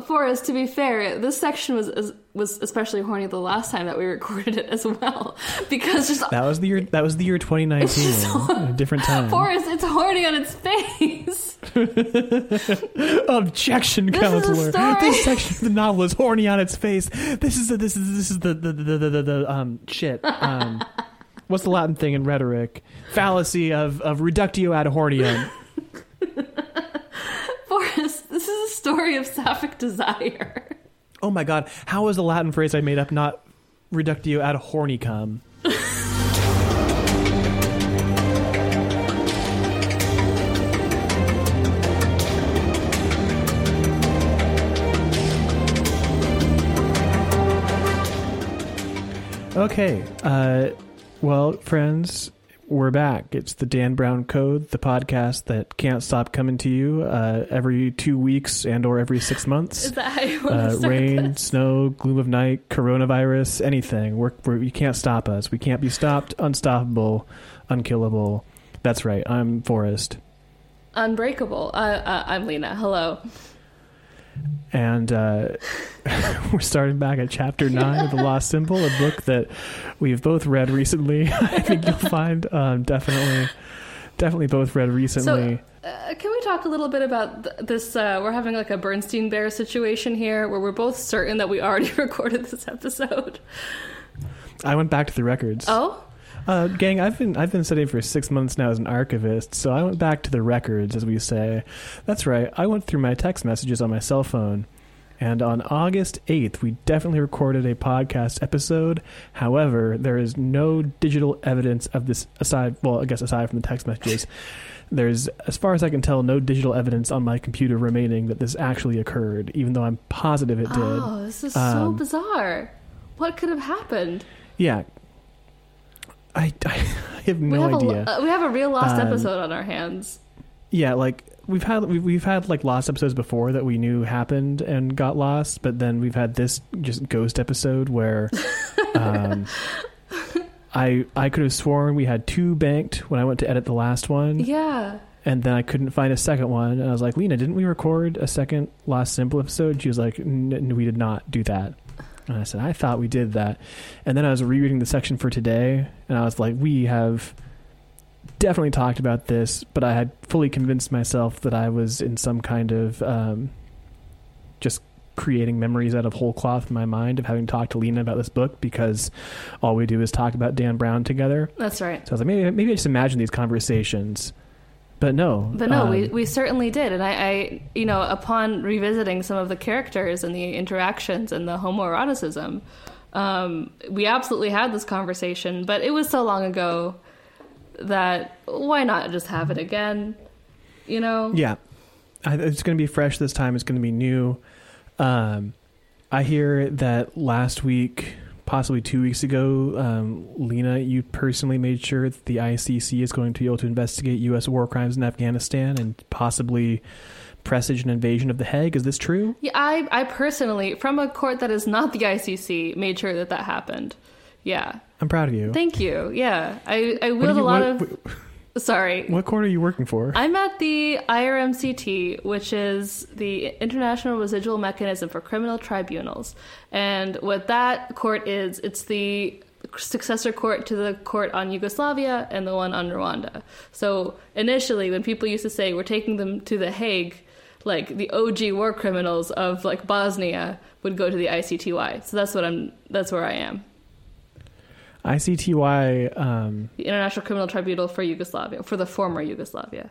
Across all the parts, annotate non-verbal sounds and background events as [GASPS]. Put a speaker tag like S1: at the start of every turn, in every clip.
S1: Forrest, to be fair, this section was was especially horny the last time that we recorded it as well, [LAUGHS] because just
S2: that was the year that was the year 2019, a different time.
S1: Forrest, it's horny on its face. [LAUGHS]
S2: Objection,
S1: This
S2: counselor. This section of the novel is horny on its face. This is the, this is this is the the the, the, the, the um shit. Um, [LAUGHS] what's the Latin thing in rhetoric? Fallacy of of reductio ad hornium.
S1: Forrest, this is a story of sapphic desire.
S2: Oh my god, how was the Latin phrase I made up not reductio ad hornicum? Okay, uh, well, friends, we're back. It's the Dan Brown Code, the podcast that can't stop coming to you uh, every two weeks and or every six months [LAUGHS]
S1: Is that how you want
S2: uh, rain,
S1: this?
S2: snow, gloom of night, coronavirus, anything. We're, we're, you can't stop us. We can't be stopped, unstoppable, unkillable. That's right. I'm Forrest.
S1: Unbreakable. Uh, uh, I'm Lena. Hello.
S2: And uh, [LAUGHS] we're starting back at chapter 9 of The Lost Symbol, a book that we've both read recently. [LAUGHS] I think you'll find um, definitely, definitely both read recently.
S1: Uh, can we talk a little bit about th- this? Uh, we're having like a Bernstein Bear situation here, where we're both certain that we already [LAUGHS] recorded this episode.
S2: I went back to the records.
S1: Oh,
S2: Uh, gang, I've been I've been studying for six months now as an archivist, so I went back to the records, as we say. That's right. I went through my text messages on my cell phone, and on August eighth, we definitely recorded a podcast episode. However, there is no digital evidence of this aside. Well, I guess aside from the text messages. There's, as far as I can tell, no digital evidence on my computer remaining that this actually occurred, even though I'm positive it did.
S1: oh, this is so
S2: Um,
S1: bizarre. What could have happened?
S2: Yeah. I, I [LAUGHS] have no
S1: we have
S2: idea.
S1: a uh, we have a real lost
S2: Um,
S1: episode on our hands.
S2: Yeah, like we've had we've, we've had like lost episodes before that we knew happened and got lost, but then we've had this just ghost episode where [LAUGHS] um, I I could have sworn we had two banked when I went to edit the last one,
S1: Yeah.
S2: and then I couldn't find a second one, and I was like, Lena, didn't we record a second Lost Symbol episode? She was like, "N- n- we did not do that. And I said, I thought we did that. And then I was rereading the section for today, and I was like, we have definitely talked about this, but I had fully convinced myself that I was in some kind of um, just creating memories out of whole cloth in my mind of having talked to Lena about this book because all we do is talk about Dan Brown together.
S1: That's right.
S2: So I was like, maybe, maybe I just imagine these conversations. But no.
S1: But no, we,
S2: um,
S1: we certainly did. And I, I, you know, upon revisiting some of the characters and the interactions and the homoeroticism, um, we absolutely had this conversation. But it was so long ago that why not just have it again? You know?
S2: Yeah, I, it's going to be fresh this time. It's going to be new. Um, I hear that last week, possibly two weeks ago, um, Lena, you personally made sure that the ICC is going to be able to investigate U.S. war crimes in Afghanistan and possibly presage an invasion of the Hague. Is this true?
S1: Yeah, I, I personally, from a court that is not the ICC, made sure that that happened. Yeah.
S2: I'm proud of you.
S1: Thank you. Yeah. I, I
S2: What
S1: wield
S2: you-
S1: a lot
S2: what-
S1: of. Sorry.
S2: What court are you working for?
S1: I'm at the IRMCT, which is the International Residual Mechanism for Criminal Tribunals. And what that court is, it's the successor court to the court on Yugoslavia and the one on Rwanda. So initially, when people used to say we're taking them to The Hague, like the OG war criminals of like Bosnia would go to the ICTY. So that's what I'm. That's where I am.
S2: ICTY. Um,
S1: The International Criminal Tribunal for Yugoslavia, for the former Yugoslavia.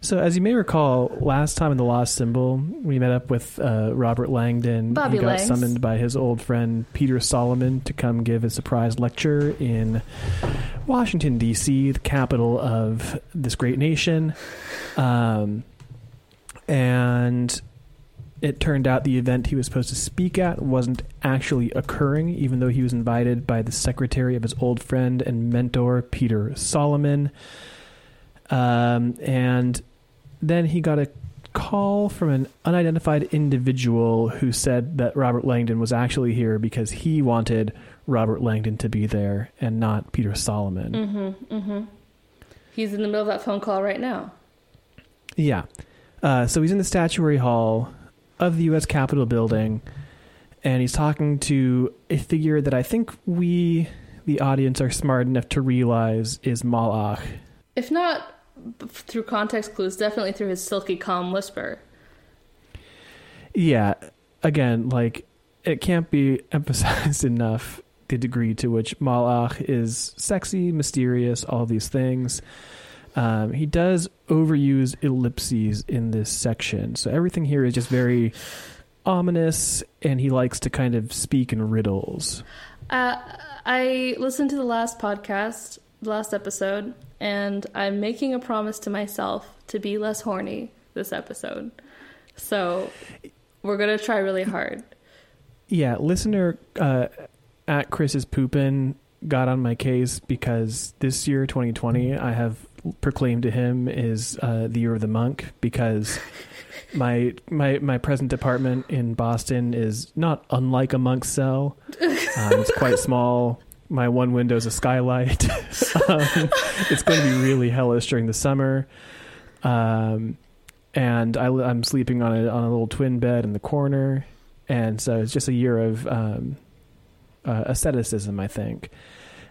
S2: so, as you may recall, last time in the Lost Symbol, we met up with uh, Robert Langdon.
S1: Bobby
S2: he got
S1: Langs.
S2: summoned by his old friend Peter Solomon to come give a surprise lecture in Washington D.C., the capital of this great nation. Um, and it turned out the event he was supposed to speak at wasn't actually occurring, even though he was invited by the secretary of his old friend and mentor, Peter Solomon. Um, and then he got a call from an unidentified individual who said that Robert Langdon was actually here because he wanted Robert Langdon to be there and not Peter Solomon.
S1: Mm-hmm. Mm-hmm. He's in the middle of that phone call right now.
S2: Yeah. Uh, so he's in the statuary hall. Of the U.S. Capitol building, and he's talking to a figure that I think we, the audience, are smart enough to realize is Mal'akh.
S1: If not through context clues, definitely through his silky, calm whisper.
S2: Yeah, again, like it can't be [LAUGHS] emphasized enough the degree to which Mal'akh is sexy, mysterious, all these things. Um, he does overuse ellipses in this section, so everything here is just very ominous, and he likes to kind of speak in riddles.
S1: Uh, I listened to the last podcast, the last episode, and I'm making a promise to myself to be less horny this episode. So we're gonna try really hard.
S2: Yeah, listener uh, at Chris's poopin got on my case because this year, 2020, I have proclaimed to him is uh, the year of the monk because [LAUGHS] my my my present apartment in Boston is not unlike a monk's cell. Um, it's quite [LAUGHS] small. My one window is a skylight. [LAUGHS] um, it's going to be really hellish during the summer. Um, and I, am sleeping on a on a little twin bed in the corner, and so it's just a year of um, uh, asceticism, I think.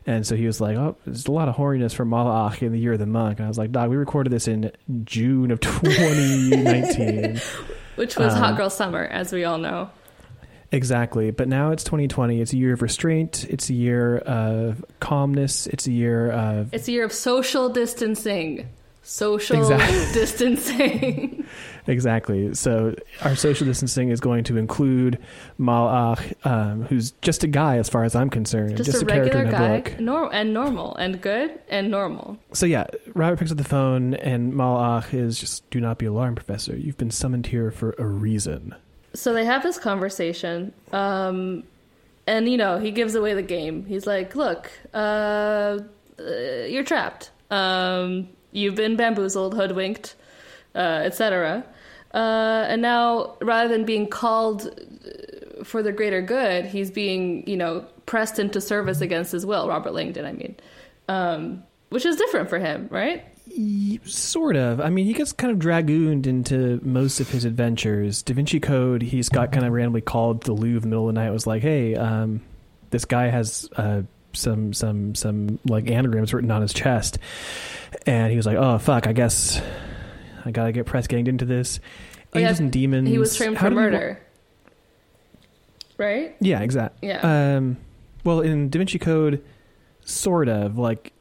S2: And so he was like, "Oh, there's a lot of horniness for Mal'akh in the year of the monk." And I was like, "Dog, we recorded this in June of [LAUGHS] 2019, [LAUGHS]
S1: which was
S2: Um,
S1: hot girl summer, as we all know.
S2: exactly." But now it's 2020. It's a year of restraint. It's a year of calmness. It's a year of
S1: It's a year of social distancing. Social
S2: Exactly. [LAUGHS]
S1: distancing. [LAUGHS]
S2: Exactly. So our social distancing is going to include Mal'akh, um, who's just a guy as far as I'm concerned,
S1: Just, a,
S2: character
S1: regular
S2: in a
S1: guy,
S2: book.
S1: nor- and normal, and good, and normal.
S2: So yeah, Robert picks up the phone, and Mal'akh is just, "Do not be alarmed, Professor. You've been summoned here for a reason."
S1: So they have this conversation, um, and you know he gives away the game. He's like, "Look, uh, uh, you're trapped. Um, you've been bamboozled, hoodwinked, uh, etc. Uh, and now, rather than being called uh, for the greater good, he's being, you know, pressed into service against his will. Robert Langdon, I mean, um, which is different for him, right?
S2: Sort of. I mean, he gets kind of dragooned into most of his adventures. Da Vinci Code, he's got kind of randomly called to the Louvre in the middle of the night. Was like, "Hey, um, this guy has uh, some some some like anagrams written on his chest," and he was like, "Oh fuck, I guess I gotta get press ganged into this."
S1: Oh, yeah,
S2: Angels and demons.
S1: He was framed
S2: How
S1: for
S2: we
S1: murder, right?
S2: yeah, exactly.
S1: Yeah.
S2: Um, well, in Da Vinci Code, sort of like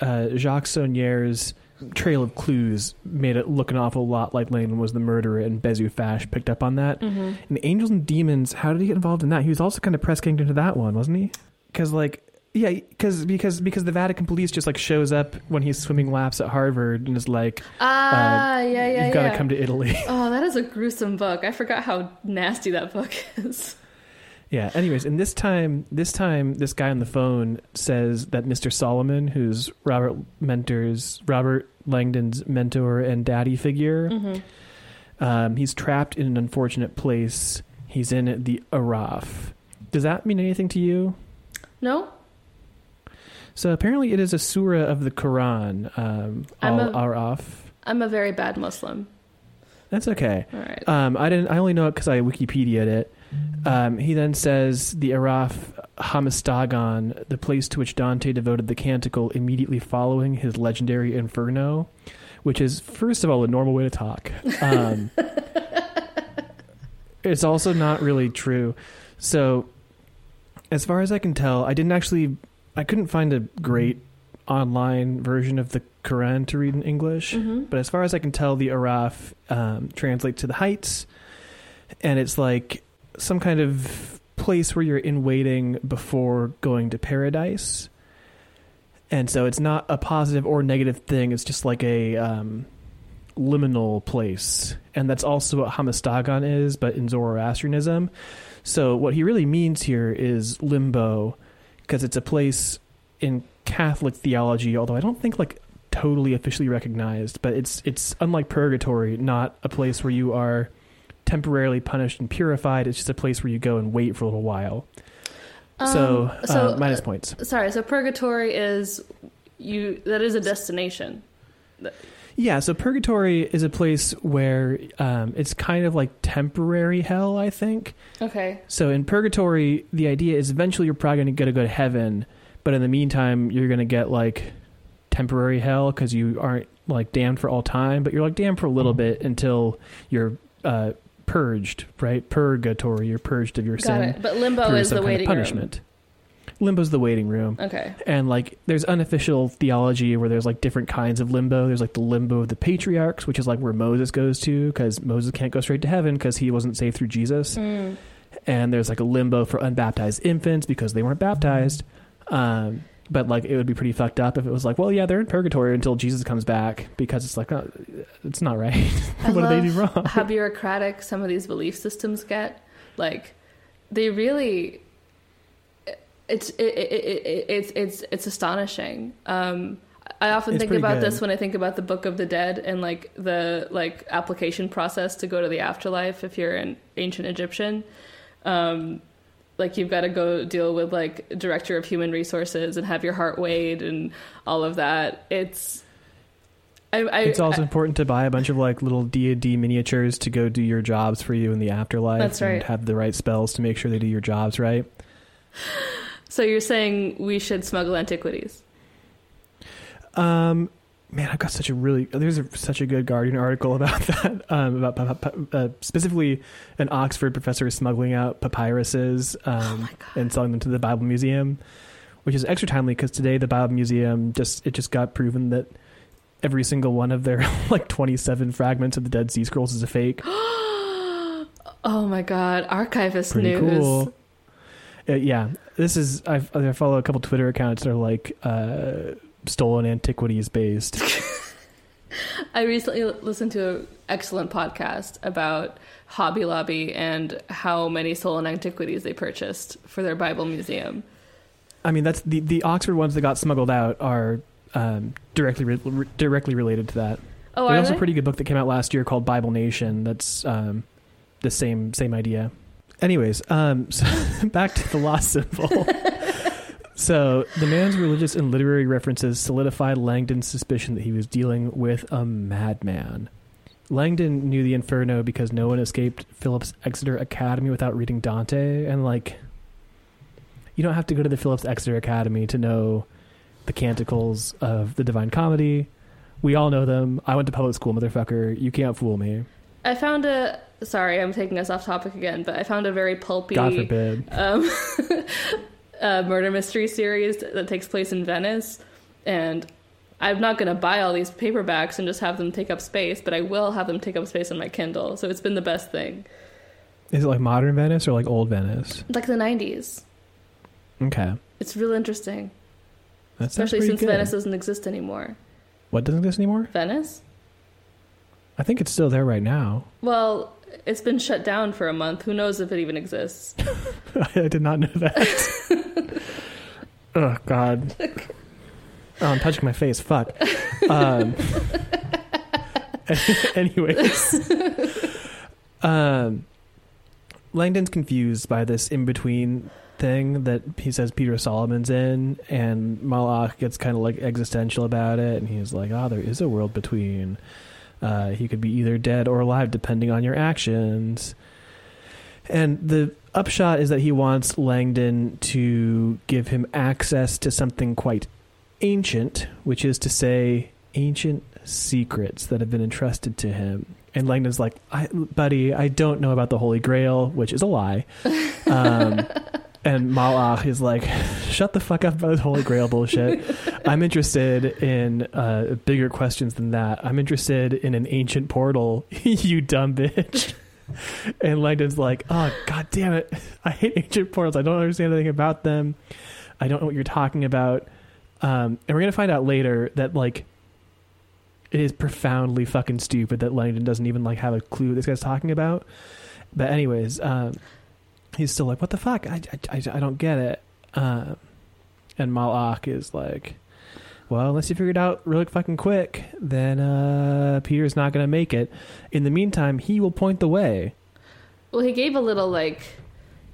S2: uh, Jacques Saunière's trail of clues made it look an awful lot like Lane was the murderer, and Bezu Fash picked up on that.
S1: hmm
S2: And Angels and Demons, how did he get involved in that? He was also kind of press ganged into that one, wasn't he? Because like. Yeah, because because because the Vatican police just like shows up when he's swimming laps at Harvard and is like,
S1: Ah, yeah, yeah,
S2: "You've got
S1: yeah.
S2: to come to Italy." [LAUGHS]
S1: Oh, that is a gruesome book. I forgot how nasty that book is.
S2: Yeah. Anyways, and this time, this time, this guy on the phone says that Mr. Solomon, who's Robert Mentor's Robert Langdon's mentor and daddy figure,
S1: Mm-hmm.
S2: um, he's trapped in an unfortunate place. He's in the Araf. Does that mean anything to you?
S1: No,
S2: So apparently, it is a surah of the Quran. Um,
S1: I'm
S2: Al
S1: a-
S2: Araf.
S1: I'm a very bad Muslim.
S2: That's okay.
S1: All right.
S2: Um, I didn't. I only know it because I Wikipedia'd it. Um, he then says the Araf Hamastagon, the place to which Dante devoted the canticle immediately following his legendary Inferno, which is first of all a normal way to talk. Um, [LAUGHS] it's also not really true. So, as far as I can tell, I didn't actually. I couldn't find a great online version of the Quran to read in English.
S1: hmm
S2: But as far as I can tell, the Araf um, translates to the heights, and it's like some kind of place where you're in waiting before going to paradise. And so it's not a positive or negative thing. It's just like a um, liminal place, and that's also what Hamastagon is, but in Zoroastrianism. So what he really means here is limbo, because it's a place in Catholic theology. Although I don't think like totally officially recognized, but it's it's unlike purgatory, not a place where you are temporarily punished and purified. It's just a place where you go and wait for a little while. so,
S1: Um, so
S2: uh, minus points.
S1: Sorry. So purgatory is you. That is a destination.
S2: Yeah, so purgatory is a place where um, it's kind of like temporary hell, I think.
S1: Okay.
S2: So in purgatory, the idea is eventually you're probably going to get a good heaven, but in the meantime, you're going to get like temporary hell because you aren't like damned for all time, but you're like damned for a little bit until you're uh, purged, right? Purgatory, you're purged of your
S1: Got
S2: sin
S1: it. But limbo
S2: through
S1: is
S2: some
S1: the
S2: kind of
S1: waiting
S2: punishment. Limbo's the waiting room.
S1: Okay.
S2: And like there's unofficial theology where there's like different kinds of limbo. There's like the limbo of the patriarchs, which is like where Moses goes to because Moses can't go straight to heaven because he wasn't saved through Jesus.
S1: Mm.
S2: And there's like a limbo for unbaptized infants because they weren't baptized. Um, but like it would be pretty fucked up if it was like, well, yeah, they're in purgatory until Jesus comes back because it's like, oh, it's not right. [LAUGHS] What did they do wrong?
S1: How bureaucratic some of these belief systems get. Like, they really. It's it, it, it, it's it's it's astonishing. Um, I often
S2: It's
S1: think about
S2: good.
S1: this when I think about the Book of the Dead and like the like application process to go to the afterlife if you're an ancient Egyptian. Um, like you've got to go deal with like director of human resources and have your heart weighed and all of that. It's I, I,
S2: It's also important to buy a bunch of like little D and D miniatures to go do your jobs for you in the afterlife.
S1: That's right.
S2: And have the right spells to make sure they do your jobs right.
S1: So you're saying we should smuggle antiquities?
S2: Um, man, I've got such a really there's a, such a good Guardian article [LAUGHS] about that. Um, about uh, specifically an Oxford professor smuggling out papyruses
S1: Oh
S2: um, and selling them to the Bible Museum, which is extra timely because today the Bible Museum just it just got proven that every single one of their [LAUGHS] like 27 fragments of the Dead Sea Scrolls is a fake. [GASPS]
S1: Oh my god, archivist
S2: Pretty
S1: news.
S2: cool. Uh, yeah, this is I, I follow a couple Twitter accounts that are like uh, stolen antiquities based. [LAUGHS]
S1: I recently listened to an excellent podcast about Hobby Lobby and how many stolen antiquities they purchased for their Bible museum.
S2: I mean, that's the the Oxford ones that got smuggled out are um, directly re- re- directly related to that.
S1: Oh,
S2: There's also
S1: they?
S2: a pretty good book that came out last year called Bible Nation. That's um, the same same idea. Anyways, um, [LAUGHS] so back to the lost symbol. [LAUGHS] so the man's religious and literary references solidified Langdon's suspicion that he was dealing with a madman. Langdon knew the Inferno because no one escaped Phillips Exeter Academy without reading Dante, and like, you don't have to go to the Phillips Exeter Academy to know the canticles of the Divine Comedy. We all know them. I went to public school, motherfucker. You can't fool me.
S1: I found a. Sorry, I'm taking us off topic again, but I found a very pulpy
S2: God forbid.
S1: um, [LAUGHS] uh, murder mystery series that takes place in Venice, and I'm not going to buy all these paperbacks and just have them take up space, but I will have them take up space on my Kindle. So it's been the best thing.
S2: Is it like modern Venice or like old Venice?
S1: Like the 90s.
S2: Okay.
S1: It's real interesting,
S2: That
S1: especially since
S2: good.
S1: Venice doesn't exist anymore.
S2: What doesn't exist anymore?
S1: Venice?
S2: I think it's still there right now.
S1: Well, it's been shut down for a month. Who knows if it even exists? [LAUGHS]
S2: I did not know that. [LAUGHS] oh God. Oh, I'm touching my face. Fuck. Um, [LAUGHS] anyways, um, Langdon's confused by this in between thing that he says Peter Solomon's in, and Mal'akh gets kind of like existential about it, and he's like, "Ah, there is a world between. Uh, he could be either dead or alive depending on your actions." And the upshot is that he wants Langdon to give him access to something quite ancient, which is to say, ancient secrets that have been entrusted to him. And Langdon's like, I, buddy, I don't know about the Holy Grail, which is a lie. [LAUGHS] Um, and Mal'akh is like, shut the fuck up about this Holy Grail bullshit. I'm interested in uh, bigger questions than that. I'm interested in an ancient portal, [LAUGHS] you dumb bitch. And Langdon's like, oh, god damn it. I hate ancient portals. I don't understand anything about them. I don't know what you're talking about. Um, and we're going to find out later that, like, it is profoundly fucking stupid that Langdon doesn't even, like, have a clue what this guy's talking about. But, anyways, um, he's still like, what the fuck? I, I, I, don't get it. Um, and Mal'akh is like, well, unless you figure it out really fucking quick, then uh, Peter's not going to make it. In the meantime, he will point the way.
S1: Well, he gave a little like.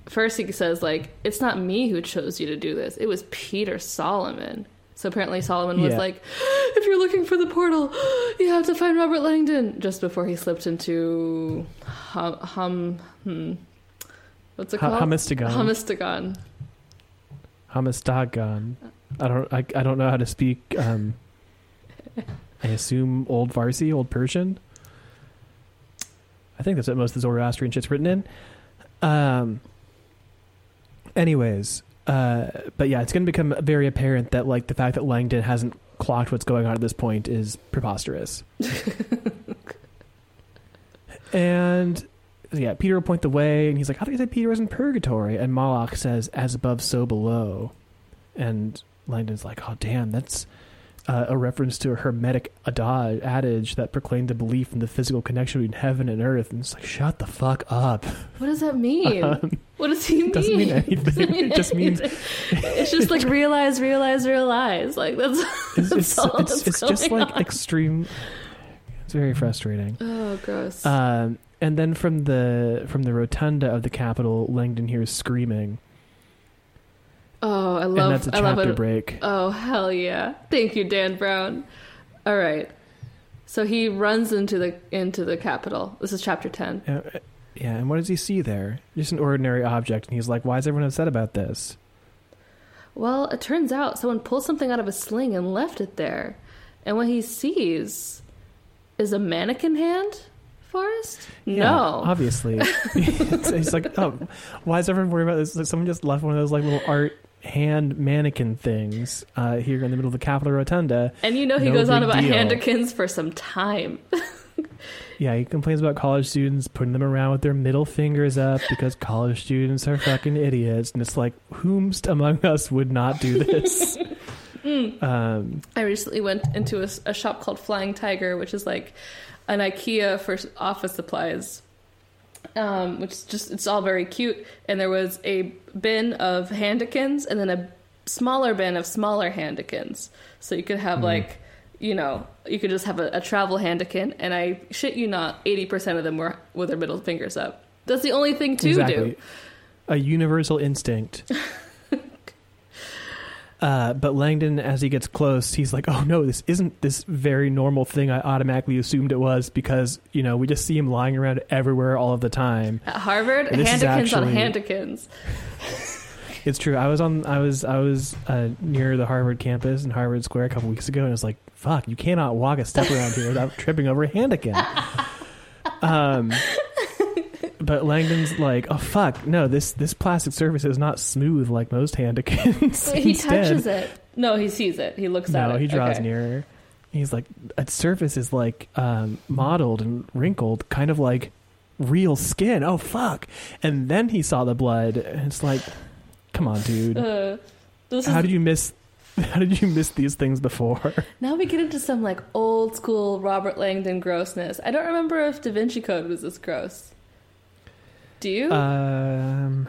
S1: First, he says like, "It's not me who chose you to do this. It was Peter Solomon." So apparently Solomon was
S2: Yeah.
S1: like, [GASPS] "If you're looking for the portal, [GASPS] you have to find Robert Langdon." Just before he slipped into hum, hum hmm, what's it called?
S2: Humistagon.
S1: Humistagon.
S2: Humistagon. I don't. I, I don't know how to speak. Um, I assume Old Farsi, Old Persian. I think that's what most of the Zoroastrian shit's written in. Um. Anyways, uh, but yeah, it's going to become very apparent that like the fact that Langdon hasn't clocked what's going on at this point is preposterous. [LAUGHS] and yeah, Peter will point the way, and he's like, "I thought you said Peter was in purgatory." And Moloch says, "As above, so below." And Langdon's like, "Oh, damn, that's uh, a reference to a hermetic ada- adage that proclaimed the belief in the physical connection between heaven and earth." And it's like, "Shut the fuck up."
S1: What does that mean? [LAUGHS]
S2: Um,
S1: what does he mean?
S2: doesn't mean anything.
S1: Doesn't mean
S2: It just means-
S1: it's just like realize, realize, realize. Like that's
S2: it's
S1: that's
S2: it's,
S1: all
S2: it's,
S1: that's
S2: it's just
S1: going
S2: like
S1: on.
S2: extreme. It's very frustrating.
S1: oh, gross.
S2: Um, and then from the from the rotunda of the Capitol, Langdon hears screaming,
S1: oh, I
S2: and
S1: love.
S2: that's a
S1: I love
S2: chapter break.
S1: Oh hell yeah! Thank you, Dan Brown. All right. So he runs into the into the Capitol. This is chapter ten.
S2: Uh, yeah, and what does he see there? Just an ordinary object, and he's like, "Why is everyone upset about this?"
S1: Well, it turns out someone pulled something out of a sling and left it there. And what he sees is a mannequin hand, Forrest?
S2: Yeah,
S1: no.
S2: obviously. [LAUGHS] He's like, "Oh, why is everyone worried about this?" Like, someone just left one of those like little art hand mannequin things uh, here in the middle of the Capitol rotunda.
S1: And you know he
S2: No
S1: goes on about
S2: deal.
S1: handikins for some time. [LAUGHS]
S2: Yeah, he complains about college students putting them around with their middle fingers up because college students are fucking idiots. And it's like, whomst among us would not do this? [LAUGHS] um,
S1: I recently went into a, a shop called Flying Tiger, which is like an IKEA for office supplies. Um, which is just it's all very cute. And there was a bin of handikins and then a smaller bin of smaller handikins. So you could have like, you know, you could just have a, a travel handikin. And I shit you not, eighty percent of them were with their middle fingers up. That's the only thing to
S2: exactly.
S1: do.
S2: A universal instinct. [LAUGHS] Uh, but Langdon, as he gets close, he's like, "Oh no, this isn't this very normal thing I automatically assumed it was because you know we just see him lying around everywhere all of the time."
S1: At Harvard,
S2: is
S1: handikins on
S2: actually-
S1: handikins. [LAUGHS]
S2: It's true. I was on. I was. I was uh, near the Harvard campus in Harvard Square a couple weeks ago, and I was like, "Fuck! You cannot walk a step around here without tripping over a handican." [LAUGHS] Um, but Langdon's like, "Oh fuck! No, this this plastic surface is not smooth like most handicans."
S1: Wait, [LAUGHS] he
S2: Instead-
S1: touches it. No, he sees it. He looks at it.
S2: No, he draws
S1: Okay.
S2: nearer. He's like, "Its surface is like um, mottled and wrinkled, kind of like real skin." Oh fuck! And then he saw the blood, and it's like, "Come on, dude."
S1: Uh, this
S2: How
S1: is,
S2: did you miss? [LAUGHS] How did you miss these things before? [LAUGHS]
S1: now we get into some like old school Robert Langdon grossness. I don't remember if Da Vinci Code was this gross. Do you?
S2: Um,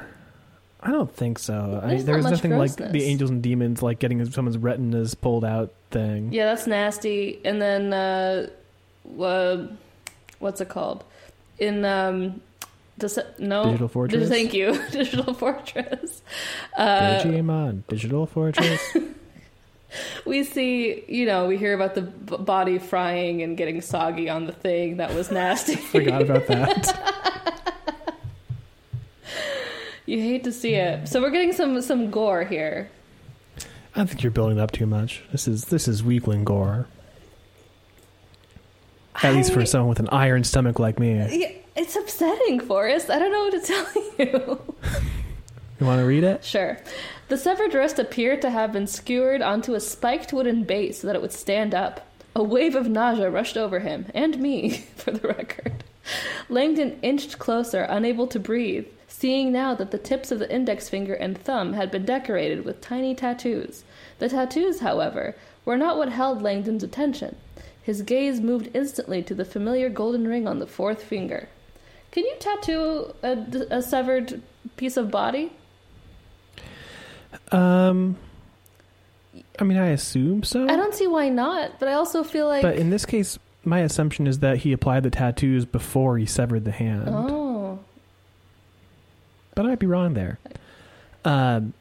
S2: I don't think so. I,
S1: There's
S2: there
S1: not
S2: was
S1: much
S2: nothing like
S1: grossness.
S2: the angels and demons like getting someone's retinas pulled out thing.
S1: yeah, that's nasty. And then, uh, uh, what's it called? In um, Dis- no
S2: Digital [LAUGHS] Fortress.
S1: Thank you, [LAUGHS] Digital Fortress. Uh,
S2: Game on Digital Fortress. [LAUGHS]
S1: we see, you know, we hear about the b- body frying and getting soggy on the thing. That was nasty.
S2: Forgot about that.
S1: You hate to see it. So we're getting some some gore here.
S2: I think you're building up too much. This is this is weakling gore. At least for someone with an iron stomach like me.
S1: It's upsetting, Forrest. I don't know what to [LAUGHS] tell you.
S2: You want to read it?
S1: sure. The severed wrist appeared to have been skewered onto a spiked wooden base so that it would stand up. A wave of nausea rushed over him, and me, [LAUGHS] for the record. Langdon inched closer, unable to breathe, seeing now that the tips of the index finger and thumb had been decorated with tiny tattoos. The tattoos, however, were not what held Langdon's attention. His gaze moved instantly to the familiar golden ring on the fourth finger. Can you tattoo a, a severed piece of body?
S2: Um, I mean, I assume so.
S1: I don't see why not, but I also feel like
S2: But in this case, my assumption is that he applied the tattoos before he severed the hand.
S1: oh,
S2: But I might be wrong there. Um,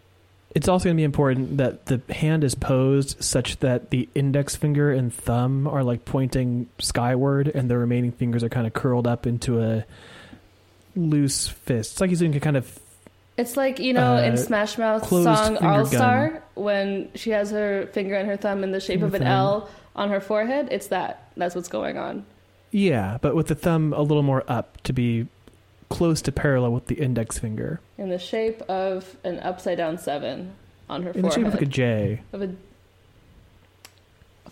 S2: it's also going to be important that the hand is posed such that the index finger and thumb are like pointing skyward, and the remaining fingers are kind of curled up into a loose fist. It's like he's doing a kind of
S1: It's like you know in
S2: Uh,
S1: Smash
S2: Mouth's
S1: song All Star when she has her finger and her thumb in the shape of an
S2: thumb.
S1: L on her forehead. It's that. That's what's going on.
S2: yeah, but with the thumb a little more up to be close to parallel with the index finger
S1: In the shape of an upside down seven on her
S2: in the shape of like a J.
S1: Of a-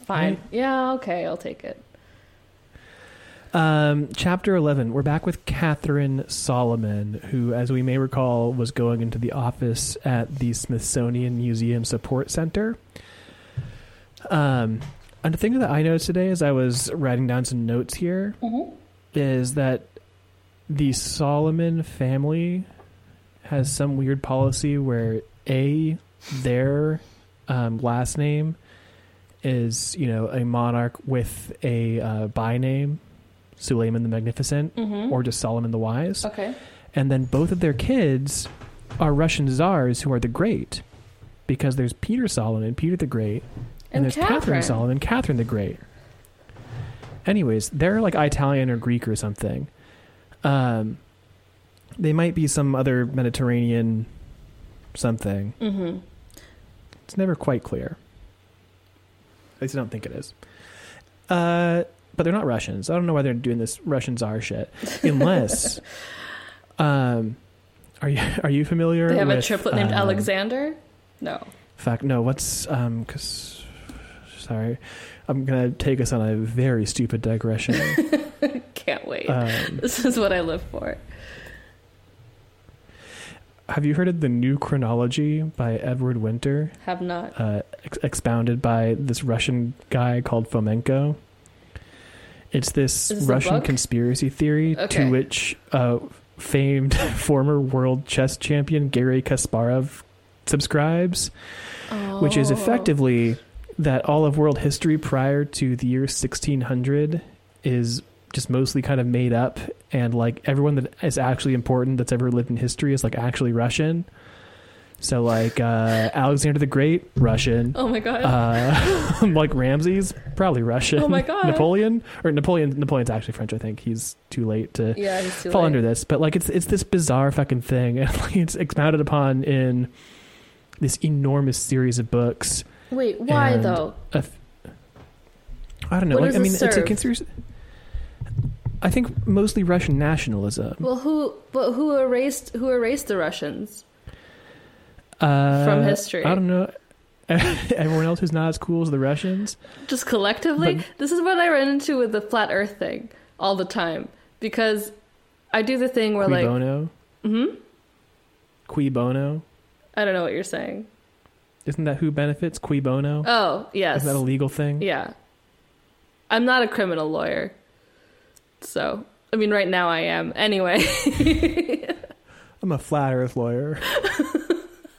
S1: Fine.
S2: Right.
S1: Yeah. Okay. I'll take it.
S2: Um, chapter 11. We're back with Catherine Solomon, who, as we may recall, was going into the office at the Smithsonian Museum Support Center. Um, and the thing that I noticed today as I was writing down some notes here is that the Solomon family has some weird policy where A, their um, last name is, you know, a monarch with a uh, by name, Suleiman the Magnificent,
S1: Mm-hmm.
S2: or just Solomon the Wise.
S1: okay.
S2: And then both of their kids are Russian czars who are the Great, because there's Peter Solomon, Peter the Great, and,
S1: And
S2: there's Catherine.
S1: Catherine.
S2: Solomon, Catherine the Great. Anyways, they're like Italian or Greek or something. Um, they might be some other Mediterranean something.
S1: Mm-hmm.
S2: It's never quite clear. At least I don't think it is. Uh, but they're not Russians. I don't know why they're doing this Russian czar shit. Unless, [LAUGHS] um, are you [LAUGHS] are you familiar?
S1: They have a triplet named
S2: um,
S1: Alexander. No.
S2: Fact, no. What's um? Cause sorry, I'm gonna take us on a very stupid digression. [LAUGHS]
S1: Can't wait.
S2: um,
S1: this is what I live for.
S2: have you heard of the New Chronology by Edward Winter?
S1: Have not.
S2: uh, ex- expounded by this Russian guy called Fomenko. It's this
S1: this
S2: Russian conspiracy theory
S1: Okay.
S2: to which uh, famed [LAUGHS] former world chess champion Garry Kasparov subscribes, which is
S1: Oh.
S2: effectively that all of world history prior to the year 1600 is just mostly kind of made up and like everyone that is actually important that's ever lived in history is like actually Russian. So like uh, Alexander the Great, Russian.
S1: Oh my god.
S2: Uh, [LAUGHS] like Ramses, probably Russian.
S1: Oh my God.
S2: Napoleon or Napoleon. Napoleon's actually French. I think he's too late to
S1: yeah, too
S2: fall
S1: late.
S2: under this. But like it's it's this bizarre fucking thing, [LAUGHS] and like it's expounded upon in this enormous series of books.
S1: Wait, why
S2: And-
S1: though?
S2: Of, I don't know.
S1: What
S2: like I mean,
S1: this
S2: it's a
S1: serve?
S2: conspiracy. I think mostly Russian nationalism.
S1: Well, who? But who erased? Who erased the Russians?
S2: uh,
S1: from history.
S2: I don't know. [LAUGHS] Everyone else who's not as cool as the Russians.
S1: Just collectively.
S2: But-
S1: this is what I run into with the flat Earth thing all the time because I do the thing where
S2: Qui
S1: like,
S2: bono?
S1: hmm?
S2: Cui bono?
S1: I don't know what you're saying.
S2: Isn't that who benefits? Cui bono?
S1: Oh yes,
S2: Is that a legal thing?
S1: yeah. I'm not a criminal lawyer, so I mean, right now I am. Anyway, [LAUGHS]
S2: I'm a flat Earth lawyer.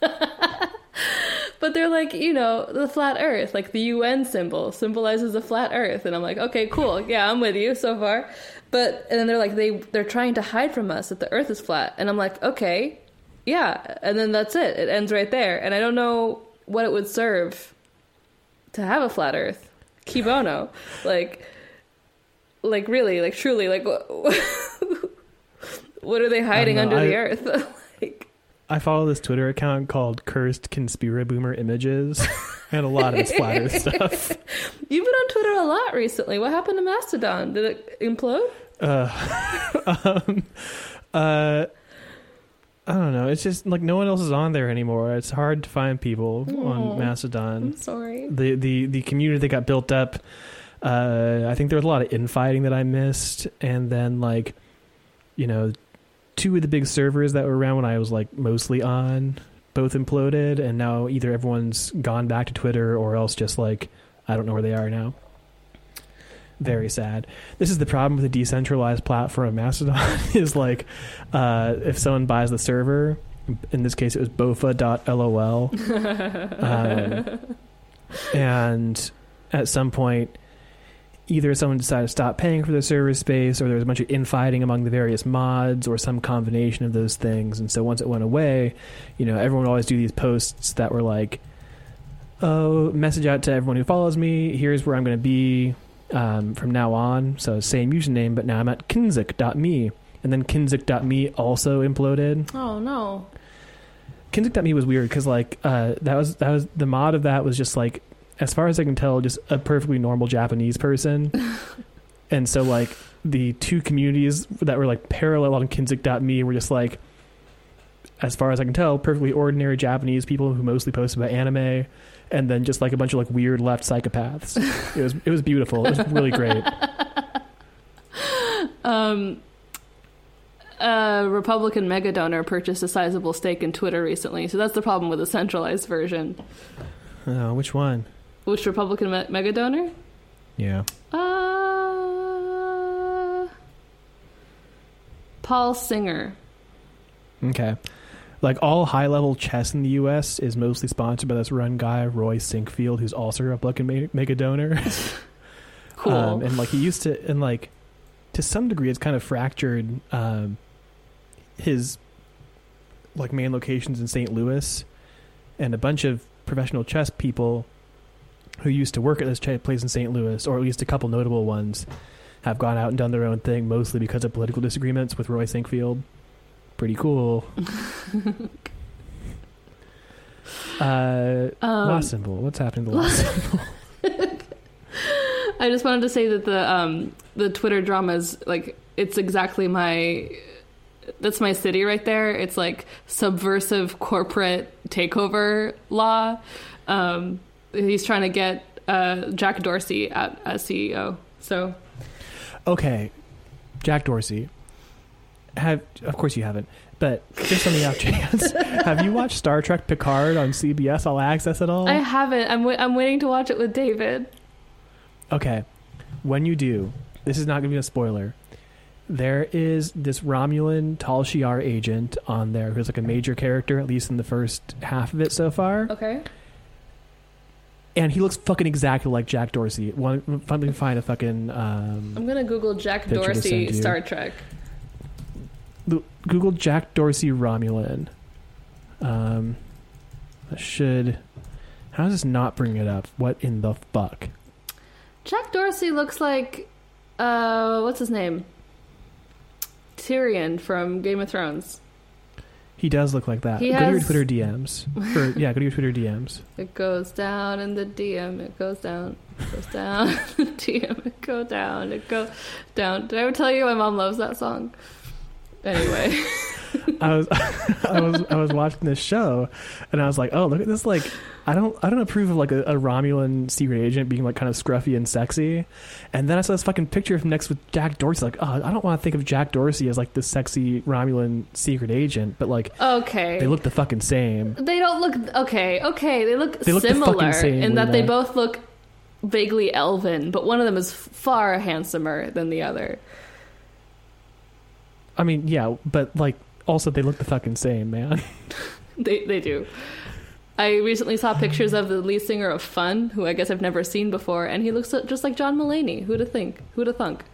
S2: [LAUGHS]
S1: but they're like, you know, the flat Earth, like the UN symbol symbolizes a flat Earth, and I'm like, okay, cool, yeah, I'm with you so far. But and then they're like, they they're trying to hide from us that the Earth is flat, and I'm like, okay, yeah, and then that's it. It ends right there, and I don't know what it would serve to have a flat Earth. Cui bono, like, like really, like truly, like, what, [LAUGHS] what are they hiding under
S2: I-
S1: the Earth? [LAUGHS] like,
S2: I follow this Twitter account called Cursed Conspira Boomer Images, [LAUGHS] and a lot of it's flat Earth stuff.
S1: You've been on Twitter a lot recently. What happened to Mastodon? Did it implode?
S2: Uh, um, uh, I don't know. It's just like no one else is on there anymore. It's hard to find people
S1: Aw.
S2: on Mastodon.
S1: I'm sorry.
S2: the the the community that got built up uh i think there was a lot of infighting that i missed and then like you know two of the big servers that were around when i was like mostly on both imploded and now either everyone's gone back to twitter or else just like i don't know where they are now very sad this is the problem with a decentralized platform mastodon [LAUGHS] is like uh if someone buys the server in this case it was bofa.lol um, and at some point either someone decided to stop paying for the server space, or there was a bunch of infighting among the various mods, or some combination of those things. And so once it went away, you know, everyone would always do these posts that were like, "Oh, message out to everyone who follows me. Here's where I'm going to be um, from now on." So same username, but now I'm at kinzik.me. And then kinzik.me also imploded.
S1: Oh no.
S2: Kinzik.me was weird because like uh, that was that was the mod of that was just like as far as I can tell just a perfectly normal Japanese person, [LAUGHS] and so like the two communities that were like parallel on Kinzik.me were just like as far as I can tell perfectly ordinary Japanese people who mostly post about anime, and then just like a bunch of like weird left psychopaths. it was it was beautiful. It was really great. [LAUGHS]
S1: Um, a Republican mega donor purchased a sizable stake in Twitter recently, so that's the problem with the centralized version.
S2: Uh, which one?
S1: Which Republican me- mega donor?
S2: Yeah.
S1: Uh, Paul Singer.
S2: Okay. Like all high level chess in the U.S. is mostly sponsored by this run guy Roy Sinquefield, who's also a Republican ma- mega donor. [LAUGHS]
S1: Cool.
S2: Um, and like he used to, and like to some degree, it's kind of fractured um, his like main locations in St. Louis, and a bunch of professional chess people who used to work at this ch- place in St. Louis, or at least a couple notable ones, have gone out and done their own thing, mostly because of political disagreements with Roy Sinquefield. Pretty cool. [LAUGHS] uh,
S1: Um,
S2: symbol. What's happening to last symbol? [LAUGHS]
S1: I just wanted to say that the um, the Twitter drama is like it's exactly my that's my city right there. It's like subversive corporate takeover law. Um, he's trying to get uh, Jack Dorsey at, as CEO. So
S2: Okay, Jack Dorsey. Have of course you haven't, but just on the off [LAUGHS] chance, have you watched Star Trek Picard on CBS All Access at all?
S1: I haven't. I'm wa- I'm waiting to watch it with David.
S2: Okay, when you do, this is not going to be a spoiler. There is this Romulan Tal Shiar agent on there who's like a major character, at least in the first half of it so far,
S1: Okay.
S2: and he looks fucking exactly like Jack Dorsey. One, can find a fucking um,
S1: I'm gonna Google Jack Dorsey. Star Trek.
S2: Google Jack Dorsey Romulan. Um, that should. How does this not bring it up? What in the fuck?
S1: Jack Dorsey looks like uh what's his name? Tyrion from Game of Thrones.
S2: He does look like that.
S1: He
S2: go to your Twitter DMs. Or, [LAUGHS] yeah, go to your Twitter DMs.
S1: It goes down in the DM. It goes down. It goes down. [LAUGHS] the DM. It go down. It go down. Did I ever tell you my mom loves that song? Anyway, [LAUGHS]
S2: I was, [LAUGHS] I was, I was watching this show, and I was like, "Oh, look at this! Like, I don't, I don't approve of like a, a Romulan secret agent being like kind of scruffy and sexy." And then I saw this fucking picture of him next with Jack Dorsey. Like, oh, I don't want to think of Jack Dorsey as like the sexy Romulan secret agent, but like
S1: okay.
S2: they look the fucking same.
S1: They don't look okay. Okay, they look
S2: They look the
S1: similar
S2: same,
S1: in that they both look vaguely elven, but one of them is far handsomer than the other.
S2: I mean, yeah, but like also they look the fucking same, man. [LAUGHS]
S1: They they do. I recently saw pictures of the lead singer of Fun, who I guess I've never seen before, and he looks just like John Mulaney. Who'd have think? Who'd have thunk?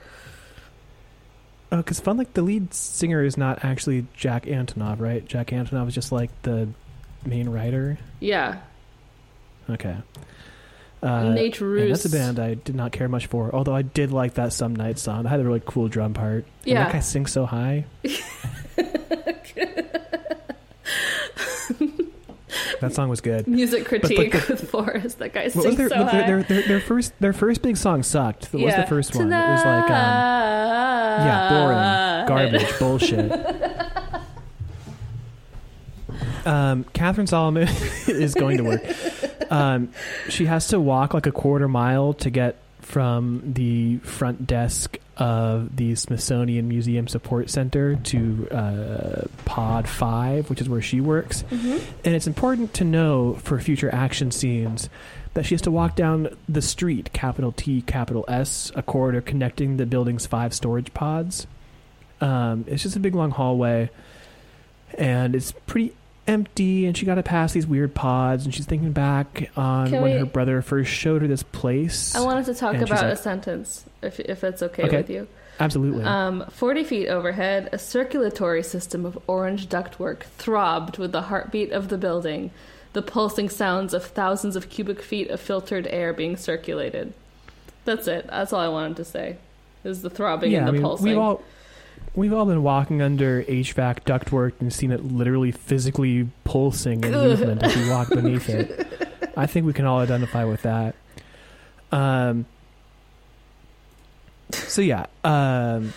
S2: Oh, because fun like the lead singer is not actually Jack Antonoff, right? Jack Antonoff is just like the main writer.
S1: Yeah,
S2: Okay. Uh, and that's a band I did not care much for, although I did like that Some Night song. I had a really cool drum part. And
S1: Yeah.
S2: that guy sings so high. [LAUGHS] that song was good.
S1: Music critique
S2: like
S1: with [LAUGHS] Forrest. That guy sings
S2: their,
S1: so
S2: their,
S1: high.
S2: their, their, their first their first big song sucked. What was the first one? It was like um, yeah, boring, garbage, bullshit. [LAUGHS] Um, Catherine Solomon [LAUGHS] is going to work. Um, she has to walk like a quarter mile to get from the front desk of the Smithsonian Museum Support Center to uh, Pod 5, which is where she works.
S1: Mhm.
S2: And it's important to know for future action scenes that she has to walk down the street, capital T, capital S, a corridor connecting the building's five storage pods. Um, it's just a big long hallway, and it's pretty empty, and she got to pass these weird pods, and she's thinking back on
S1: Can
S2: when
S1: we-
S2: her brother first showed her this place.
S1: I wanted to talk about
S2: like-
S1: a sentence, if if it's okay,
S2: Okay.
S1: with you.
S2: Absolutely.
S1: Um, 40 feet overhead, a circulatory system of orange ductwork throbbed with the heartbeat of the building, the pulsing sounds of thousands of cubic feet of filtered air being circulated. That's it. That's all I wanted to say. Is the throbbing
S2: yeah,
S1: and the
S2: I mean,
S1: pulsing.
S2: we've all we've all been walking under HVAC ductwork and seen it literally physically pulsing in movement as we walk beneath it. I think we can all identify with that. Um. So yeah, um,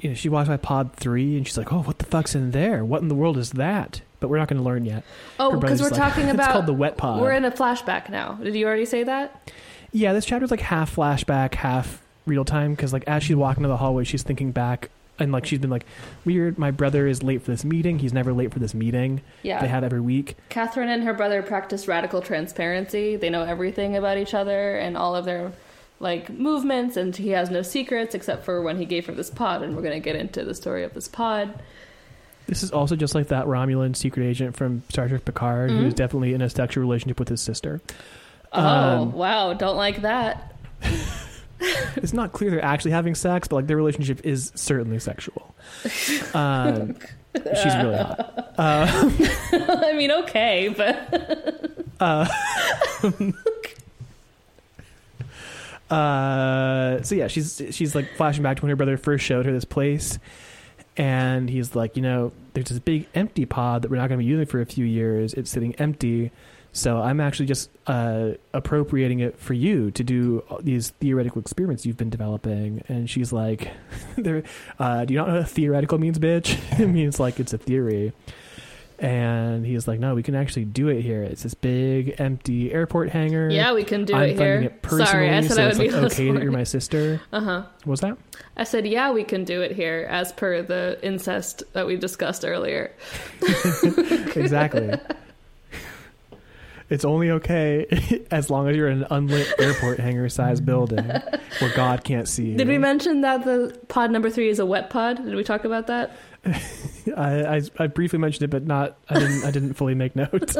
S2: you know, she walks by pod three and she's like, "Oh, what the fuck's in there? What in the world is that?" But we're not going to learn yet.
S1: oh, because we're
S2: like,
S1: talking [LAUGHS]
S2: it's
S1: about
S2: called the wet pod.
S1: we're in a flashback now. Did you already say that?
S2: Yeah, this chapter's like half flashback, half real time because like as she's walking to the hallway, she's thinking back and like she's been like, "Weird, my brother is late for this meeting. He's never late for this meeting
S1: Yeah.
S2: they had every week."
S1: Catherine and her brother practice radical transparency. They know everything about each other and all of their like movements, and he has no secrets except for when he gave her this pod. And we're gonna get into the story of this pod.
S2: This is also just like that Romulan secret agent from Star Trek Picard,
S1: Mhm.
S2: who's definitely in a sexual relationship with his sister.
S1: Oh
S2: Um,
S1: wow, don't like that. [LAUGHS] [LAUGHS]
S2: it's not clear they're actually having sex, but like their relationship is certainly sexual. [LAUGHS] Um, she's really hot. Uh, [LAUGHS]
S1: I mean, okay, but
S2: Uh, uh, so yeah, she's she's like flashing back to when her brother first showed her this place, and he's like, you know, there's this big empty pod that we're not going to be using for a few years. It's sitting empty, so I'm actually just uh, appropriating it for you to do these theoretical experiments you've been developing. And she's like, [LAUGHS] there, uh, do you not know what theoretical means, bitch? [LAUGHS] it means like it's a theory. And he's like, no, we can actually do it here. It's this big empty airport hangar.
S1: yeah, we can do
S2: I'm
S1: it here.
S2: it personally,
S1: Sorry, I said
S2: so
S1: I would
S2: it's
S1: be
S2: like okay that you're my sister.
S1: Uh huh.
S2: What was that?
S1: I said, yeah, we can do it here, as per the incest that we discussed earlier. [LAUGHS]
S2: exactly. It's only okay [LAUGHS] as long as you're in an unlit airport hangar sized [LAUGHS] building where God can't see you.
S1: Did we mention that the pod number three is a wet pod? Did we talk about that? [LAUGHS]
S2: I, I I briefly mentioned it, but not. I didn't. I didn't fully make note.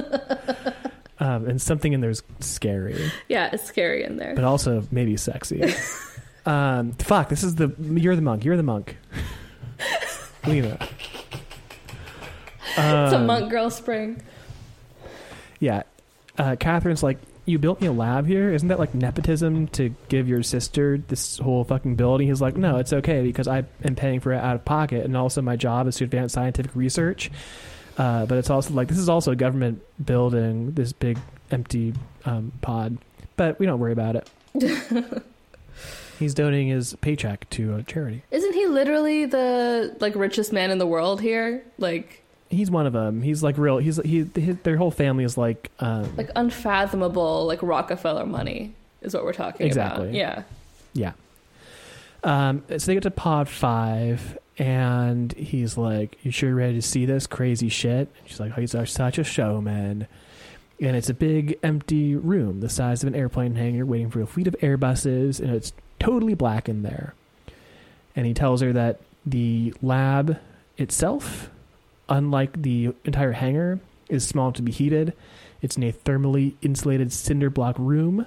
S2: Um, and something in there's scary,
S1: Yeah, it's scary in there.
S2: but also maybe sexy. Um, fuck. This is the. You're the monk. You're the monk. Lena.
S1: it's a
S2: Um,
S1: monk girl spring.
S2: Yeah. Uh, Catherine's like, you built me a lab here? Isn't that like nepotism to give your sister this whole fucking building? He's like, no, it's okay because I am paying for it out of pocket, and also my job is to advance scientific research. Uh, but it's also like this is also a government building, this big empty um, pod, but we don't worry about it. [LAUGHS] He's donating his paycheck to a charity.
S1: Isn't he literally the like richest man in the world here? Like
S2: He's one of them. He's like real. He's he. His, their whole family is like um,
S1: like unfathomable like Rockefeller money is what we're talking
S2: Exactly.
S1: about. Yeah.
S2: Yeah. Um, so they get to pod five, and he's like, "You sure you're ready to see this crazy shit?" And she's like, "Oh, he's such a showman." And it's a big empty room, the size of an airplane hangar, waiting for a fleet of Airbuses, and it's totally black in there. And he tells her that the lab itself, unlike the entire hangar, is small to be heated. It's in a thermally insulated cinder block room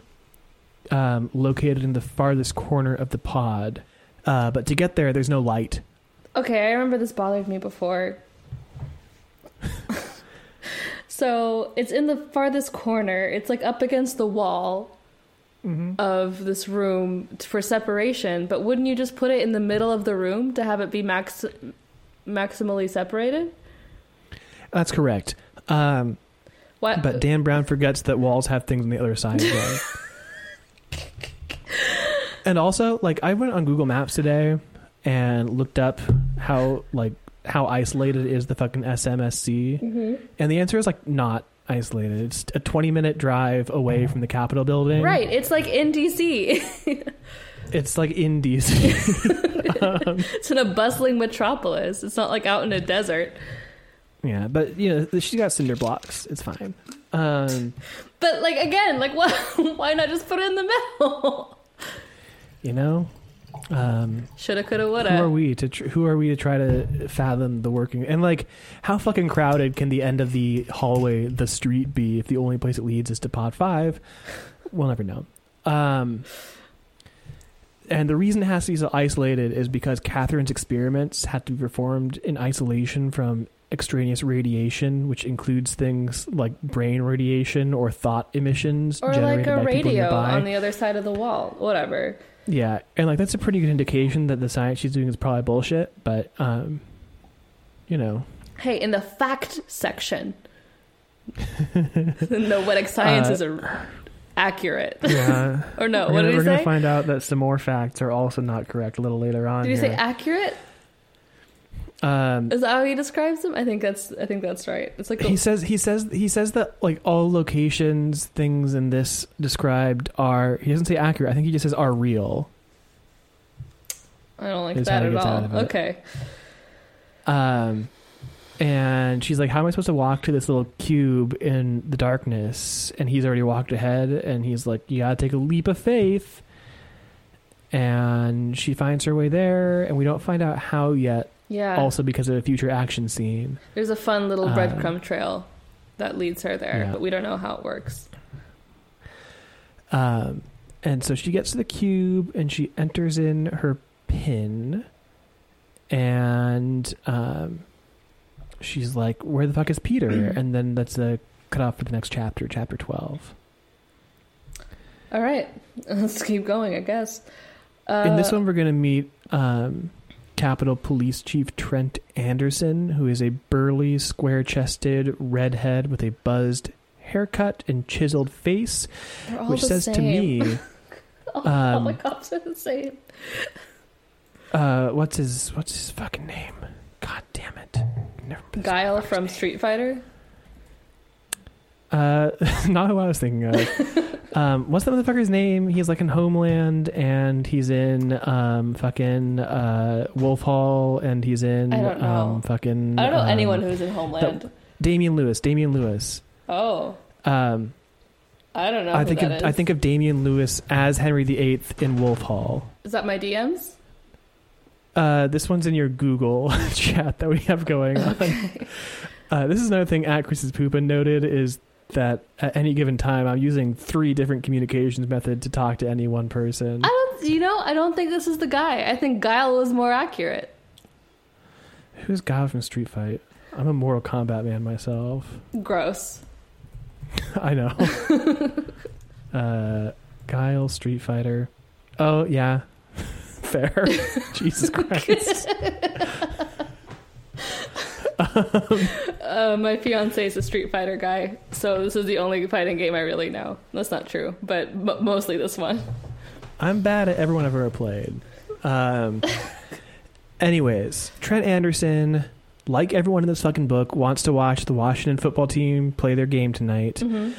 S2: um, located in the farthest corner of the pod. Uh, but to get there, there's no light.
S1: Okay, I remember this bothered me before. [LAUGHS] so it's in the farthest corner. It's like up against the wall of this room for separation. But wouldn't you just put it in the middle of the room to have it be max maximally separated?
S2: That's correct. Um,
S1: What?
S2: but Dan Brown forgets that walls have things on the other side [LAUGHS] and also, like, I went on Google Maps today and looked up how like how isolated is the fucking SMSC,
S1: Mhm.
S2: and the answer is like not isolated. It's a 20 minute drive away from the Capitol building.
S1: Right, it's like in DC. [LAUGHS]
S2: It's like in DC. [LAUGHS]
S1: it's in a bustling metropolis. It's not like out in a desert.
S2: Yeah, but you know she's got cinder blocks. It's fine. Um,
S1: But like again, like why [LAUGHS] why not just put it in the middle?
S2: you know, Um,
S1: Shoulda, coulda, woulda.
S2: who are we to tr- who are we to try to fathom the working and like how fucking crowded can the end of the hallway the street be if the only place it leads is to pod five we'll never know um and the reason it has to be so isolated is because catherine's experiments had to be performed in isolation from extraneous radiation which includes things like brain radiation or thought emissions
S1: Or like a radio on the other side of the wall. Whatever.
S2: Yeah, and like that's a pretty good indication that the science she's doing is probably bullshit. But um, you know,
S1: Hey, in the fact section, [LAUGHS] the noetic sciences are accurate.
S2: yeah. [LAUGHS]
S1: Or no,
S2: we're
S1: what
S2: gonna,
S1: did he
S2: we're gonna find out that some more facts are also not correct a little later on.
S1: Did he say accurate?
S2: Um,
S1: Is that how he describes them? I think that's I think that's right. It's like the,
S2: he says he says he says that like all locations, things in this described are. He doesn't say accurate. I think he just says are real.
S1: I don't like
S2: is
S1: that at all. Okay.
S2: Um, and she's like, "How am I supposed to walk to this little cube in the darkness?" And he's already walked ahead, and he's like, "You gotta take a leap of faith." And she finds her way there, and we don't find out how yet.
S1: Yeah.
S2: Also, because of a future action scene.
S1: There's a fun little
S2: Uh,
S1: breadcrumb trail that leads her there,
S2: Yeah.
S1: but we don't know how it works.
S2: Um, and so she gets to the cube, and she enters in her pin, and um, she's like, "Where the fuck is Peter?" [CLEARS THROAT] and then that's a cut off for the next chapter, chapter twelve.
S1: All right. [LAUGHS] Let's keep going, I guess. Uh,
S2: In this one, we're going to meet um, Capitol Police Chief Trent Anderson, who is a burly, square chested redhead with a buzzed haircut and chiseled face, which says to me,
S1: all, [LAUGHS] [LAUGHS] all the
S2: um,
S1: cops are the same.
S2: uh, what's his what's his fucking name? God damn it! Never
S1: Guile from
S2: name.
S1: Street Fighter.
S2: Uh, [LAUGHS] not who I was thinking of. [LAUGHS] um, what's the motherfucker's name? He's like in Homeland, and he's in um fucking uh Wolf Hall, and he's in
S1: I don't know.
S2: um fucking.
S1: I don't know
S2: um,
S1: anyone who's in Homeland.
S2: Damian Lewis. Damian Lewis.
S1: Oh,
S2: Um,
S1: I don't know.
S2: I think of
S1: is.
S2: I think of Damian Lewis as Henry VIII in Wolf Hall.
S1: is that my DMs?
S2: Uh, this one's in your Google [LAUGHS] chat that we have going on. Uh, this is another thing at Chris's Poopin noted is that at any given time I'm using three different communications method to talk to any one person.
S1: I don't. You know, I don't think this is the guy. I think Guile was more accurate.
S2: Who's Guile from Street Fight? I'm a Mortal Kombat man myself.
S1: Gross. [LAUGHS]
S2: I know. [LAUGHS] uh, Guile, Street Fighter. Oh yeah, [LAUGHS] fair. Jesus Christ.
S1: Uh, my fiance is a Street Fighter guy, so this is the only fighting game I really know. That's not true, but m- mostly this one.
S2: I'm bad at everyone I've ever played. Um, anyways, Trent Anderson, like everyone in this fucking book, wants to watch the Washington football team play their game tonight.
S1: hmm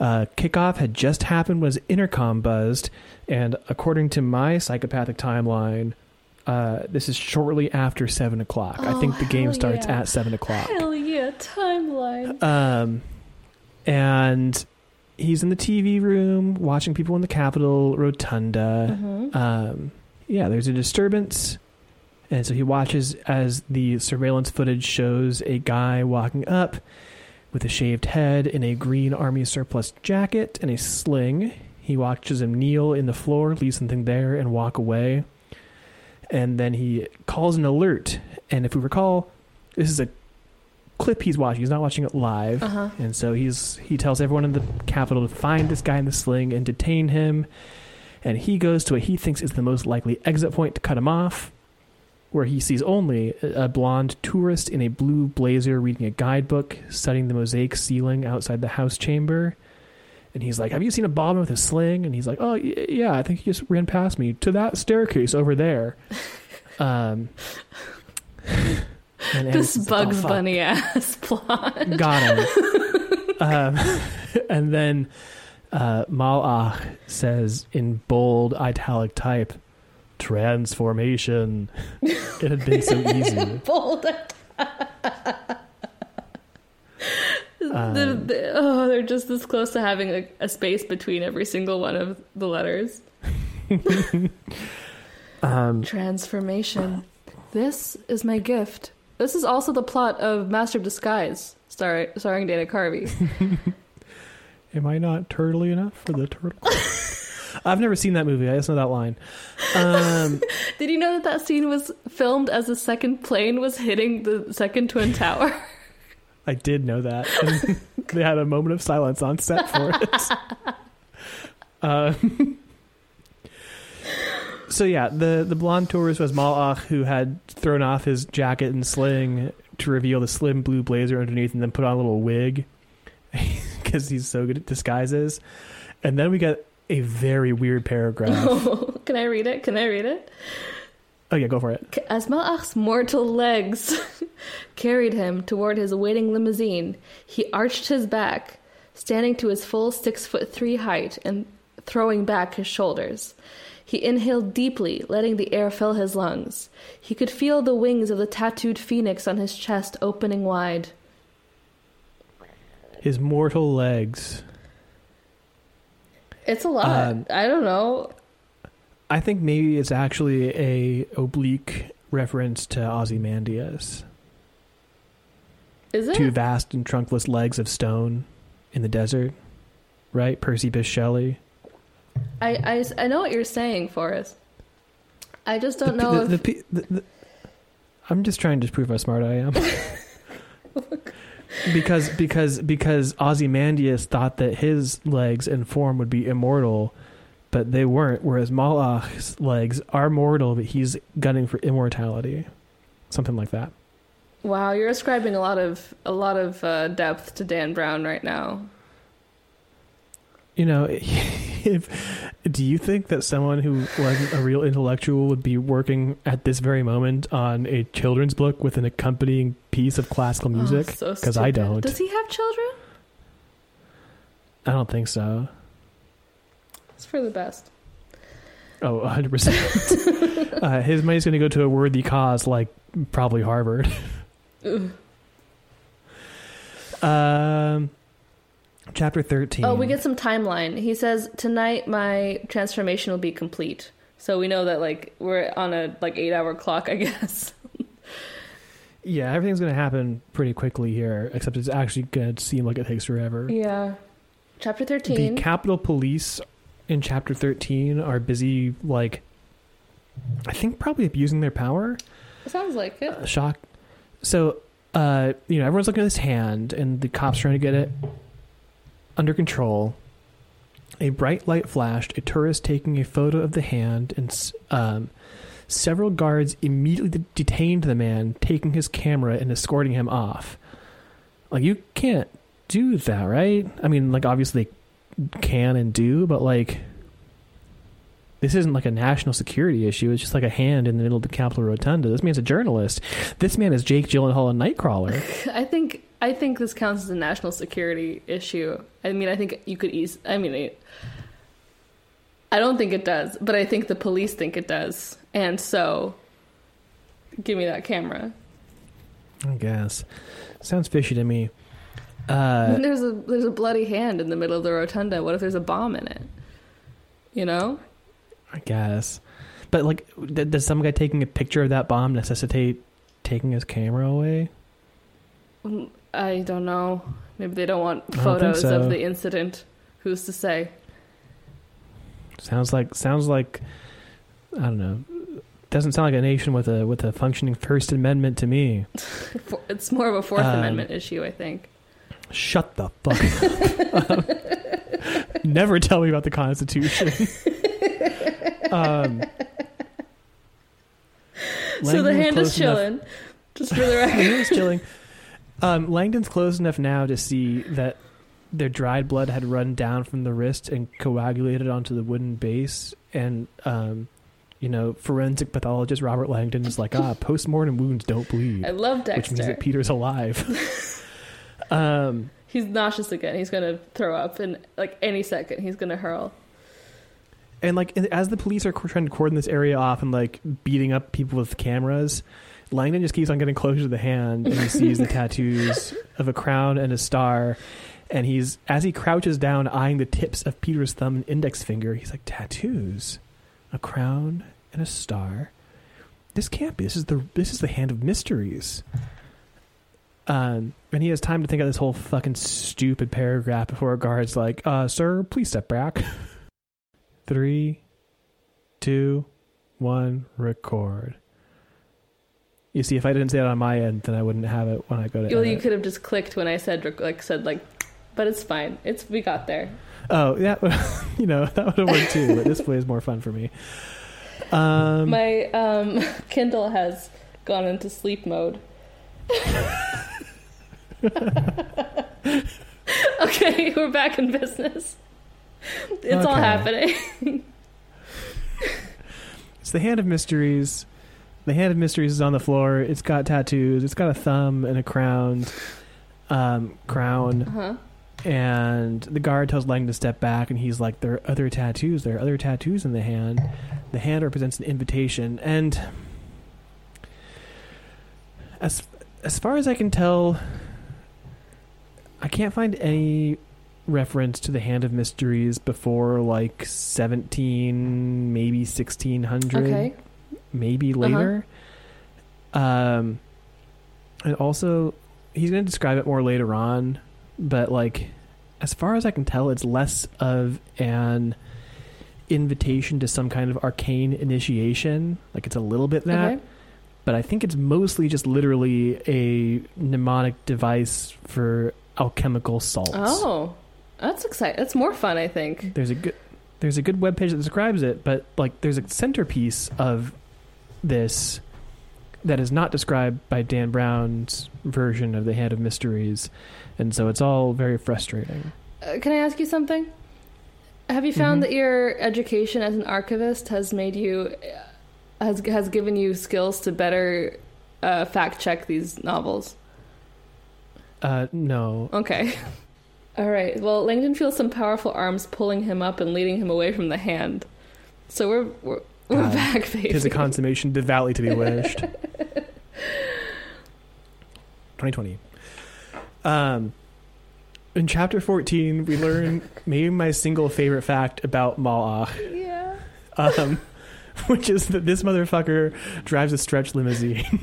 S2: Uh, kickoff had just happened, was intercom buzzed, and according to my psychopathic timeline, uh, this is shortly after seven o'clock. I
S1: Oh,
S2: think the game starts
S1: yeah.
S2: at seven o'clock.
S1: Hell yeah, timeline.
S2: Um, and he's in the TV room watching people in the Capitol Rotunda.
S1: Mhm.
S2: Um, yeah, there's a disturbance. And so he watches as the surveillance footage shows a guy walking up with a shaved head in a green army surplus jacket and a sling. He watches him kneel in the floor, leave something there, and walk away. And then he calls an alert. And if we recall, this is a clip he's watching. He's not watching it live.
S1: Uh-huh.
S2: And so he's he tells everyone in the capital to find this guy in the sling and detain him. And he goes to what he thinks is the most likely exit point to cut him off, where he sees only a a blonde tourist in a blue blazer reading a guidebook, studying the mosaic ceiling outside the house chamber. And he's like, "Have you seen a ballman with a sling?" And he's like, "Oh y- yeah, I think he just ran past me to that staircase over there." [LAUGHS] um,
S1: This
S2: Anderson's like, "Oh,
S1: Bugs. Bunny ass [LAUGHS] plot.
S2: Got him. [LAUGHS] um, and then uh, Mal'akh says in bold italic type, transformation. It had been so easy.
S1: Bold.
S2: Um,
S1: the, the, oh, they're just this close to having a, a space between every single one of the letters. [LAUGHS]
S2: Um,
S1: Transformation. This is my gift. This is also the plot of Master of Disguise, star- starring Dana Carvey. [LAUGHS]
S2: Am I not turtly enough for the turtle? [LAUGHS] I've never seen that movie. I just know that line. Um,
S1: Did you know that that scene was filmed as the second plane was hitting the second twin tower?
S2: I did know that. And [LAUGHS] they had a moment of silence on set for it. Uh, [LAUGHS] so yeah, the the blonde tourist was Mal'akh, who had thrown off his jacket and sling to reveal the slim blue blazer underneath, and then put on a little wig [LAUGHS] because he's so good at disguises. And then we got a very weird paragraph.
S1: Can I read it? Can I read it?
S2: Oh yeah, go for it.
S1: As Mal'akh's mortal legs [LAUGHS] carried him toward his waiting limousine, he arched his back, standing to his full six foot three height and throwing back his shoulders. He inhaled deeply, letting the air fill his lungs. He could feel the wings of the tattooed phoenix on his chest opening wide.
S2: His mortal legs.
S1: It's a lot.
S2: Um,
S1: I don't know.
S2: I think maybe it's actually a oblique reference to Ozymandias.
S1: Is it?
S2: Two vast and trunkless legs of stone in the desert, right? Percy Bysshe Shelley.
S1: I, I, I know what you're saying, Forrest. I just don't
S2: The-
S1: know
S2: the-
S1: if
S2: the pe- the- the- I'm just trying to prove how smart I am. [LAUGHS] because because because Ozymandias thought that his legs and form would be immortal, but they weren't. Whereas Mal'akh's legs are mortal, but he's gunning for immortality, something like that.
S1: Wow, you're ascribing a lot of a lot of uh, depth to Dan Brown right now.
S2: You know, [LAUGHS] if do you think that someone who wasn't a real intellectual would be working at this very moment on a children's book with an accompanying piece of classical music?
S1: Oh, so
S2: Because I don't.
S1: Does he have children?
S2: I don't think so.
S1: It's for the best.
S2: Oh, 100%. [LAUGHS] uh, his money's going to go to a worthy cause like probably Harvard. Um, chapter 13.
S1: Oh, we get some timeline. He says tonight my transformation will be complete. So we know that like we're on a like eight hour clock, I [LAUGHS] guess.
S2: Yeah, everything's going to happen pretty quickly here, except it's actually going to seem like it takes forever.
S1: yeah. Chapter thirteen.
S2: The Capitol Police in chapter 13 are busy, like, I think probably abusing their power.
S1: Sounds like it.
S2: Uh, shock. So, uh, you know, everyone's looking at his hand, and the cops trying to get it under control. A bright light flashed. A tourist taking a photo of the hand, and um, several guards immediately de- detained the man, taking his camera and escorting him off. Like you can't do that, right? I mean, like obviously can and do, but like this isn't like a national security issue. It's just like a hand in the middle of the Capitol Rotunda. This man's a journalist. This man is Jake Gyllenhaal in Nightcrawler. [LAUGHS]
S1: I think I think this counts as a national security issue. I mean, I think you could ease. I mean, it, I don't think it does, but I think the police think it does, and so give me that camera.
S2: I guess. Sounds fishy to me. Uh, [LAUGHS]
S1: there's a there's a bloody hand in the middle of the rotunda. What if there's a bomb in it? You know?
S2: I guess. But like, d- does some guy taking a picture of that bomb necessitate taking his camera away?
S1: Mm, I don't know. Maybe they don't want
S2: I don't
S1: photos
S2: so.
S1: of the incident. Who's to say?
S2: Sounds like sounds like I don't know. Doesn't sound like a nation with a with a functioning First Amendment to me. [LAUGHS]
S1: It's more of a Fourth
S2: Um,
S1: Amendment issue, I think.
S2: Shut the fuck up. [LAUGHS] Never tell me about the Constitution. [LAUGHS] um,
S1: so the hand is
S2: enough-
S1: chilling. Just for the [LAUGHS]
S2: the
S1: record.
S2: hand is chilling. Um, Langdon's close enough now to see that their dried blood had run down from the wrist and coagulated onto the wooden base. And, um, you know, forensic pathologist Robert Langdon is like, ah, post-mortem wounds don't bleed,
S1: I love Dexter.
S2: which means that Peter's alive. Um,
S1: He's nauseous again. He's gonna throw up in like any second. He's gonna hurl.
S2: And like as the police are trying to cordon this area off and like beating up people with cameras, Langdon just keeps on getting closer to the hand and he [LAUGHS] sees the tattoos of a crown and a star. And he's as he crouches down, eyeing the tips of Peter's thumb and index finger. He's like, tattoos, a crown and a star. This can't be. This is the this is the hand of mysteries. Um, and he has time to think of this whole fucking stupid paragraph before a guard's like, uh, sir, please step back. [LAUGHS] Three, two, one, record. You see, if I didn't say it on my end, then I wouldn't have it when I go to.
S1: Well, you could have just clicked when I said like said like, but it's fine. It's we got there.
S2: Oh, yeah, [LAUGHS] you know that would have worked too. But this way is more fun for me. Um,
S1: My um, [LAUGHS] Kindle has gone into sleep mode. [LAUGHS] okay, we're back in business. It's all happening. [LAUGHS]
S2: It's the Hand of Mysteries. The Hand of Mysteries is on the floor. It's got tattoos. It's got a thumb and a crown. Um, crown.
S1: huh.
S2: And the guard tells Lang to step back, and he's like, "There are other tattoos. There are other tattoos in the hand. The hand represents an invitation." And as as far as I can tell, I can't find any reference to the Hand of Mysteries before like seventeen, maybe sixteen hundred
S1: Okay.
S2: maybe later. Um, and also, he's going to describe it more later on, but like, as far as I can tell, it's less of an invitation to some kind of arcane initiation. Like, it's a little bit that,
S1: Okay.
S2: but I think it's mostly just literally a mnemonic device for alchemical salts.
S1: Oh, that's exciting. That's more fun, I think.
S2: There's a good there's a good webpage that describes it, but like there's a centerpiece of this that is not described by Dan Brown's version of the Hand of Mysteries, and so it's all very frustrating.
S1: Uh, can I ask you something? Have you found
S2: Mhm.
S1: that your education as an archivist has made you has has given you skills to better uh, fact check these novels?
S2: Uh, no,
S1: Okay. [LAUGHS] All right. Well, Langdon feels some powerful arms pulling him up and leading him away from the hand. So we're we're, we're
S2: God,
S1: back, baby.
S2: tis a consummation devoutly to be wished. [LAUGHS] 2020. Um, in chapter 14, we learn maybe my single favorite fact about Mal'akh.
S1: yeah.
S2: um, [LAUGHS] which is that this motherfucker drives a stretch limousine.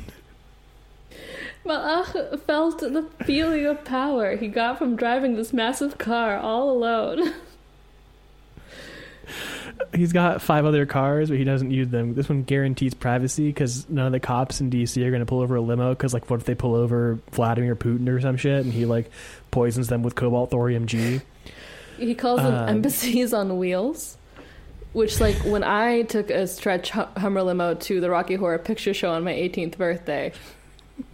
S1: Mal'akh felt the feeling of power he got from driving this massive car all alone. [LAUGHS]
S2: He's got five other cars, but he doesn't use them. This one guarantees privacy because none of the cops in DC are going to pull over a limo. Because like, what if they pull over Vladimir Putin or some shit, and he like poisons them with cobalt thorium G?
S1: He calls them
S2: Um,
S1: embassies on wheels. Which, like, when I took a stretch Hummer limo to the Rocky Horror Picture Show on my 18th birthday, [LAUGHS]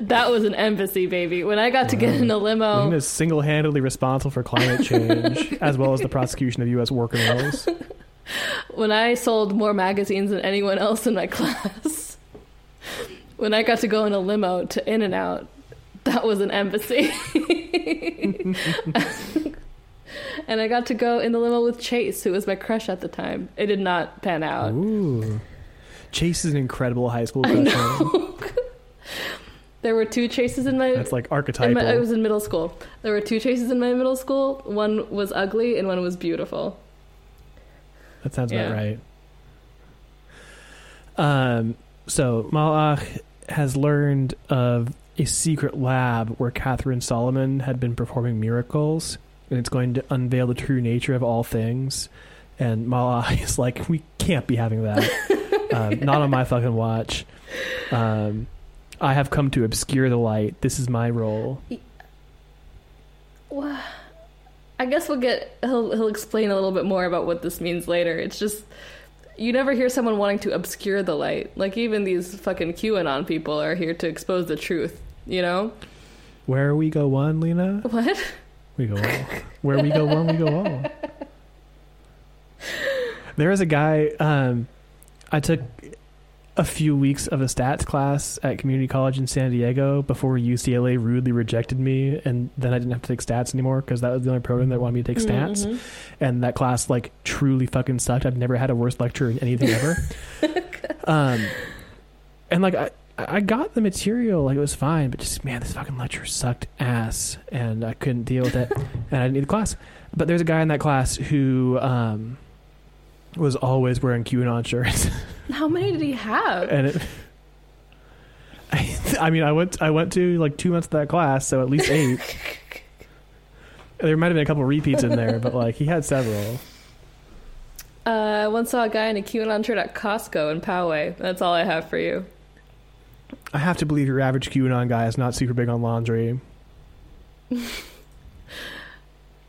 S1: that was an embassy, baby. When I got to get in a limo,
S2: Lena is single-handedly responsible for climate change, [LAUGHS] as well as the prosecution of U.S. criminals.
S1: when I sold more magazines than anyone else in my [LAUGHS] class, when I got to go in a limo to In and Out, that was an embassy. and I got to go in the limo with Chase, who was my crush at the time. It did not pan out.
S2: Ooh, Chase is an incredible high school crush.
S1: There were two Chases in my.
S2: That's like archetypal.
S1: my I was in middle school. There were two Chases in my middle school. One was ugly and one was beautiful.
S2: That sounds
S1: Yeah.
S2: about right. Um, so Mal'akh has learned of a secret lab where Catherine Solomon had been performing miracles, and it's going to unveil the true nature of all things. And Mal'akh [LAUGHS] is like, "We can't be having that. [LAUGHS] um, not on my fucking watch. Um, I have come to obscure the light. This is my role."
S1: Well, I guess we'll get he'll he'll explain a little bit more about what this means later. It's just you never hear someone wanting to obscure the light. Like even these fucking QAnon people are here to expose the truth. You know
S2: Where we go one, Lena,
S1: what?
S2: we go all. Where we go one, we go all. [LAUGHS] There was a guy. Um, I took a few weeks of a stats class at community college in San Diego before UCLA rudely rejected me, and then I didn't have to take stats anymore because that was the only program that wanted me to take stats.
S1: Mhm.
S2: And that class like truly fucking sucked. I've never had a worse lecture in anything ever. [LAUGHS] um, and like I. I got the material, like it was fine, but just man, this fucking lecture sucked ass, and I couldn't deal with it, and I didn't need the class. But there's a guy in that class who um, was always wearing QAnon shirts. [LAUGHS]
S1: How many did he have?
S2: and it. I, [LAUGHS] I mean, I went. I went to like two months of that class, so at least eight. [LAUGHS] there might have been a couple repeats in there, but like he had several.
S1: Uh, I once saw a guy in a QAnon shirt at Costco in Poway. That's all I have for you.
S2: I have to believe your average QAnon guy is not super big on laundry.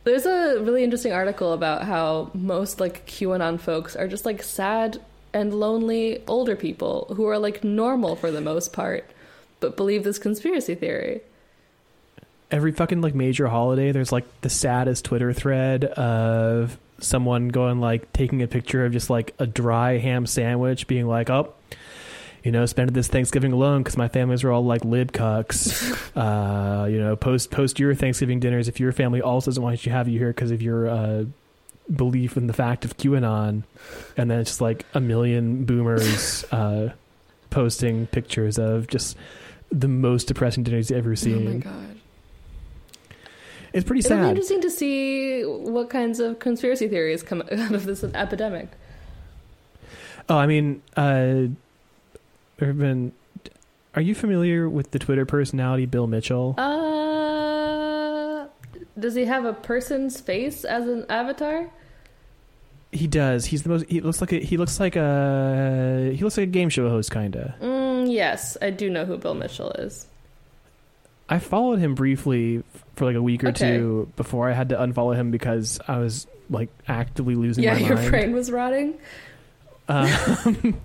S1: There's a really interesting article about how most like QAnon folks are just like sad and lonely older people who are like normal for the most part, but believe this conspiracy theory.
S2: Every fucking like major holiday, there's like the saddest Twitter thread of someone going like taking a picture of just like a dry ham sandwich, being like, "Oh, you know, spending this Thanksgiving alone because my families are all like lib cucks." [LAUGHS] uh, you know, post post your Thanksgiving dinners if your family also doesn't want you to have you here because of your uh, belief in the fact of QAnon, and then it's just like a million boomers [LAUGHS] uh, posting pictures of just the most depressing dinners you've ever seen.
S1: Oh my god.
S2: It's pretty sad.
S1: It'll be interesting to see what kinds of conspiracy theories come [LAUGHS] out of this epidemic.
S2: Oh, I mean, uh, there have been. Are you familiar with the Twitter personality Bill Mitchell?
S1: Uh, does he have a person's face as an avatar?
S2: he does. He's the most. He looks like a. He looks like a. He looks like a game show host, kinda.
S1: Mm, yes, I do know who Bill Mitchell is.
S2: I followed him briefly for like a week or
S1: Okay.
S2: two before I had to unfollow him because I was like actively losing
S1: yeah, your
S2: mind. [LAUGHS]
S1: brain was rotting.
S2: Um,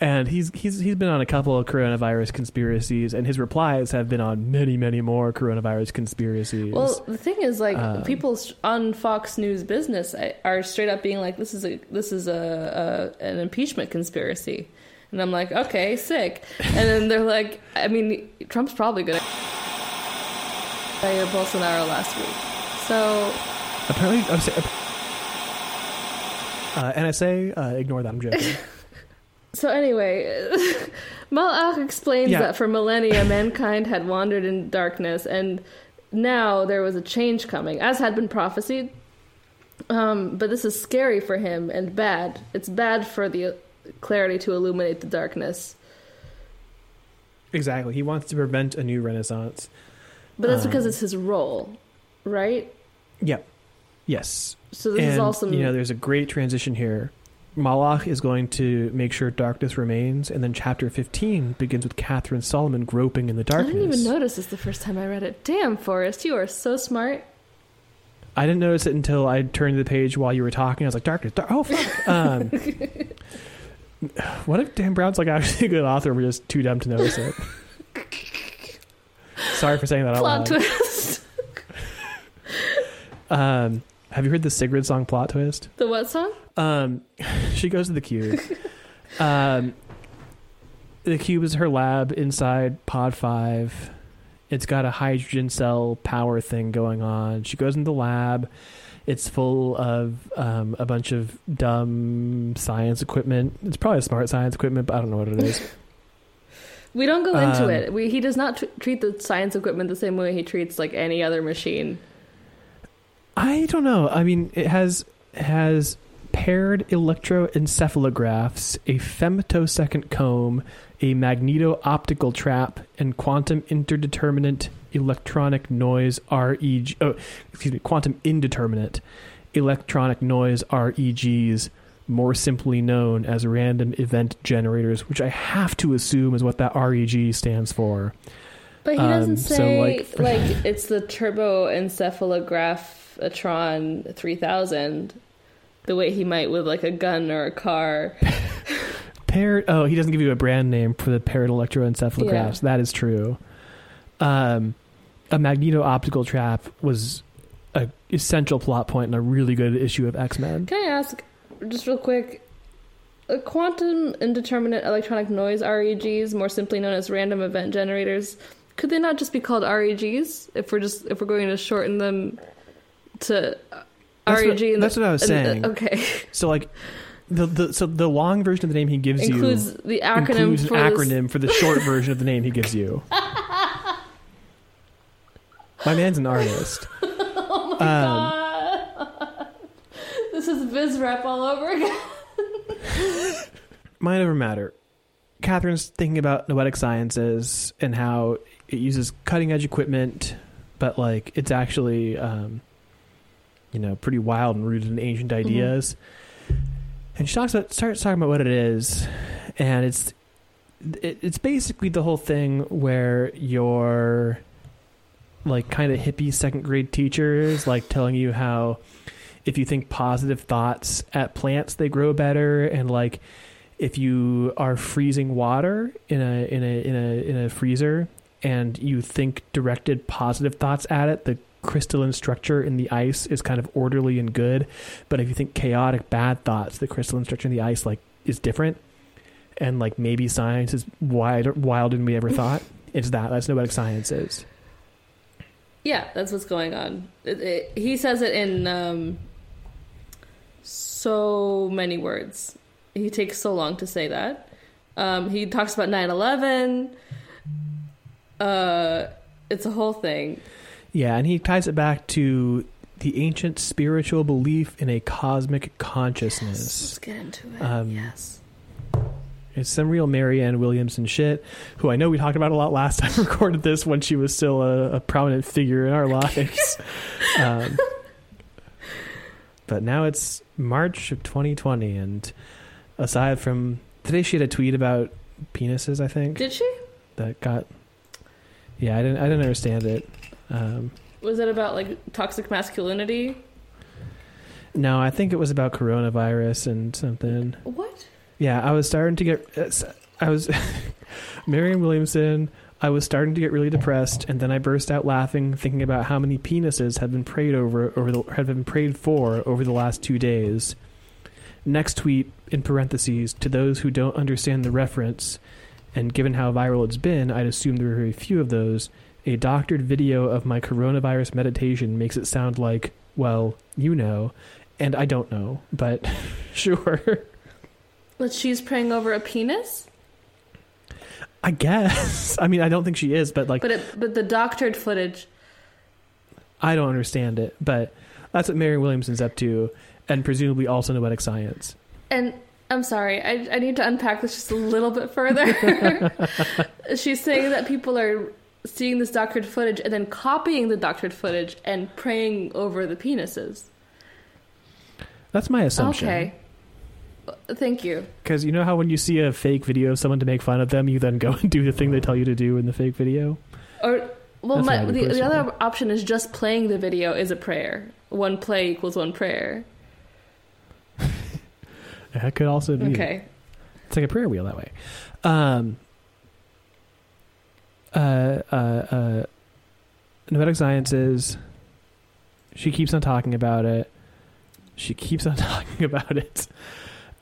S2: and he's he's he's been on a couple of coronavirus conspiracies, and his replies have been on many many more coronavirus conspiracies.
S1: Well, the thing is, like,
S2: Um,
S1: people on Fox News Business are straight up being like, "This is a this is a, a an impeachment conspiracy," and I'm like, "Okay, sick." And then they're like, "I mean, Trump's probably gonna fire Bolsonaro last week." So
S2: apparently, I'm sa- uh, NSA, uh, ignore that. I'm joking. [LAUGHS]
S1: So anyway, [LAUGHS] Mal'akh explains
S2: Yeah.
S1: that for millennia mankind had wandered in darkness, and now there was a change coming, as had been prophesied. Um, but this is scary for him and bad. It's bad for the clarity to illuminate the darkness.
S2: exactly. He wants to prevent a new renaissance.
S1: But that's because
S2: Um,
S1: it's his role, right?
S2: Yep. Yes.
S1: So this
S2: and,
S1: is also
S2: you know, there's a great transition here. Mal'akh is going to make sure darkness remains, and then chapter 15 begins with Catherine Solomon groping in the darkness.
S1: I didn't even notice this the first time I read it. Damn, Forrest, you are so smart.
S2: I didn't notice it until I turned the page while you were talking. I was like, darkness, dark. Oh, fuck. [LAUGHS] um, what if Dan Brown's like actually a good author? We're just too dumb to notice it. [LAUGHS] Sorry for saying that out
S1: Plot twist. [LAUGHS]
S2: Um, have you heard the Sigrid song plot twist?
S1: the what song?
S2: Um, [LAUGHS] she goes to the cube. um, the cube is her lab inside Pod Five. It's got a hydrogen cell power thing going on. She goes into the lab. It's full of um, a bunch of dumb science equipment. It's probably smart science equipment, but I don't know what it is. [LAUGHS]
S1: We don't go into
S2: Um,
S1: it. We, he does not tr- treat the science equipment the same way he treats like any other machine.
S2: I don't know. I mean, it has has paired electroencephalographs, a femtosecond comb, a magneto-optical trap, and quantum interdeterminate electronic noise REG. Oh, excuse me, quantum indeterminate electronic noise REGs, more simply known as random event generators, which I have to assume is what that REG stands for.
S1: But he
S2: Um,
S1: doesn't
S2: so,
S1: say
S2: like,
S1: like, it's the turboencephalographatron 3000 the way he might with like a gun or a car. [LAUGHS]
S2: Paired. Oh, he doesn't give you a brand name for the paired electroencephalographs.
S1: Yeah.
S2: That is true. Um, a magneto-optical trap was a essential plot point in a really good issue of X Men.
S1: Can I ask just real quick a quantum indeterminate electronic noise REGs, more simply known as random event generators, could they not just be called REGs if we're just if we're going to shorten them to
S2: That's what- that's what I was saying.
S1: okay,
S2: So, like, the, the so the long version of the name he gives
S1: includes
S2: you
S1: the acronym
S2: includes an
S1: for this-
S2: acronym for the short version of the name he gives you. [LAUGHS] My man's an artist. [LAUGHS]
S1: Oh my god. [LAUGHS] this is biz rep all over again.
S2: mind over matter. Catherine's thinking about noetic sciences and how it uses cutting edge equipment, but like it's actually, um, you know, pretty wild and rooted in ancient mm-hmm. ideas. And she talks about starts talking about what it is, and it's it, it's basically the whole thing where your like kind of hippie second grade teachers like telling you how if you think positive thoughts at plants they grow better. And like if you are freezing water in a in a in a in a freezer and you think directed positive thoughts at it the crystalline structure in the ice is kind of orderly and good but if you think chaotic bad thoughts the crystalline structure in the ice like is different and like maybe science is wider, wilder than we ever thought it's that that's noetic science is
S1: Yeah, that's what's going on. It, it, he says it in um, so many words. He takes so long to say that. Um, he talks about 9 11. Uh, it's a whole thing.
S2: Yeah, and he ties it back to the ancient spiritual belief in a cosmic consciousness.
S1: Let's get into it.
S2: Um,
S1: yes.
S2: It's some real Marianne Williamson shit, who I know we talked about a lot last [LAUGHS] time we recorded this when she was still a, a prominent figure in our [LAUGHS] lives. um, but now it's March of 2020, and aside from today, she had a tweet about penises. I think
S1: Did she?
S2: that got. Yeah, I didn't. I didn't understand it. Um,
S1: Was it about like toxic masculinity?
S2: no, I think it was about coronavirus and something.
S1: What?
S2: Yeah, I was starting to get. uh, I was [LAUGHS] Marianne Williamson. I was starting to get really depressed, and then I burst out laughing, thinking about how many penises had been prayed over over the had been prayed for over the last two days. Next tweet in parentheses to those who don't understand the reference, and given how viral it's been, I'd assume there are very few of those. A doctored video of my coronavirus meditation makes it sound like, well, you know, and I don't know, but [LAUGHS] sure.
S1: That she's praying over a penis?
S2: I guess. [LAUGHS] I mean, I don't think she is, but like,
S1: But it, but the doctored footage.
S2: I don't understand it. But that's what Mary Williamson's up to, and presumably also noetic science.
S1: And I'm sorry, I, I need to unpack this just a little bit further. [LAUGHS] She's saying that people are seeing this doctored footage and then copying the doctored footage and praying over the penises.
S2: That's my assumption.
S1: Okay. Thank you.
S2: Because you know how when you see a fake video of someone to make fun of them, you then go and [LAUGHS] do the thing they tell you to do in the fake video.
S1: Or well, my,
S2: what I do
S1: the, the other option is just playing the video is a prayer. One play equals one prayer.
S2: That could also be.
S1: Okay.
S2: It's like a prayer wheel that way. Um, uh, uh, uh, Noetic Sciences, she keeps on talking about it. She keeps on [LAUGHS] talking about it.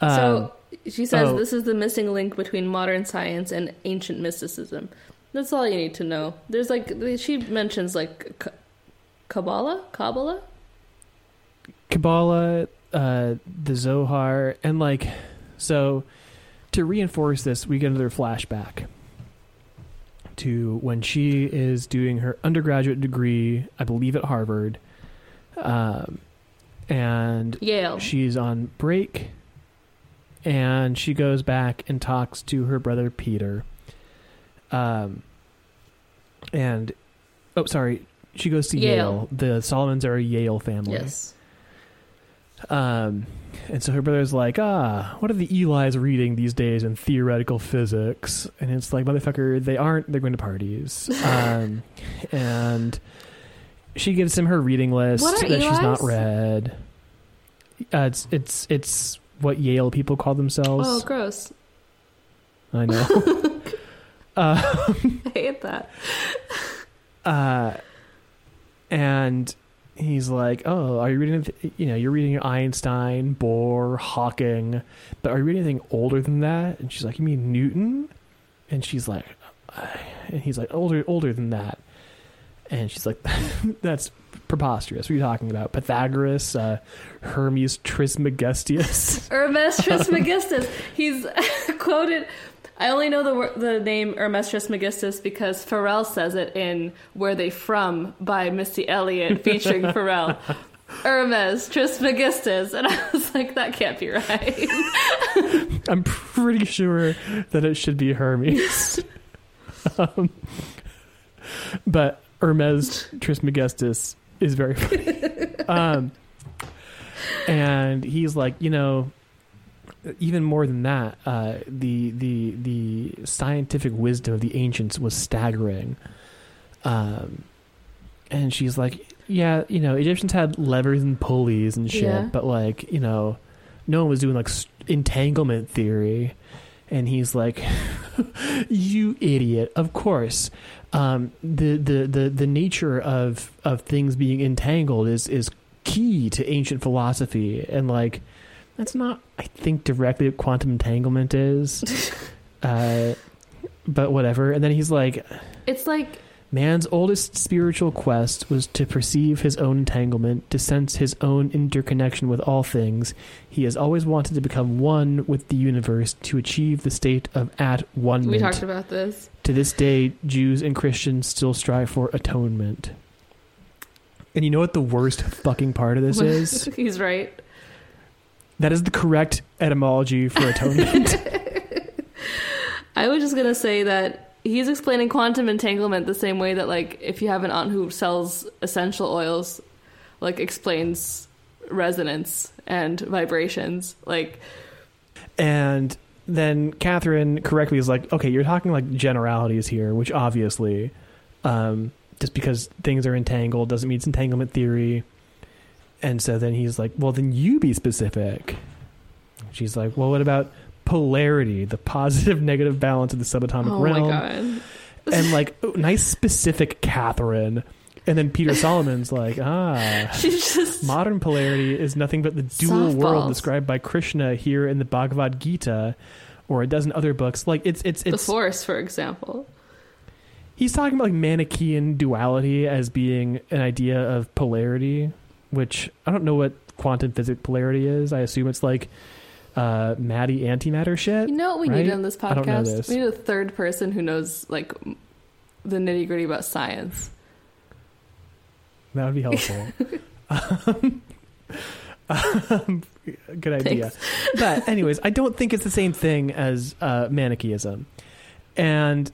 S2: Um,
S1: so she says
S2: oh.
S1: this is the missing link between modern science and ancient mysticism. That's all you need to know. There's like she mentions like K- Kabbalah, Kabbalah.
S2: Kabbalah, uh, the Zohar, and like, so to reinforce this, we get another flashback to when she is doing her undergraduate degree, I believe at Harvard, um, and
S1: Yale.
S2: she's on break, and she goes back and talks to her brother Peter, um, and oh, sorry, she goes to Yale.
S1: Yale.
S2: The Solomons are a Yale family.
S1: yes.
S2: Um, and so her brother's like, ah, what are the Elis reading these days in theoretical physics? And it's like, motherfucker, they aren't. They're going to parties. Um, [LAUGHS] and she gives him her reading list that she's not read. Uh, it's it's it's what Yale people call themselves.
S1: Oh, gross.
S2: I know. uh, [LAUGHS] [LAUGHS]
S1: I hate that.
S2: uh, and he's like, "Oh, are you reading? th- You know, you're reading Einstein, Bohr, Hawking, but are you reading anything older than that?" And she's like, "You mean Newton?" And she's like, "I-" and he's like, "Older, older than that." And she's like, [LAUGHS] "That's preposterous. What are you talking about? Pythagoras, uh, Hermes Trismegistus."
S1: Hermes Trismegistus. He's [LAUGHS] quoted. I only know the the name Hermes Trismegistus because Pharrell says it in "Where They From" by Missy Elliott [LAUGHS] featuring Pharrell. Hermes Trismegistus, and I was like, that can't be right. [LAUGHS]
S2: I'm pretty sure that it should be Hermes. [LAUGHS] um, but Hermes Trismegistus is very funny. Um, and he's like, you know, even more than that, uh, the the the scientific wisdom of the ancients was staggering. Um, and she's like, yeah, you know, Egyptians had levers and pulleys and shit,
S1: Yeah.
S2: but like, you know, no one was doing like entanglement theory. And he's like, [LAUGHS] "You idiot! Of course, um, the, the the the nature of of things being entangled is is key to ancient philosophy, and like that's not, I think, directly what quantum entanglement is. [LAUGHS] uh, but whatever. And then he's like,
S1: It's like
S2: Man's oldest spiritual quest was to perceive his own entanglement, to sense his own interconnection with all things. He has always wanted to become one with the universe, to achieve the state of at one
S1: we talked about this.
S2: To this day, Jews and Christians still strive for atonement. And you know what the worst fucking part of this [LAUGHS] is?
S1: He's right.
S2: That is the correct etymology for atonement. [LAUGHS] [LAUGHS]
S1: I was just gonna say that he's explaining quantum entanglement the same way that like if you have an aunt who sells essential oils, like explains resonance and vibrations. Like
S2: And then Catherine correctly is like, okay, you're talking like generalities here, which obviously, um, just because things are entangled doesn't mean it's entanglement theory. And so then he's like, well, then you be specific. She's like, well, what about polarity, the positive [LAUGHS] negative balance of the subatomic
S1: oh
S2: realm?
S1: my god.
S2: And like, [LAUGHS] oh, nice specific Catherine. And then Peter Solomon's like, ah. [LAUGHS]
S1: She's just
S2: Modern polarity is nothing but the dual world described by Krishna here in the Bhagavad Gita or a dozen other books. Like it's it's it's the
S1: force, for example.
S2: he's talking about like Manichaean duality as being an idea of polarity, which I don't know what quantum physics polarity is. I assume it's like uh Maddie antimatter shit.
S1: You know what we
S2: right?
S1: need on this
S2: I don't know
S1: podcast?
S2: this.
S1: We need a third person who knows like the nitty gritty about science.
S2: That would be helpful. [LAUGHS] um, [LAUGHS] um, good idea.
S1: Thanks.
S2: But anyways, I don't think it's the same thing as uh, Manichaeism. And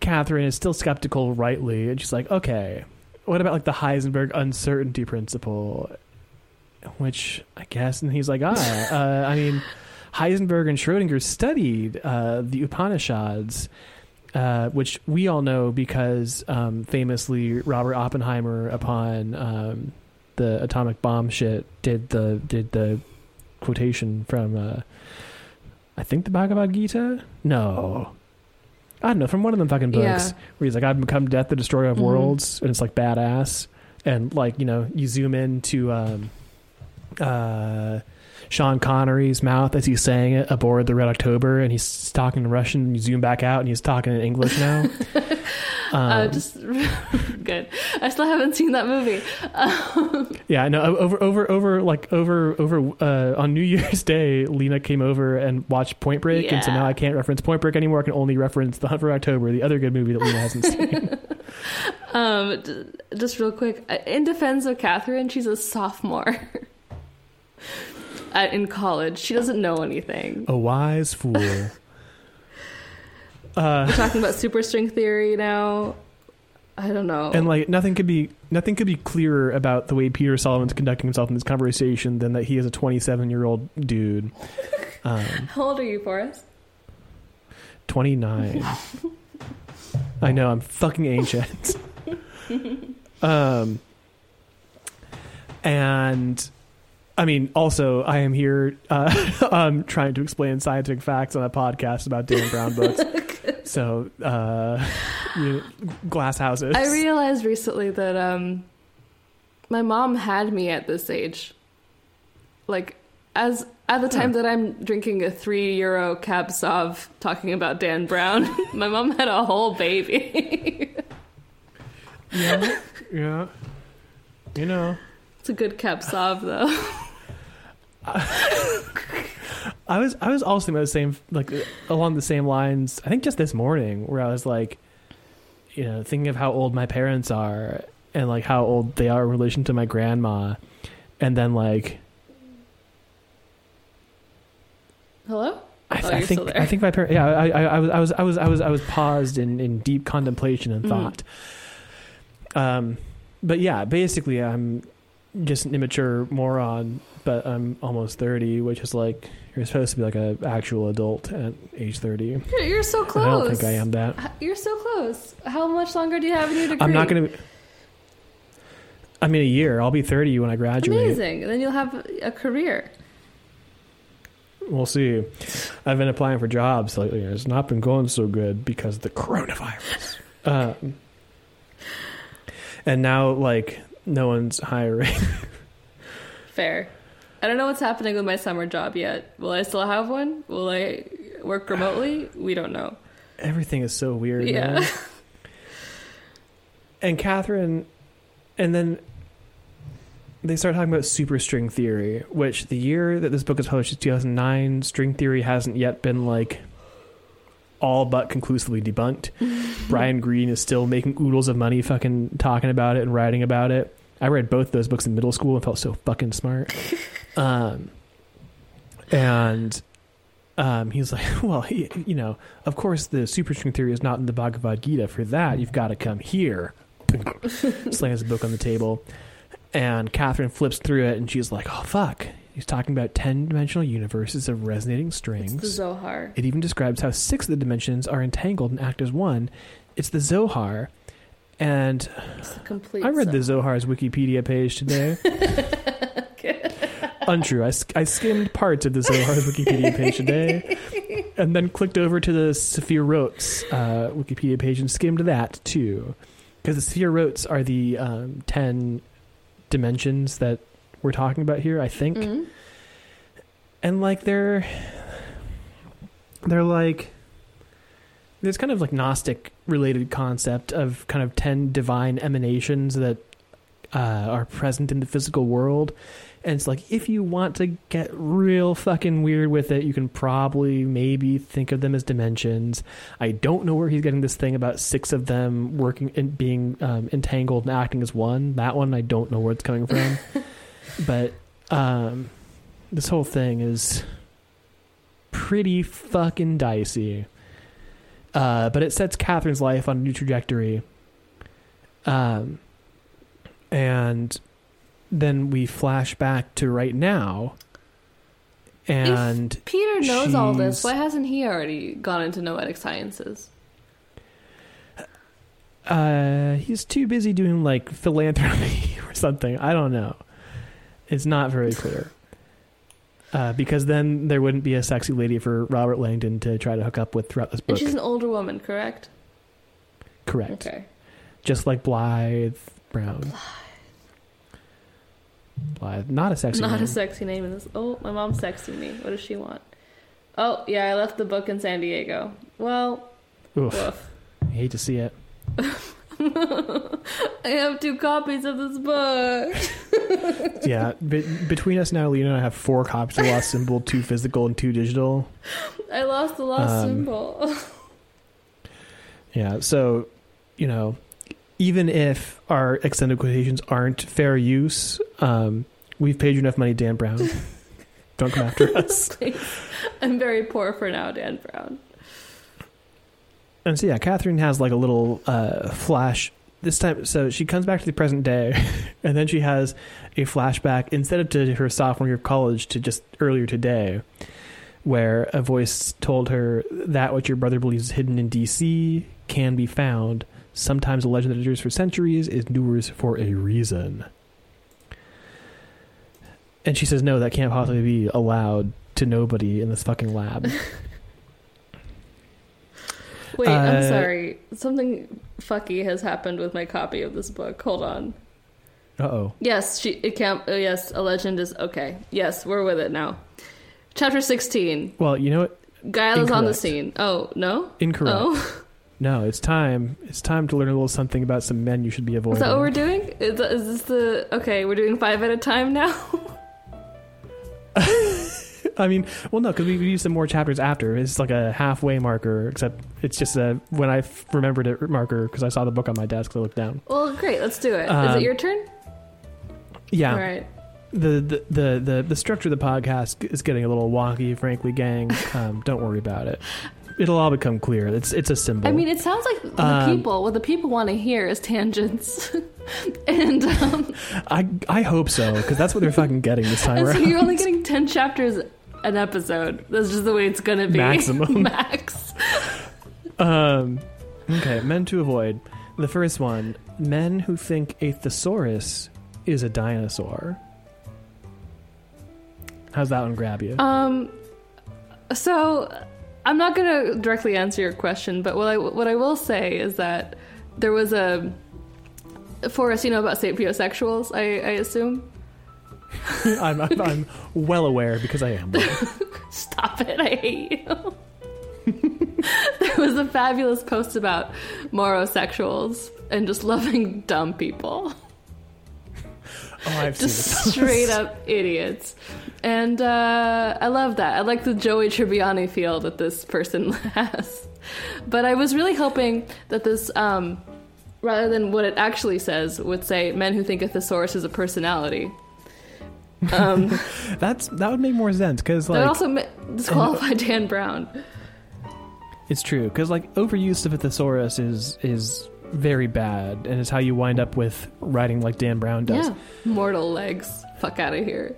S2: Catherine is still skeptical, rightly, and she's like, "Okay, what about like the Heisenberg uncertainty principle?" Which I guess, and he's like, "Ah, [LAUGHS] uh, I mean, Heisenberg and Schrodinger studied uh, the Upanishads." Uh, which we all know because um, famously Robert Oppenheimer, upon um, the atomic bomb shit, did the did the quotation from uh, I think the Bhagavad Gita. No, I don't know from one of them fucking books
S1: Yeah.
S2: where he's like, "I've become death, the destroyer of
S1: Mhm.
S2: worlds," and it's like badass. And like you know, you zoom into um, uh, Sean Connery's mouth as he's saying it aboard the Red October, and he's talking in Russian. And you zoom back out, and he's talking in English now. [LAUGHS] um,
S1: uh, just [LAUGHS] good. I still haven't seen that movie. Um, [LAUGHS]
S2: Yeah, I know. Over, over, over, like over, over uh, on New Year's Day, Lina came over and watched Point Break, and so now I can't reference Point Break anymore. I can only reference The Hunt for October, the other good movie that Lina hasn't seen.
S1: um, d- just real quick, uh, in defense of Catherine, she's a sophomore at, in college. She doesn't know anything.
S2: A wise fool. [LAUGHS] Uh,
S1: We're talking about superstring theory now. I don't know.
S2: and like nothing could be nothing could be clearer about the way Peter Solomon's conducting himself in this conversation than that he is a 27 year old dude. [LAUGHS] Um,
S1: How old are you, Forrest?
S2: 29. [LAUGHS] I know, I'm fucking ancient. um, and I mean, also, I am here uh, [LAUGHS] um, trying to explain scientific facts on a podcast about Dan Brown books. [LAUGHS] so, uh, you know, glass houses.
S1: I realized recently that um, my mom had me at this age. Like, as at the time that I'm drinking a three euro cab sauv talking about Dan Brown, [LAUGHS] my mom had a whole baby.
S2: yeah, yeah. You know,
S1: it's a good cab sauv though.
S2: I was I was also the same like along the same lines. I think just this morning where I was like, you know, thinking of how old my parents are, and like how old they are in relation to my grandma, and then like
S1: Hello?
S2: I,
S1: Oh,
S2: I think. I think my parents. Yeah, I, I, I was I was I was I was I was paused in, in deep contemplation and
S1: Mhm.
S2: thought. Um, but yeah, basically, I'm just an immature moron, but I'm almost thirty, which is like you're supposed to be like an actual adult at age thirty.
S1: You're, [LAUGHS] you're so close.
S2: I don't think I am that.
S1: You're so close. How much longer do you have in your degree?
S2: I'm not gonna. I mean, a year. I'll be thirty when I graduate.
S1: Amazing. And then you'll have a career.
S2: We'll see. I've been applying for jobs lately. and It's not been going so good because of the coronavirus. Um, [LAUGHS] and now, like, no one's hiring. [LAUGHS]
S1: Fair. I don't know what's happening with my summer job yet. Will I still have one? Will I work remotely? We don't know.
S2: Everything is so weird.
S1: Yeah. [LAUGHS]
S2: And Catherine, and then they start talking about superstring theory, which the year that this book is published is 2009. String theory hasn't yet been like all but conclusively debunked. Brian Greene is still making oodles of money fucking talking about it and writing about it. I read both those books in middle school and felt so fucking smart. [LAUGHS] um, and um, he's like, [LAUGHS] well, he, you know, of course the superstring theory is not in the Bhagavad Gita. For that, you've got to come here. [LAUGHS] Slams the book on the table. And Catherine flips through it and she's like, oh, fuck. He's talking about 10 dimensional universes of resonating strings.
S1: It's the Zohar.
S2: It even describes how six of the dimensions are entangled and act as one. It's the Zohar. And I read the Zohar's Wikipedia page today. [LAUGHS] Untrue. I, I skimmed parts of the Zohar's Wikipedia page today [LAUGHS] and then clicked over to the Sephirot uh, Wikipedia page and skimmed that too. Because the Sephirot are the um, 10 dimensions that we're talking about here, I think.
S1: Mhm.
S2: and like they're they're like this kind of like gnostic related concept of kind of 10 divine emanations that uh, are present in the physical world and it's like if you want to get real fucking weird with it you can probably maybe think of them as dimensions i don't know where he's getting this thing about six of them working and being um, entangled and acting as one that one i don't know where it's coming from [LAUGHS] but um this whole thing is pretty fucking dicey. Uh, but it sets Catherine's life on a new trajectory. Um, and then we flash back to right now. And
S1: Peter knows all this. Why hasn't he already gone into noetic sciences?
S2: uh, he's too busy doing like philanthropy [LAUGHS] or something. I don't know. It's not very clear. [LAUGHS] Uh, because then there wouldn't be a sexy lady for Robert Langdon to try to hook up with throughout this book.
S1: And
S2: book.
S1: she's an older woman, correct?
S2: Correct.
S1: Okay.
S2: Just like Blythe Brown. Blythe. Blythe. Not a sexy
S1: Not
S2: name.
S1: a sexy name in this. Oh, my mom's texting me. What does she want? Oh, yeah, I left the book in San Diego. Well,
S2: Oof.
S1: woof.
S2: I hate to see it. [LAUGHS] [LAUGHS]
S1: I have two copies of this book. [LAUGHS]
S2: yeah. Be- between us now, Lina and I have four copies of Lost Symbol, two physical and two digital.
S1: I lost the lost
S2: Um,
S1: symbol. [LAUGHS]
S2: Yeah. So, you know, even if our extended quotations aren't fair use, um, we've paid you enough money, Dan Brown. Don't come after us.
S1: I'm very poor for now, Dan Brown.
S2: And so yeah, Catherine has like a little uh, flash this time. So she comes back to the present day, [LAUGHS] and then she has a flashback instead of to her sophomore year of college to just earlier today, where a voice told her that what your brother believes is hidden in D.C. can be found. Sometimes a legend that endures for centuries is endures for a reason. And she says, "No, that can't possibly be allowed to nobody in this fucking lab." [LAUGHS]
S1: Wait, I'm
S2: Uh,
S1: sorry. Something fucky has happened with my copy of this book. Hold on.
S2: Uh oh.
S1: Yes, she it can't. Oh, yes, a legend is okay. Yes, we're with it now. Chapter sixteen.
S2: Well, you know what?
S1: Guile is on the scene. Oh no.
S2: Incorrect.
S1: Oh, [LAUGHS]
S2: No, it's time. It's time to learn a little something about some men you should be avoiding.
S1: is that what we're doing? Is, is this the okay? We're doing five at a time now. [LAUGHS] [LAUGHS]
S2: I mean, well, no, because we used some more chapters after. It's like a halfway marker, except it's just a when I f- remembered it marker because I saw the book on my desk. I looked down.
S1: Well, great. Let's do it. Is
S2: Um,
S1: it your turn?
S2: Yeah,
S1: All right.
S2: the, the the the the structure of the podcast is getting a little wonky, frankly, gang. [LAUGHS] Um, don't worry about it. It'll all become clear. It's it's a symbol.
S1: I mean, it sounds like the
S2: Um,
S1: people, what the people want to hear is tangents. [LAUGHS] and um,
S2: I I hope so because that's what they're fucking getting this time
S1: so you're only getting 10 chapters an episode. That's just the way it's going to be.
S2: Maximum. [LAUGHS]
S1: Max.
S2: Um, okay, men to avoid. The first one: men who think a thesaurus is a dinosaur. How's that one grab you?
S1: Um, so I'm not going to directly answer your question, but what I what I will say is that there was a Forrest, you know about sapiosexuals, I, I assume. [LAUGHS]
S2: I'm, I'm I'm well aware because I am. [LAUGHS]
S1: Stop it! I hate you. [LAUGHS] there was a fabulous post about morosexuals and just loving dumb people.
S2: Oh, I've
S1: just straight up idiots. And uh, I love that. I like the Joey Tribbiani feel that this person has. But I was really hoping that this, um, rather than what it actually says, would say men who think a thesaurus is a personality. Um, [LAUGHS]
S2: That's that would make more sense because
S1: that
S2: like
S1: also ma- disqualify Dan Brown.
S2: it's true because like overuse of a thesaurus is is very bad and it's how you wind up with writing like Dan Brown does.
S1: Yeah. Mortal legs. Fuck out of here.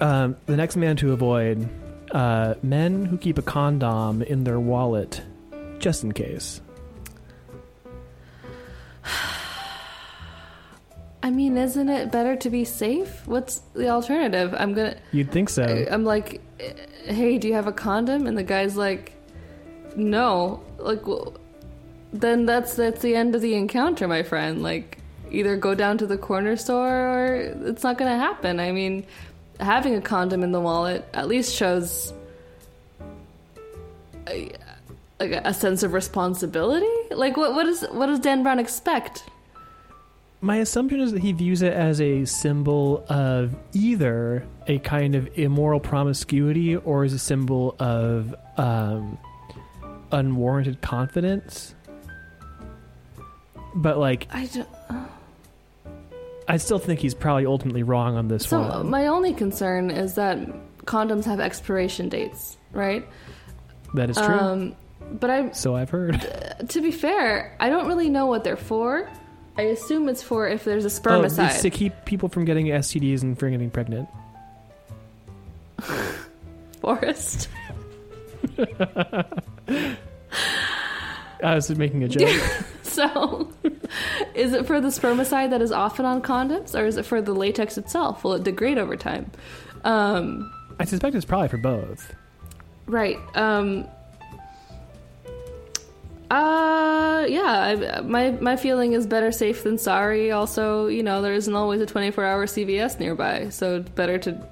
S2: Um, the next man to avoid: uh, men who keep a condom in their wallet just in case. [SIGHS] [SIGHS] [SIGHS]
S1: I mean, isn't it better to be safe? What's the alternative? I'm gonna.
S2: You'd think so.
S1: I- I'm like, hey, do you have a condom? And the guy's like, no. Like, well, then that's that's the end of the encounter, my friend. Like, either go down to the corner store or it's not gonna happen. I mean, having a condom in the wallet at least shows a, like a sense of responsibility. Like, what what is what does Dan Brown expect?
S2: My assumption is that he views it as a symbol of either a kind of immoral promiscuity or as a symbol of um, unwarranted confidence. But like,
S1: I don't.
S2: I still think he's probably ultimately wrong on this
S1: So
S2: one.
S1: So my only concern is that condoms have expiration dates, right?
S2: that is true.
S1: Um, but I,
S2: so I've heard.
S1: to be fair, I don't really know what they're for. I assume it's for if there's a spermicide.
S2: Oh, it's to keep people from getting STDs and from getting pregnant. [LAUGHS]
S1: Forrest. [LAUGHS]
S2: I was making a joke. [LAUGHS]
S1: So, is it for the spermicide that is often on condoms, or is it for the latex itself? Will it degrade over time? Um,
S2: I suspect it's probably for both.
S1: Right. Um uh yeah, I, my my feeling is better safe than sorry. Also, you know, there isn't always a 24-hour CVS nearby, so better to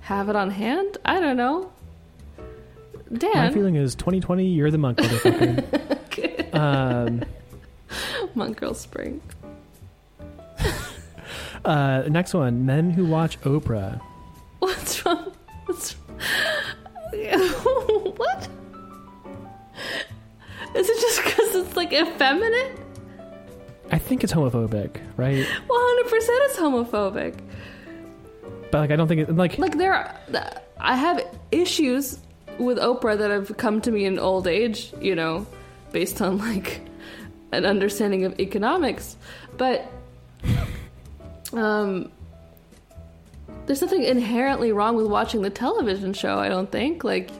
S1: have it on hand. I don't know.
S2: Damn
S1: My
S2: feeling is 2020, you're the monk, motherfucker. [LAUGHS] um,
S1: Monk Girl Spring. [LAUGHS]
S2: uh, next one men who watch Oprah.
S1: What's wrong? What's [LAUGHS] What? Is it just because it's like effeminate?
S2: I think it's homophobic, right?
S1: 100% it's homophobic.
S2: But like, I don't think it like.
S1: like there are i have issues with oprah that have come to me in old age you know based on like an understanding of economics but um there's nothing inherently wrong with watching the television show i don't think like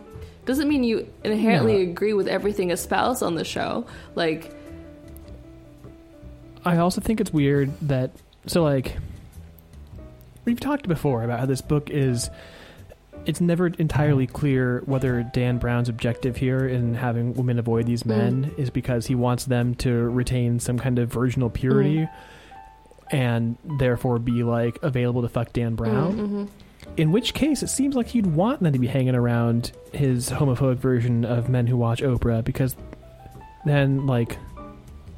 S1: doesn't mean you inherently
S2: No.
S1: agree with everything espoused on the show like
S2: I also think it's weird that so like we've talked before about how this book is it's never entirely clear whether Dan Brown's objective here in having women avoid these mm. men is because he wants them to retain some kind of virginal purity mm. and therefore be like available to fuck Dan Brown.
S1: mhm.
S2: In which case, it seems like he'd want them to be hanging around his homophobic version of men who watch Oprah because then, like,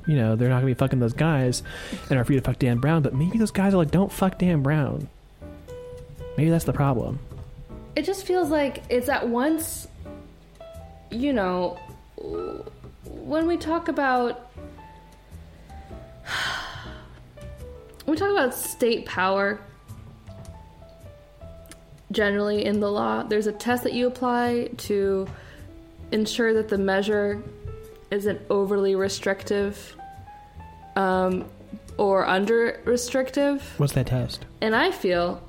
S2: you know, they're not gonna be fucking those guys and are free to fuck Dan Brown. But maybe those guys are like, don't fuck Dan Brown. Maybe that's the problem.
S1: it just feels like it's at once, you know, when we talk about [SIGHS] we talk about state power generally in the law, there's a test that you apply to ensure that the measure isn't overly restrictive um, or under restrictive.
S2: What's that test?
S1: And I feel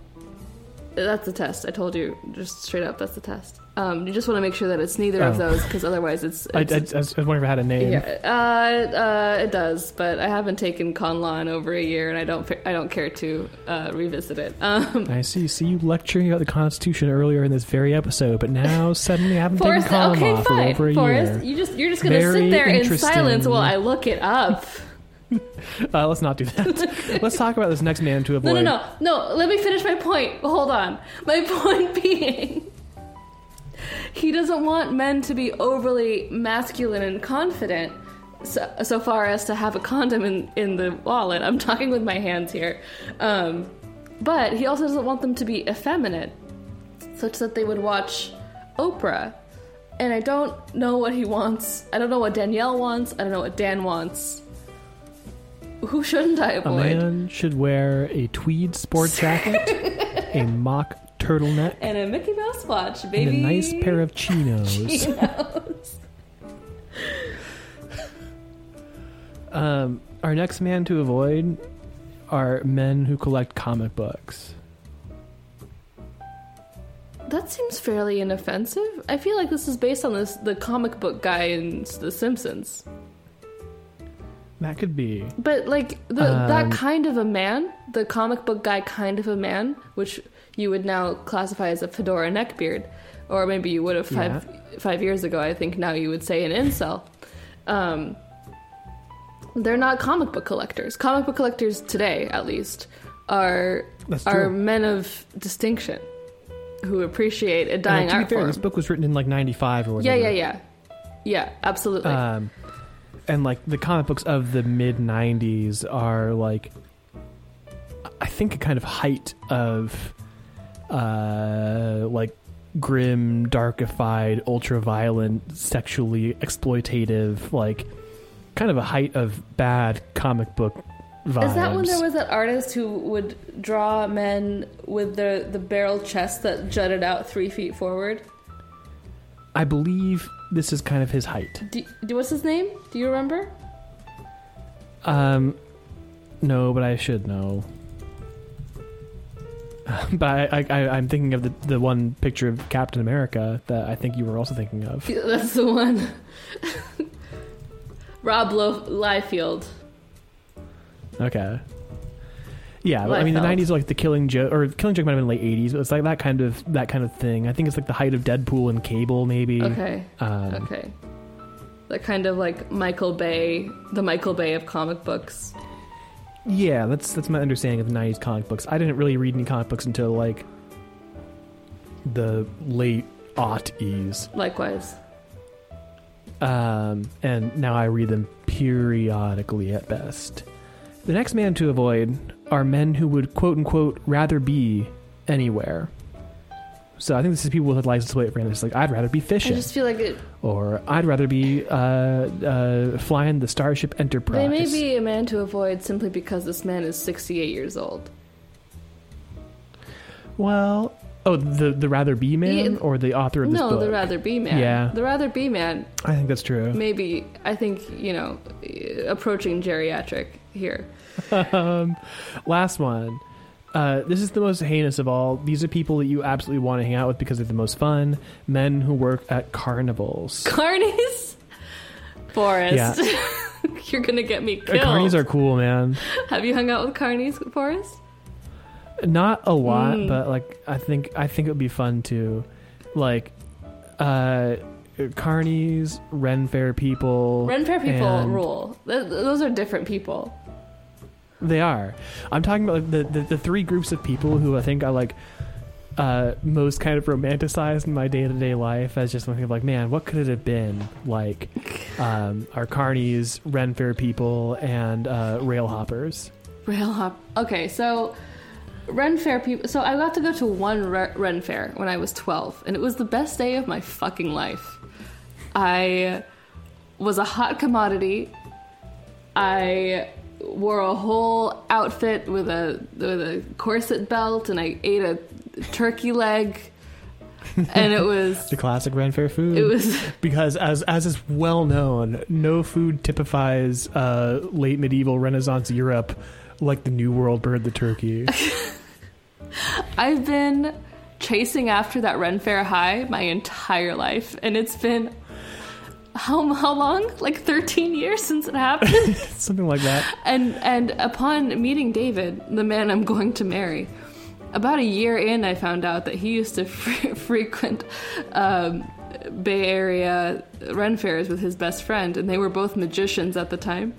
S1: that's the test. I told you just straight up. That's the test. Um, you just want to make sure that it's neither of
S2: Oh.
S1: those because otherwise it's.
S2: I, I, I was wondering if it had a name.
S1: yeah, uh, uh, it does, but I haven't taken con law in over a year, and I don't. I don't care to uh, revisit it. [LAUGHS] Um,
S2: I see. See you lecturing about the Constitution earlier in this very episode, but now [LAUGHS] suddenly I haven't
S1: Forrest,
S2: taken common
S1: okay,
S2: law for
S1: fine.
S2: over a
S1: Forrest,
S2: year.
S1: you just you're just gonna
S2: Very
S1: sit there in
S2: interesting.
S1: silence while I look it up. [LAUGHS]
S2: Uh, let's not do that. let's talk about this next man to
S1: No,
S2: avoid.
S1: no, no, no. Let me finish my point. Hold on. My point being, he doesn't want men to be overly masculine and confident, so, so far as to have a condom in in the wallet. I'm talking with my hands here, um, but he also doesn't want them to be effeminate, such that they would watch Oprah. And I don't know what he wants. I don't know what Danielle wants. I don't know what Dan wants. Who shouldn't I avoid?
S2: A man should wear a tweed sport jacket, [LAUGHS] a mock turtleneck,
S1: and a Mickey Mouse watch,
S2: and
S1: baby.
S2: a nice pair of chinos. [LAUGHS]
S1: Chinos. [LAUGHS]
S2: Um, our next man to avoid are men who collect comic books.
S1: That seems fairly inoffensive. I feel like this is based on this the comic book guy in The Simpsons.
S2: That could be.
S1: But like the
S2: Um,
S1: that kind of a man, the comic book guy kind of a man, which you would now classify as a fedora neckbeard, or maybe you would have five five years ago. I think now you would say an incel. Um, they're not comic book collectors. Comic book collectors today, at least, are are men of distinction who appreciate a dying
S2: And to be
S1: art
S2: fair,
S1: form.
S2: this book was written in like '95 or
S1: yeah, yeah, yeah, yeah. Absolutely.
S2: Um, and like the comic books of the mid '90s are like, I think a kind of height of, uh, like grim, darkified, ultra-violent, sexually exploitative, like kind of a height of bad comic book vibes.
S1: Is that when there was that artist who would draw men with the the barrel chest that jutted out three feet forward?
S2: I believe this is kind of his height.
S1: Do, do what's his name? Do you remember?
S2: Um, no, but I should know. [LAUGHS] but I, I, I'm thinking of the, the one picture of Captain America that I think you were also thinking of. [LAUGHS]
S1: That's the one. [LAUGHS] Rob Lo- Liefeld.
S2: Okay. Yeah, but, I mean the '90s like the Killing Joke, or Killing Joke might have been late '80s, but it's like that kind of that kind of thing. I think it's like the height of Deadpool and Cable, maybe.
S1: Okay.
S2: Um,
S1: Okay. That kind of like Michael Bay, the Michael Bay of comic books.
S2: Yeah, that's that's my understanding of the '90s comic books. I didn't really read any comic books until like the late aughties.
S1: Likewise.
S2: um, and now I read them periodically at best. The next man to avoid are men who would quote unquote rather be anywhere. So I think this is people with a license plate for It's like I'd rather be
S1: I
S2: fishing,
S1: just feel like it,
S2: or I'd rather be uh, uh, flying the Starship Enterprise.
S1: they may be a man to avoid simply because this man is 68 years old.
S2: Well, oh, the the rather be man
S1: Yeah.
S2: or the author of this
S1: No,
S2: book.
S1: the rather be man.
S2: Yeah.
S1: The rather be man.
S2: I think that's true.
S1: Maybe I think you know, approaching geriatric here. [LAUGHS]
S2: um, last one. Uh, this is the most heinous of all. These are people that you absolutely want to hang out with because they're the most fun. Men who work at carnivals. [LAUGHS]
S1: Carnies, Forrest. [LAUGHS] You're gonna get me
S2: Uh,
S1: killed.
S2: Carnies are cool, man.
S1: Have you hung out with carnies, Forrest?
S2: Not a lot,
S1: Mm.
S2: but like I think I think it would be fun to, like, uh, carnies, Ren Fair people.
S1: Ren Fair people
S2: and-
S1: rule. Th- those are different people.
S2: They are. I'm talking about like, the, the the three groups of people who I think I like uh, most kind of romanticized in my day to day life as just thinking of like, man, what could it have been? Like um, our carnies, Ren Fair people, and uh, rail hoppers.
S1: Rail hop. Okay, so Ren Fair people. So I got to go to one Re- Ren Fair when I was 12, and it was the best day of my fucking life. I was a hot commodity. I wore a whole outfit with a with a corset belt, and I ate a turkey leg, and it was [LAUGHS]
S2: The classic Ren Fair food.
S1: it was
S2: because as as is well known, no food typifies uh, late medieval Renaissance Europe like the New World bird, the turkey. [LAUGHS]
S1: I've been chasing after that Ren Fair high my entire life, and it's been how how long? Like 13 years since it happened. [LAUGHS]
S2: Something like that.
S1: and and upon meeting David, the man I'm going to marry, about a year in, I found out that he used to [LAUGHS] fre- frequent um, Bay Area Ren fairs with his best friend, and they were both magicians at the time.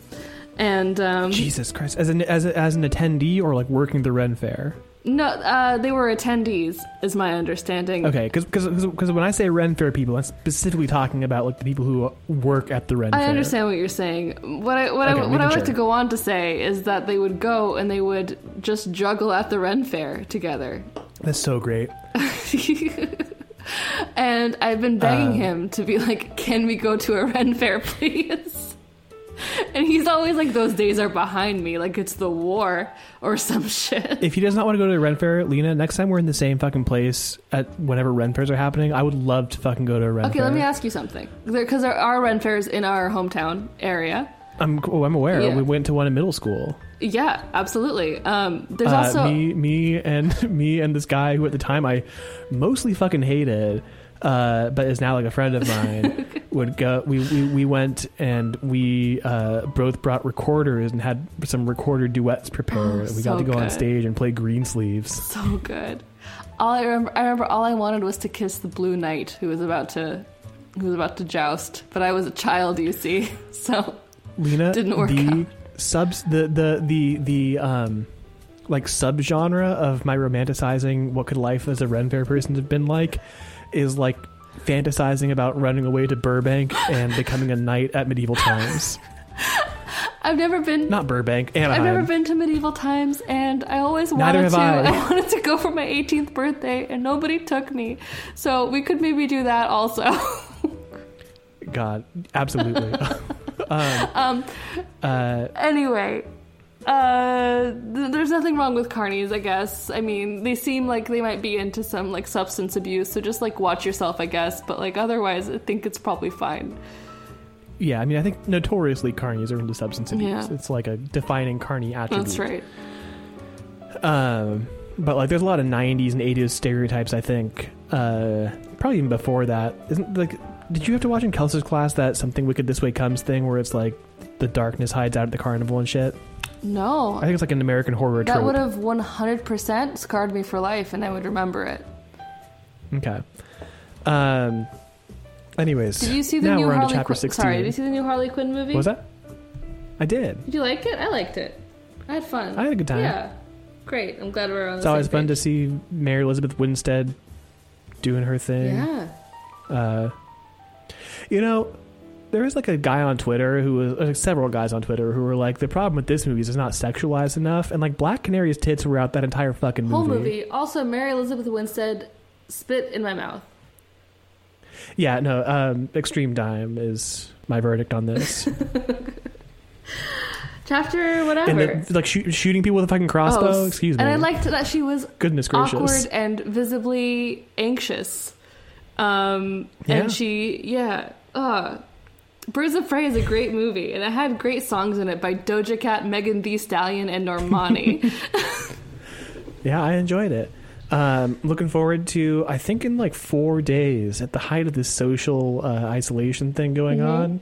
S1: And um,
S2: Jesus Christ, as an as a, as an attendee or like working the Ren Fair.
S1: no, uh, they were attendees, is my understanding.
S2: Okay, because because when I say Ren Fair people, I'm specifically talking about like the people who work at the Ren
S1: I
S2: Fair.
S1: understand what you're saying. What I what
S2: Okay,
S1: I what I like
S2: sure.
S1: to go on to say is that they would go and they would just juggle at the Ren Fair together.
S2: That's so great. [LAUGHS]
S1: and I've been begging
S2: Um,
S1: him to be like, "Can we go to a Ren Fair, [LAUGHS] please?" [LAUGHS] And he's always like, "Those days are behind me, like it's the war or some [LAUGHS] shit."
S2: If he does not want to go to a Ren Fair, Lina, next time we're in the same fucking place at whenever Ren Fairs are happening, I would love to fucking go to a Ren fair.
S1: Okay,
S2: Fair.
S1: let me ask you something, because there are Ren Fairs in our hometown area.
S2: I'm oh, I'm aware.
S1: Yeah.
S2: We went to one in middle school.
S1: Yeah, absolutely. Um, there's
S2: Uh,
S1: also
S2: me, me, and [LAUGHS] me and this guy who at the time I mostly fucking hated, uh, but is now like a friend of mine. [LAUGHS] would go. We, we we went and we uh, both brought recorders and had some recorder duets prepared.
S1: Oh,
S2: we got to go on stage and play Green Sleeves.
S1: so good. All I remember, I remember, all I wanted was to kiss the Blue Knight who was about to, who was about to joust. But I was a child, you see, [LAUGHS] so
S2: Lina,
S1: Didn't work
S2: the
S1: out.
S2: subs the the the the um like subgenre of my romanticizing what could life as a Ren Fair person have been like is like fantasizing about running away to Burbank and becoming a knight at medieval times. [LAUGHS]
S1: I've never been.
S2: Not Burbank, Anaheim.
S1: I've never been to medieval times, and I always wanted to. [LAUGHS]
S2: I.
S1: wanted to go for my 18th birthday, and nobody took me. So we could maybe do that also. [LAUGHS]
S2: God, absolutely. um,
S1: um,
S2: uh,
S1: anyway, uh, th- there's nothing wrong with carnies, I guess. I mean, they seem like they might be into some like substance abuse, so just like watch yourself, I guess. But like otherwise, I think it's probably fine.
S2: yeah, I mean, I think notoriously carnies are into substance abuse.
S1: Yeah.
S2: It's like a defining carny attribute.
S1: That's right.
S2: Um, but like, there's a lot of '90s and '80s stereotypes. I think, uh, probably even before that. Isn't like, did you have to watch in Kelsey's class that something wicked this way comes thing where it's like the darkness hides out at the carnival and shit?
S1: No,
S2: I think it's like an American horror
S1: that
S2: trope.
S1: would have 100% scarred me for life, and I would remember it.
S2: Okay. Um. Anyways,
S1: Did you see the
S2: now
S1: new
S2: we're on
S1: Harley
S2: to chapter
S1: Quinn?
S2: 16.
S1: Sorry, did you see the new Harley Quinn movie?
S2: What was that? I did.
S1: Did you like it? I liked it. I had fun.
S2: I had a good time.
S1: Yeah, great. I'm glad we're on.
S2: It's
S1: the
S2: always
S1: same
S2: fun to
S1: page.
S2: see Mary Elizabeth Winstead doing her thing.
S1: Yeah.
S2: Uh, you know, there was like a guy on Twitter who was like several guys on Twitter who were like, the problem with this movie is it's not sexualized enough, and like Black Canary's tits were out that entire fucking movie.
S1: Whole movie. Also, Mary Elizabeth Winstead spit in my mouth.
S2: Yeah, no. Um, Extreme Dime is my verdict on this. [LAUGHS]
S1: Chapter whatever.
S2: and the, like shoot, shooting people with a fucking crossbow.
S1: Oh,
S2: Excuse me.
S1: And I liked that she was
S2: Goodness gracious.
S1: awkward and visibly anxious. Um,
S2: Yeah.
S1: And she, yeah. Uh, Birds of Prey is a great movie, and it had great songs in it by Doja Cat, Megan Thee Stallion, and Normani. [LAUGHS]
S2: Yeah, I enjoyed it. Um, looking forward to, I think in like four days, at the height of this social uh, isolation thing going
S1: Mhm.
S2: on,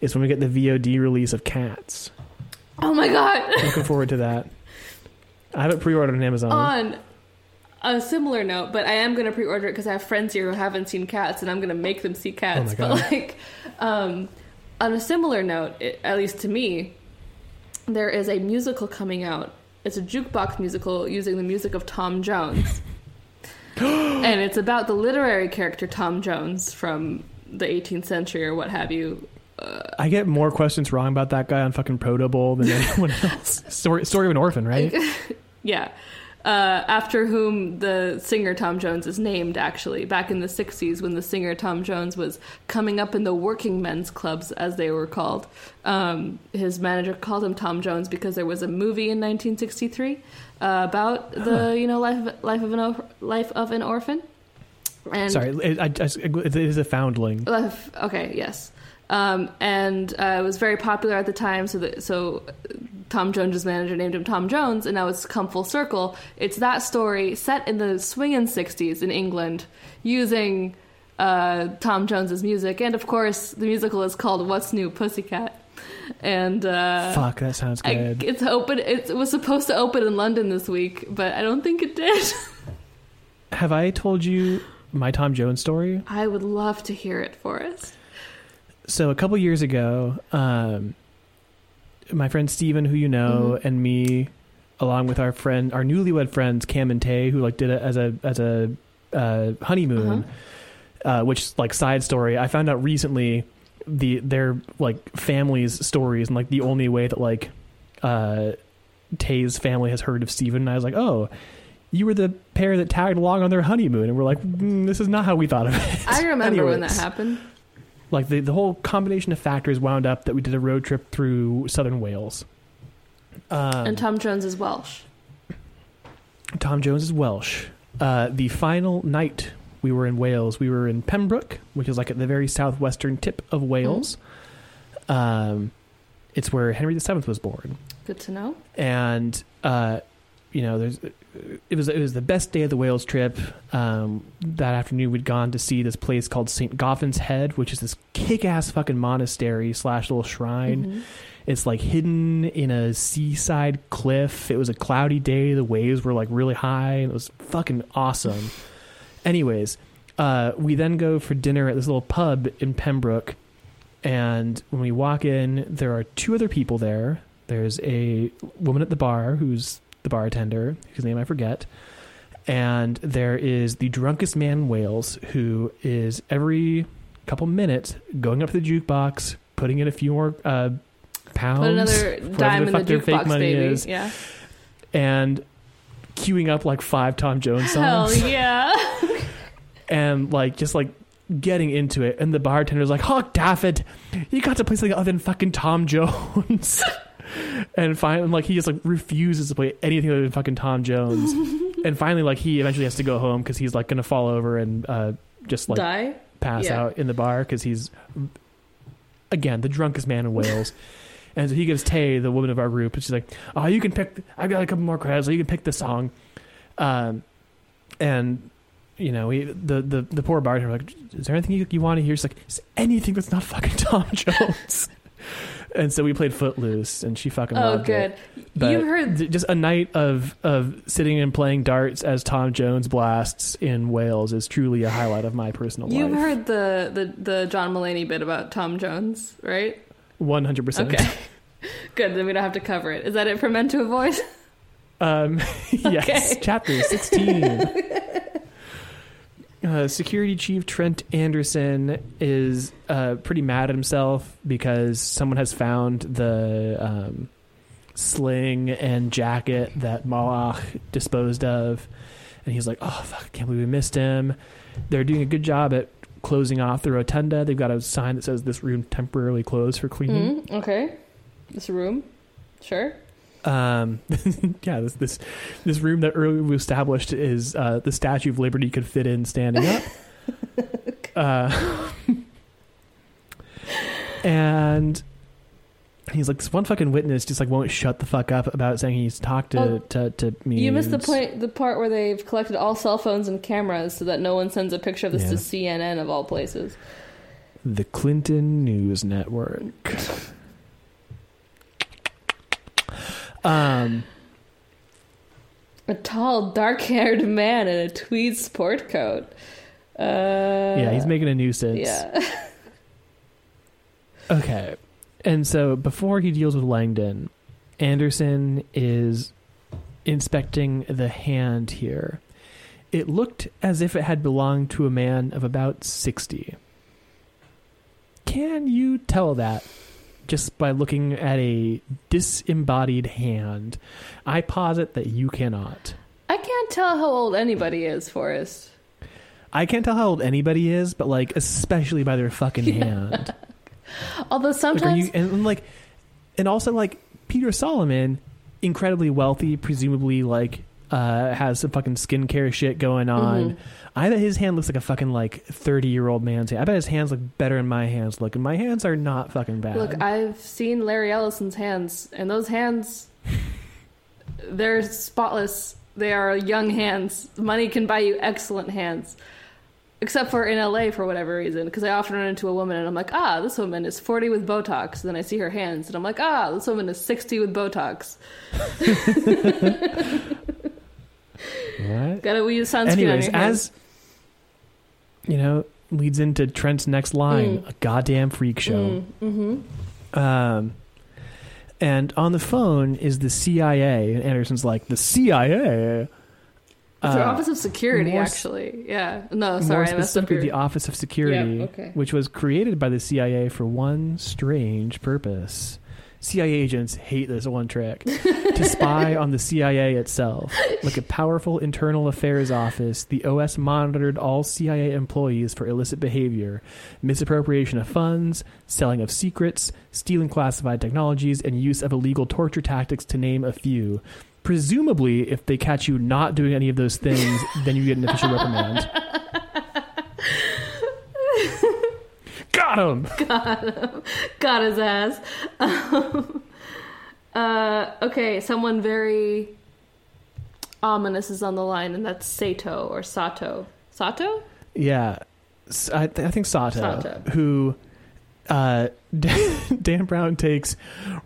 S2: is when we get the VOD release of Cats.
S1: oh my god!
S2: Looking forward to that. I have it pre-ordered on Amazon.
S1: On a similar note, but I am going to pre-order it because I have friends here who haven't seen cats, and I'm going to make them see cats.
S2: Oh my
S1: but
S2: God.
S1: like, um, on a similar note, it, at least to me, there is a musical coming out. It's a jukebox musical using the music of Tom Jones, [GASPS] and it's about the literary character Tom Jones from the 18th century or what have you.
S2: Uh, I get more questions wrong about that guy on fucking Protobowl than [LAUGHS] anyone else. Story, story of an orphan, right? [LAUGHS]
S1: Yeah. Uh, after whom the singer Tom Jones is named, actually, back in the 60s when the singer Tom Jones was coming up in the working men's clubs, as they were called. Um, his manager called him Tom Jones because there was a movie in 1963 uh, about the, you know, life, life, of an, o- life of an orphan. And
S2: Sorry, it, I, I- it is a foundling.
S1: Okay, yes. Um, and uh, it was very popular at the time, so that, so Tom Jones's manager named him Tom Jones, and now it's come full circle. It's that story set in the swinging '60s in England, using uh, Tom Jones's music, and of course the musical is called "What's New, Pussycat." And uh,
S2: Fuck, that sounds
S1: I,
S2: good.
S1: it's open. It was supposed to open in London this week, but I don't think it did. [LAUGHS]
S2: Have I told you my Tom Jones story?
S1: I would love to hear it, Forrest.
S2: So a couple years ago, um, my friend Steven, who you know,
S1: Mhm.
S2: and me, along with our friend, our newlywed friends Cam and Tay, who like did it as a as a uh, honeymoon. Uh, which like side story, I found out recently the their like families' stories and like the only way that like uh, Tay's family has heard of Steven. And I was like, oh. You were the pair that tagged along on their honeymoon, and we're like, mm, "This is not how we thought of it."
S1: I [LAUGHS] remember when that happened.
S2: Like the, the whole combination of factors wound up that we did a road trip through southern Wales. Um,
S1: and Tom Jones is Welsh.
S2: Tom Jones is Welsh. Uh, the final night we were in Wales, we were in Pembroke, which is like at the very southwestern tip of Wales. Um, it's where Henry VII was born,
S1: Good to know.
S2: and uh, you know, there's it was it was the best day of the Wales trip. Um, that afternoon, we'd gone to see this place called St. Govan's Head, which is this kick-ass fucking monastery slash little shrine.
S1: Mhm.
S2: It's like hidden in a seaside cliff. It was a cloudy day. The waves were like really high. And it was fucking awesome. Anyways, uh, we then go for dinner at this little pub in Pembroke. And when we walk in, there are two other people there. There's a woman at the bar who's the bartender, whose name I forget. And there is the drunkest man in Wales who is every couple minutes going up to the jukebox, putting in a few more uh, pounds.
S1: Put another dime
S2: the
S1: in the
S2: fuck their fake
S1: jukebox,
S2: money
S1: baby.
S2: is.
S1: Yeah.
S2: and queuing up like five Tom Jones songs.
S1: Hell [LAUGHS] yeah.
S2: and like just like getting into it. And the bartender's like, "Oh, Dafydd, you got to play something other than fucking Tom Jones." [LAUGHS] and finally, like he just like refuses to play anything other than fucking Tom Jones. [LAUGHS] and finally, like he eventually has to go home because he's like gonna fall over and uh, just like
S1: Die.
S2: pass
S1: Yeah.
S2: out in the bar because he's again the drunkest man in Wales. and so he gives Tay, the woman of our group, and she's like, "Oh, you can pick. I've got a couple more credits, so you can pick the song." Um, and you know, we, the the the poor bartender like, "Is there anything you, you want to hear?" She's like, "Is anything that's not fucking Tom [LAUGHS] Jones." And so we played Footloose, and she fucking
S1: Oh,
S2: loved
S1: good.
S2: it. But
S1: you heard.
S2: th- just a night of of sitting and playing darts as Tom Jones blasts in Wales is truly a highlight of my personal life.
S1: You've
S2: life.
S1: heard the, the, the John Mulaney bit about Tom Jones, right?
S2: One hundred percent.
S1: Okay. [LAUGHS] Good, then we don't have to cover it. Is that it for Men to Avoid?
S2: Um, [LAUGHS] yes,
S1: Okay.
S2: chapter sixteen. [LAUGHS] Uh, Security Chief Trent Anderson is uh, pretty mad at himself because someone has found the um, sling and jacket that Mal'akh disposed of, and he's like, "Oh fuck! I can't believe we missed him." They're doing a good job at closing off the rotunda. They've got a sign that says this room temporarily closed for cleaning.
S1: Mm, okay. This room? Sure.
S2: Um, [LAUGHS] yeah, this this this room that earlier we established is uh, the Statue of Liberty could fit in standing up. [LAUGHS] uh, and he's like, this one fucking witness just like won't shut the fuck up about saying he's talked to
S1: Oh,
S2: to, to me.
S1: You missed the point, the part where they've collected all cell phones and cameras so that no one sends a picture of this
S2: Yeah.
S1: to CNN of all places.
S2: The Clinton News Network. Um.
S1: A tall, dark-haired man in a tweed sport coat. Uh,
S2: Yeah, he's making a nuisance.
S1: Yeah. [LAUGHS]
S2: Okay. And so before he deals with Langdon, Anderson is inspecting the hand here. It looked as if it had belonged to a man of about 60. Can you tell that just by looking at a disembodied hand? I posit that you cannot.
S1: I can can't tell how old anybody is, Forrest.
S2: I can't tell how old anybody is, but like especially by their fucking [LAUGHS] hand.
S1: Although
S2: Like,
S1: sometimes
S2: you and, and, like and also like Peter Solomon, incredibly wealthy, presumably like uh has some fucking skincare shit going on.
S1: Mhm.
S2: I bet his hand looks like a fucking like thirty year old man's hand. I bet his hands look better than my hands look, and my hands are not fucking bad.
S1: Look, I've seen Larry Ellison's hands, and those hands, [LAUGHS] they're spotless. They are young hands. Money can buy you excellent hands. Except for in LA for whatever reason, because I often run into a woman and I'm like, ah, this woman is 40 with Botox. And Then I see her hands and I'm like, ah, this woman is 60 with Botox. [LAUGHS] [LAUGHS]
S2: what?
S1: Gotta use sunscreen
S2: Anyways,
S1: on your hands.
S2: as you know, leads into Trent's next line:
S1: Mm.
S2: a goddamn freak show.
S1: mm-hmm.
S2: Um, and on the phone is the CIA. And Anderson's like, the CIA.
S1: It's
S2: Uh,
S1: Office of Security,
S2: more
S1: actually. Yeah. No, sorry, up
S2: specifically,
S1: your...
S2: the Office of Security,
S1: Yeah, okay.
S2: which was created by the CIA for one strange purpose. CIA agents hate this one trick to spy on the CIA itself. Like a powerful internal affairs office, the OS monitored all CIA employees for illicit behavior, misappropriation of funds, selling of secrets, stealing classified technologies, and use of illegal torture tactics, to name a few. Presumably, if they catch you not doing any of those things, then you get an official reprimand. [LAUGHS] Got him! [LAUGHS]
S1: Got him. Got his ass. Um, [LAUGHS] uh, okay, someone very ominous is on the line, and that's Sato or Sato. Sato?
S2: Yeah, I, th- I think Sato,
S1: Sato.
S2: who uh, [LAUGHS] Dan Brown takes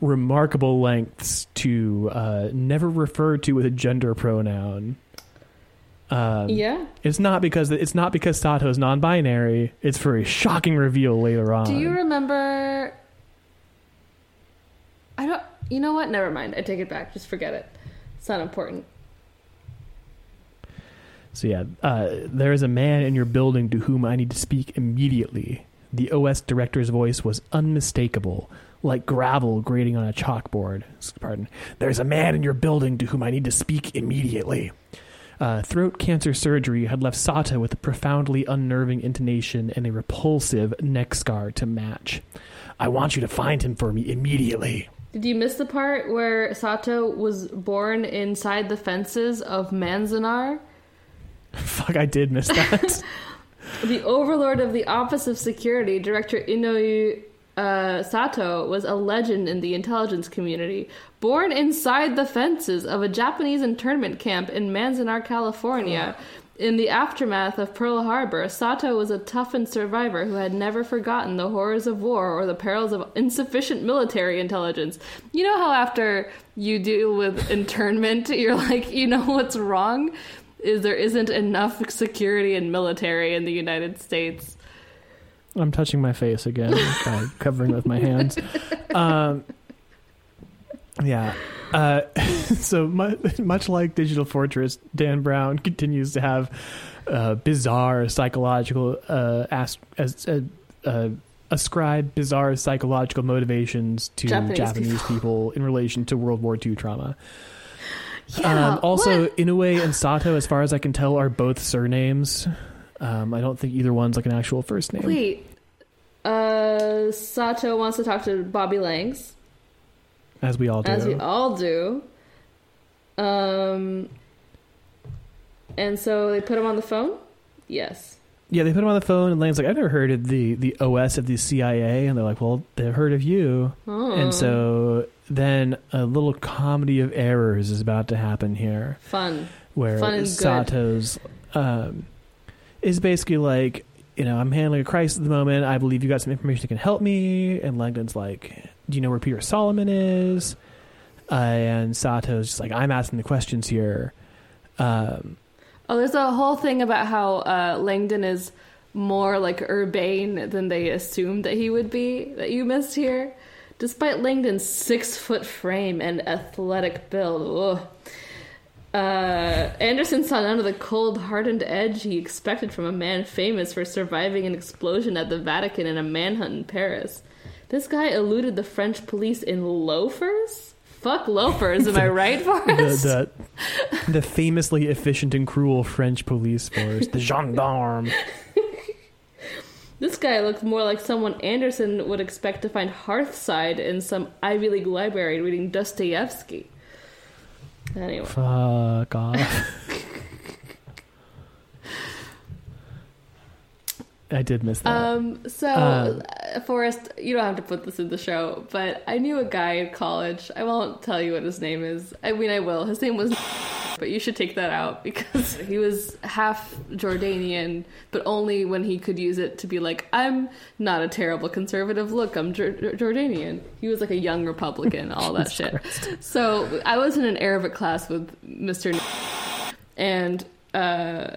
S2: remarkable lengths to uh, never refer to with a gender pronoun. Um,
S1: yeah.
S2: it's not because it's not because Sato is non-binary. It's for a shocking reveal later on.
S1: Do you remember? I don't. You know what? Never mind. I take it back. Just forget it. It's not important.
S2: So yeah, uh, there is a man in your building to whom I need to speak immediately. The OS director's voice was unmistakable, like gravel grating on a chalkboard. Pardon. There's a man in your building to whom I need to speak immediately. Uh, throat cancer surgery had left Sato with a profoundly unnerving intonation and a repulsive neck scar to match. I want you to find him for me immediately.
S1: Did you miss the part where Sato was born inside the fences of Manzanar? [LAUGHS]
S2: Fuck, I did miss that. [LAUGHS]
S1: The overlord of the Office of Security, Director Inoue uh, Sato, was a legend in the intelligence community. Born inside the fences of a Japanese internment camp in Manzanar, California. In the aftermath of Pearl Harbor, Sato was a toughened survivor who had never forgotten the horrors of war or the perils of insufficient military intelligence. You know how after you deal with internment, [LAUGHS] you're like, you know what's wrong? Is there isn't enough security and military in the United States.
S2: I'm touching my face again, [LAUGHS] of covering with my hands. Um, yeah. Uh, [LAUGHS] so much, much like Digital Fortress, Dan Brown continues to have uh, bizarre psychological uh, as, as uh, uh, ascribe bizarre psychological motivations to
S1: Japanese
S2: Japanese, people. in relation to World War II trauma.
S1: Yeah.
S2: um, also,
S1: what?
S2: Inoue and Sato, as far as I can tell, are both surnames. Um, I don't think either one's like an actual first name.
S1: wait. Uh, Sato wants to talk to Bobby Langs,
S2: as we all do.
S1: as we all do. Um, and so they put him on the phone. Yes.
S2: Yeah, they put him on the phone, and Lang's like, "I've never heard of the the OS of the CIA," and they're like, "Well, they've heard of you."
S1: Oh,
S2: And so then a little comedy of errors is about to happen here,
S1: fun.
S2: where
S1: Fun.
S2: Sato's um, is basically like, you know, I'm handling a crisis at the moment. I believe you got some information that can help me. And Langdon's like, Do you know where Peter Solomon is? Uh, and Sato's just like, I'm asking the questions here. Um,
S1: Oh, there's a whole thing about how uh, Langdon is more like urbane than they assumed that he would be. That you missed here, despite Langdon's six foot frame and athletic build. Ugh. Uh, Anderson saw none of the cold, hardened edge he expected from a man famous for surviving an explosion at the Vatican and a manhunt in Paris. This guy eluded the French police in loafers. Fuck loafers, am I [LAUGHS] right,
S2: the,
S1: Forrest?
S2: the the famously efficient and cruel French police force, the gendarme. [LAUGHS]
S1: This guy looks more like someone Anderson would expect to find Hearthside in some Ivy League library reading Dostoevsky. Anyway.
S2: Fuck off. [LAUGHS] I did miss that.
S1: Um, so,
S2: Um,
S1: uh, Forrest, you don't have to put this in the show, but I knew a guy in college. I won't tell you what his name is. I mean, I will. His name was, [LAUGHS] but you should take that out because [LAUGHS] he was half Jordanian, but only when he could use it to be like, I'm not a terrible conservative. Look, I'm Jor- Jordanian. He was like a young Republican, all that [LAUGHS] shit. So, I was in an Arabic class with Mr. and, uh,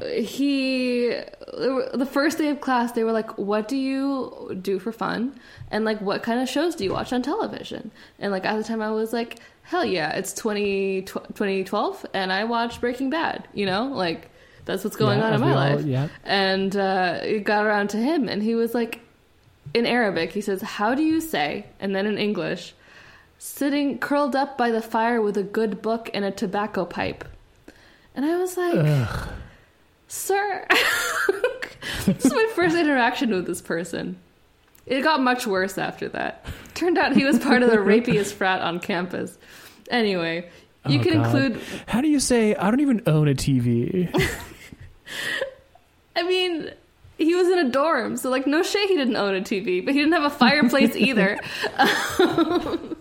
S1: he the first day of class they were like what do you do for fun? And like what kind of shows do you watch on television? And like at the time i was like hell yeah it's 20, 2012 and i watched breaking bad you know? Like that's what's going
S2: Yeah,
S1: on in my
S2: all-
S1: life.
S2: yeah.
S1: and uh, it got around to him and he was like in arabic he says how do you say and then in english sitting curled up by the fire with a good book and a tobacco pipe. And i was like
S2: Ugh.
S1: Sir, [LAUGHS] this is my first interaction with this person. It got much worse after that. Turned out he was part of the [LAUGHS] rapiest frat on campus. Anyway, you
S2: Oh,
S1: can
S2: God.
S1: include.
S2: How do you say, I don't even own a TV? [LAUGHS]
S1: I mean, he was in a dorm, so like, no shit, he didn't own a TV, but he didn't have a fireplace either. Um,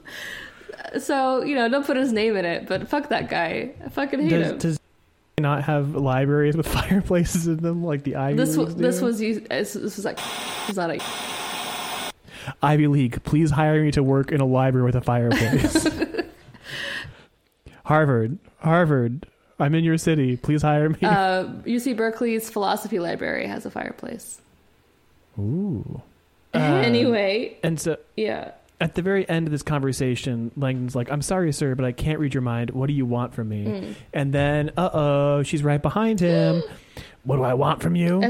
S1: so you know, don't put his name in it. But fuck that guy. I fucking hate
S2: does,
S1: him.
S2: does not have libraries with [LAUGHS] fireplaces in them like the Ivy
S1: this
S2: Leagues
S1: was this was used. This was like, it's not a.
S2: Ivy League, please hire me to work in a library with a fireplace. [LAUGHS] Harvard, Harvard, I'm in your city. Please hire me.
S1: Uh, UC Berkeley's philosophy library has a fireplace.
S2: Ooh. Uh, [LAUGHS]
S1: anyway,
S2: And so
S1: yeah.
S2: At the very end of this conversation, Langdon's like, I'm sorry, sir, but I can't read your mind. What do you want from me?
S1: Mm.
S2: And then, uh oh, she's right behind him. [GASPS] what do I want from you?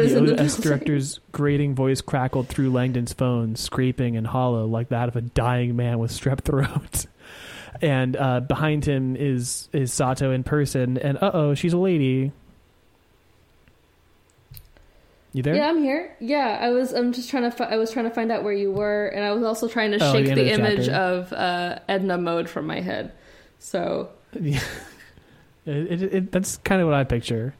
S1: Is
S2: the
S1: in the
S2: OS
S1: building. [LAUGHS]
S2: director's grating voice crackled through Langdon's phone, scraping and hollow like that of a dying man with strep throat. [LAUGHS] and uh, behind him is is Sato in person, and uh oh, she's a lady. You there?
S1: Yeah, I'm here. Yeah, I was. I'm just trying to. Fi- I was trying to find out where you were, and I was also trying to
S2: Oh,
S1: shake
S2: the
S1: the, image
S2: chapter.
S1: of uh, Edna Mode from my head. So
S2: Yeah. [LAUGHS] It, it, it, that's kind of what I picture.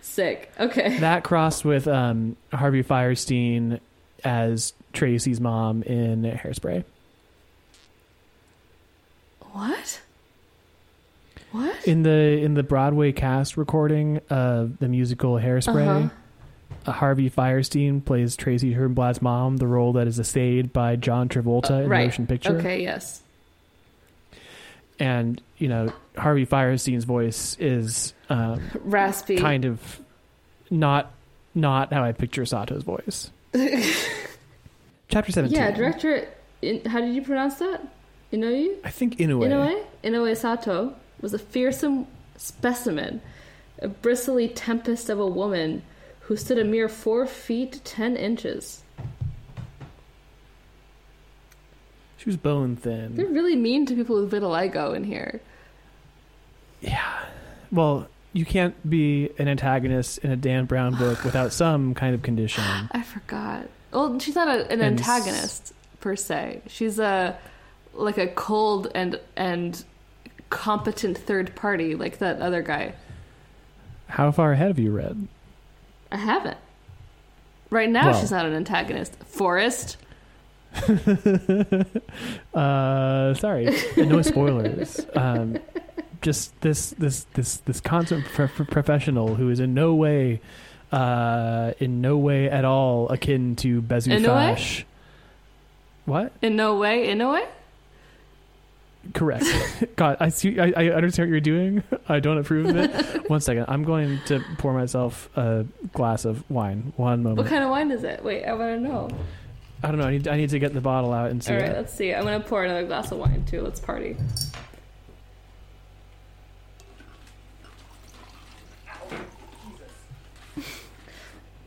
S1: sick. Okay. [LAUGHS]
S2: That crossed with um, Harvey Fierstein as Tracy's mom in Hairspray.
S1: What? What?
S2: In the in the Broadway cast recording of the musical Hairspray,
S1: Uh-huh.
S2: Uh, Harvey Fierstein plays Tracy Turnblad's mom, the role that is essayed by John Travolta
S1: Uh,
S2: in
S1: right.
S2: the motion picture.
S1: Okay. Yes.
S2: And you know Harvey Fierstein's voice is um,
S1: Raspy.
S2: kind of not not how I picture Sato's voice. [LAUGHS] Chapter seventeen.
S1: yeah. Director. In, how did you pronounce that? Inoue.
S2: I think Inoue.
S1: Inoue. Inoue Sato was a fearsome specimen, a bristly tempest of a woman who stood a mere four feet ten inches.
S2: She was bone thin.
S1: They're really mean to people with vitiligo in here.
S2: Yeah. Well, you can't be an antagonist in a Dan Brown book without some kind of condition. [SIGHS]
S1: I forgot. Well, she's not a, an
S2: And s-
S1: antagonist per se. She's a like a cold and and competent third party, like that other guy.
S2: How far ahead have you read?
S1: I haven't. Right now,
S2: Well-
S1: she's not an antagonist. Forest. [LAUGHS]
S2: Uh, sorry, no spoilers. Um, just this this this this consummate pro- pro- professional who is in no way, uh, in no way at all akin to Bezu
S1: In no?
S2: Fache. What?
S1: In no way. In no way.
S2: Correct. God, I see. I, I understand what you're doing. [LAUGHS] I don't approve of it. [LAUGHS] One second. I'm going to pour myself a glass of wine. One moment.
S1: What kind of wine is it? Wait, I want to know.
S2: I don't know. I need, I need to get the bottle out and see.
S1: All right,
S2: it.
S1: let's see. I'm gonna pour another glass of wine too. Let's party.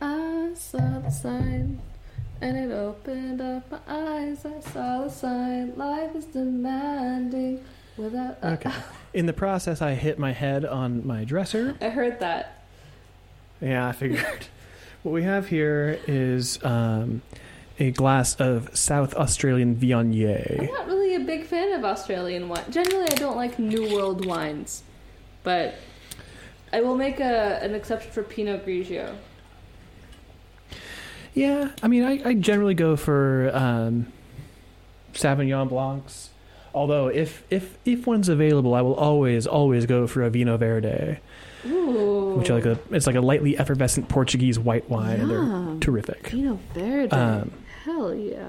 S1: I saw the sign and it opened up my eyes. I saw the sign. Life is demanding without.
S2: Okay. [LAUGHS] In the process, I hit my head on my dresser.
S1: I heard that.
S2: Yeah, I figured. what we have here is um, a glass of South Australian Viognier.
S1: I'm not really a big fan of Australian wine. Generally, I don't like New World wines, but I will make a an exception for Pinot Grigio.
S2: Yeah, I mean, I, I generally go for um, Sauvignon Blancs. Although, if, if if one's available, I will always always go for a Vinho Verde,
S1: Ooh,
S2: which are like a it's like a lightly effervescent Portuguese white wine, and they're terrific.
S1: Pinot Verde.
S2: Um,
S1: Hell yeah!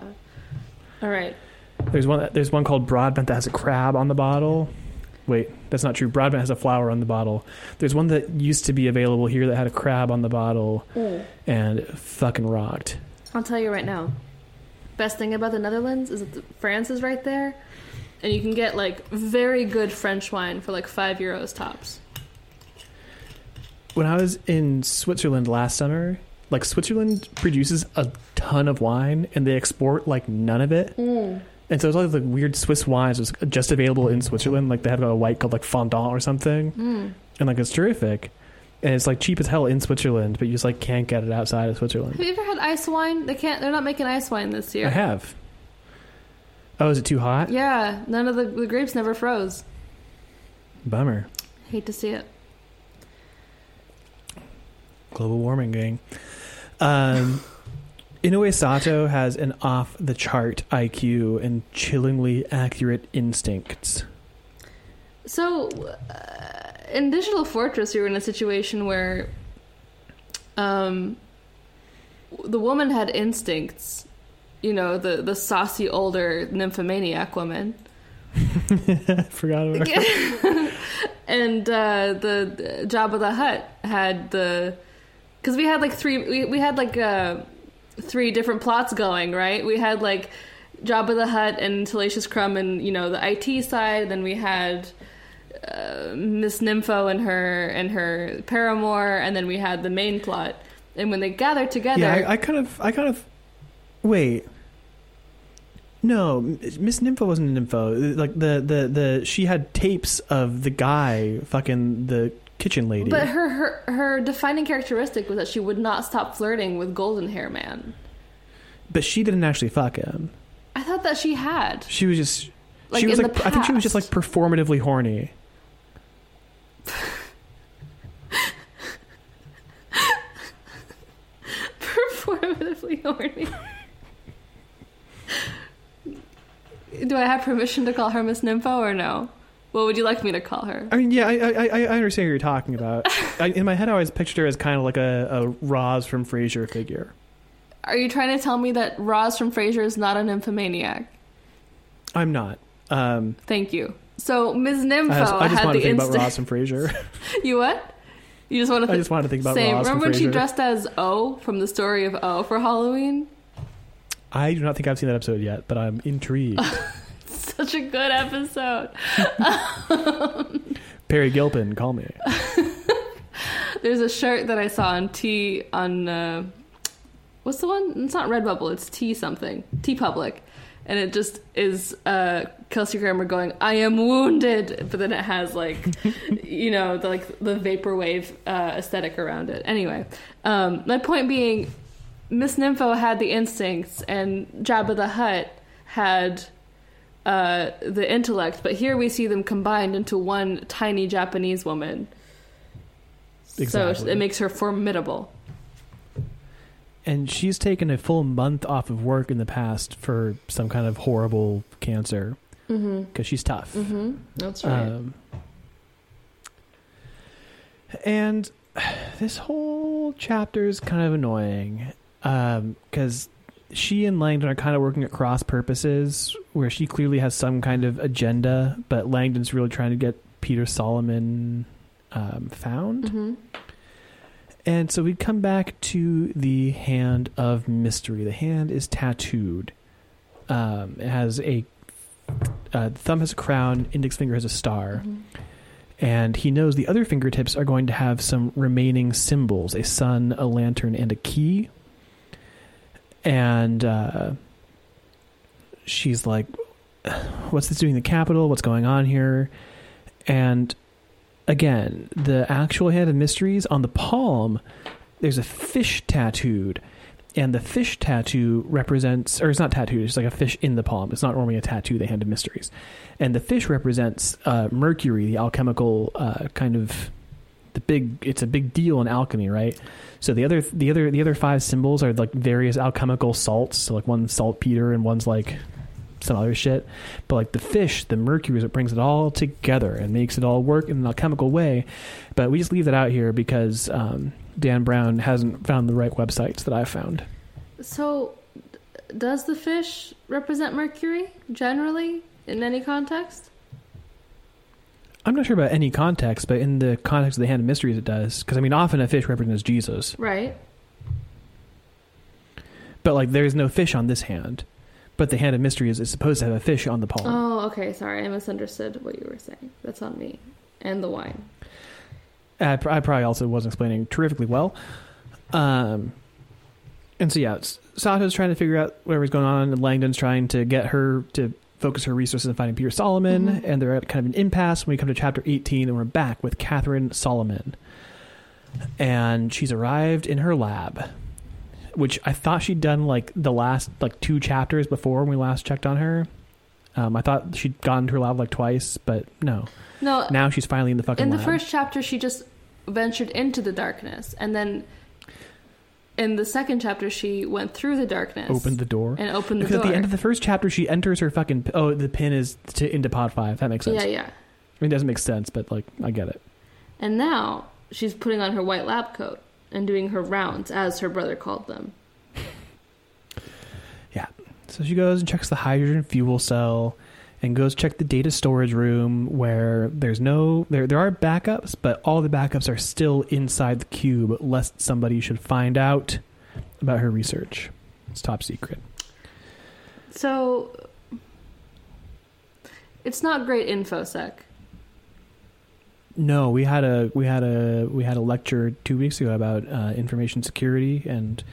S1: All right.
S2: There's one there's one called Broadbent that has a crab on the bottle. Wait, that's not true. Broadbent has a flower on the bottle. There's one that used to be available here that had a crab on the bottle and it fucking rocked.
S1: I'll tell you right now. Best thing about the Netherlands is that the, France is right there, and you can get like very good French wine for like five euros tops.
S2: When I was in Switzerland last summer, like Switzerland produces a ton of wine and they export like none of it. And so it's all the weird Swiss wines was just available in Switzerland. Like they have a white called like fondant or something.
S1: Mm.
S2: And like it's terrific. And it's like cheap as hell in Switzerland, but you just like can't get it outside of Switzerland.
S1: Have you ever had ice wine? They can't. They're not making ice wine this year.
S2: I have. Oh, is it too hot?
S1: Yeah, none of the, the grapes never froze.
S2: Bummer.
S1: Hate to see it.
S2: Global warming, gang. Um, Inoue Sato has an off the chart IQ and chillingly accurate instincts.
S1: So, uh, in Digital Fortress, you were in a situation where um, the woman had instincts. You know, the, the saucy older nymphomaniac woman. [LAUGHS]
S2: Forgot about her. [LAUGHS]
S1: and uh, the, the Jabba the Hutt had the because we had like three we, we had like uh, three different plots going right we had like Jabba the Hutt and Salacious Crumb and you know the IT side then we had uh, Miss Nympho and her and her paramour and then we had the main plot and when they gathered together
S2: Yeah, I, I kind of, I kind of. Wait. No, Miss Nympho wasn't nympho. Like the, the, the, she had tapes of the guy fucking the kitchen lady.
S1: but her, her her defining characteristic was that she would not stop flirting with Golden Hair Man
S2: but she didn't actually fuck him.
S1: I thought that she had
S2: She was just.
S1: Like,
S2: she was
S1: in
S2: like. I think she was just like performatively horny.
S1: performatively horny. Do I have permission to call her Miss Nympho or no? What would you like me to call her?
S2: I mean, yeah, I, I, I I understand what you're talking about. I, in my head, I always pictured her as kind of like a, a Roz from Frasier figure.
S1: Are you trying to tell me that Roz from Frasier is not an nymphomaniac?
S2: I'm not. Um,
S1: Thank you. So Ms. Nympho
S2: I just, I just
S1: had
S2: wanted
S1: the
S2: to think about
S1: instinct.
S2: Roz from Frasier. [LAUGHS]
S1: You what? You just want to?
S2: I just wanted to think about
S1: Same.
S2: Roz from
S1: Remember when she dressed as O from the story of O for Halloween?
S2: I do not think I've seen that episode yet, but I'm intrigued. [LAUGHS] [LAUGHS]
S1: Such a good episode. [LAUGHS]
S2: Peri Gilpin, call me. [LAUGHS]
S1: There's a shirt that I saw on T on uh, what's the one? It's not Redbubble. It's T something. TeePublic, and it just is uh, Kelsey Grammer going, "I am wounded," but then it has like, you know, the like the vaporwave uh, aesthetic around it. Anyway, um, my point being, Miss Nympho had the instincts, and Jabba the Hutt had uh, the intellect, but here we see them combined into one tiny Japanese woman.
S2: Exactly.
S1: So it makes her formidable.
S2: And she's taken a full month off of work in the past for some kind of horrible cancer
S1: Mm-hmm.
S2: because she's tough.
S1: Mm-hmm. That's right.
S2: Um, and [SIGHS] this whole chapter is kind of annoying because she and Langdon are kind of working at cross purposes where she clearly has some kind of agenda, but Langdon's really trying to get Peter Solomon um, found.
S1: mm-hmm.
S2: And so we come back to the hand of mystery. The hand is tattooed. Um, it has a uh, thumb has a crown, index finger has a star, and he knows the other fingertips are going to have some remaining symbols: a sun, a lantern, and a key. And uh, she's like, "What's this doing in the capital? What's going on here?" And again, the actual hand of mysteries on the palm, there's a fish tattooed. And the fish tattoo represents, or it's not tattooed, it's like a fish in the palm. It's not normally a tattoo, the hand of mysteries. And the fish represents uh, Mercury, the alchemical uh, kind of the big it's a big deal in alchemy right? So the other the other the other five symbols are like various alchemical salts. So like one's saltpeter and one's like some other shit. But like the fish the mercury is what brings it all together and makes it all work in an alchemical way. But we just leave that out here because um, dan brown hasn't found the right websites that i found.
S1: So, does the fish represent Mercury generally in any context?
S2: I'm not sure about any context but in the context of the hand of mysteries it does because i mean often a fish represents jesus
S1: Right.
S2: but like there's no fish on this hand but the hand of mysteries is supposed to have a fish on the palm
S1: Oh, okay. Sorry, I misunderstood what you were saying. That's on me. And the wine.
S2: I, pr- I probably also wasn't explaining terrifically well. Um, and so yeah, S- Sato's trying to figure out whatever's going on, and Langdon's trying to get her to focus her resources on finding Peter Solomon,
S1: Mhm.
S2: and they're at kind of an impasse when we come to chapter 18, and we're back with Catherine Solomon. And she's arrived in her lab, which I thought she'd done like the last like two chapters before when we last checked on her. Um, I thought she'd gone to her lab like twice, but no.
S1: No,
S2: Now she's finally in the fucking
S1: in the
S2: lab.
S1: first chapter, she just ventured into the darkness, and then in the second chapter, she went through the darkness,
S2: opened the door.
S1: and opened the
S2: Because
S1: door.
S2: at the end of the first chapter, she enters her fucking. Oh, the pin is to, into pod five. That makes sense.
S1: yeah, yeah.
S2: I mean, it doesn't make sense, but like, I get it.
S1: And now she's putting on her white lab coat and doing her rounds, as her brother called them. [LAUGHS] Yeah.
S2: So she goes and checks the hydrogen fuel cell, and goes check the data storage room where there's no there. There are backups, but all the backups are still inside the cube, lest somebody should find out about her research. It's top secret.
S1: So it's not great infosec.
S2: No, we had a we had a we had a lecture two weeks ago about uh, information security, and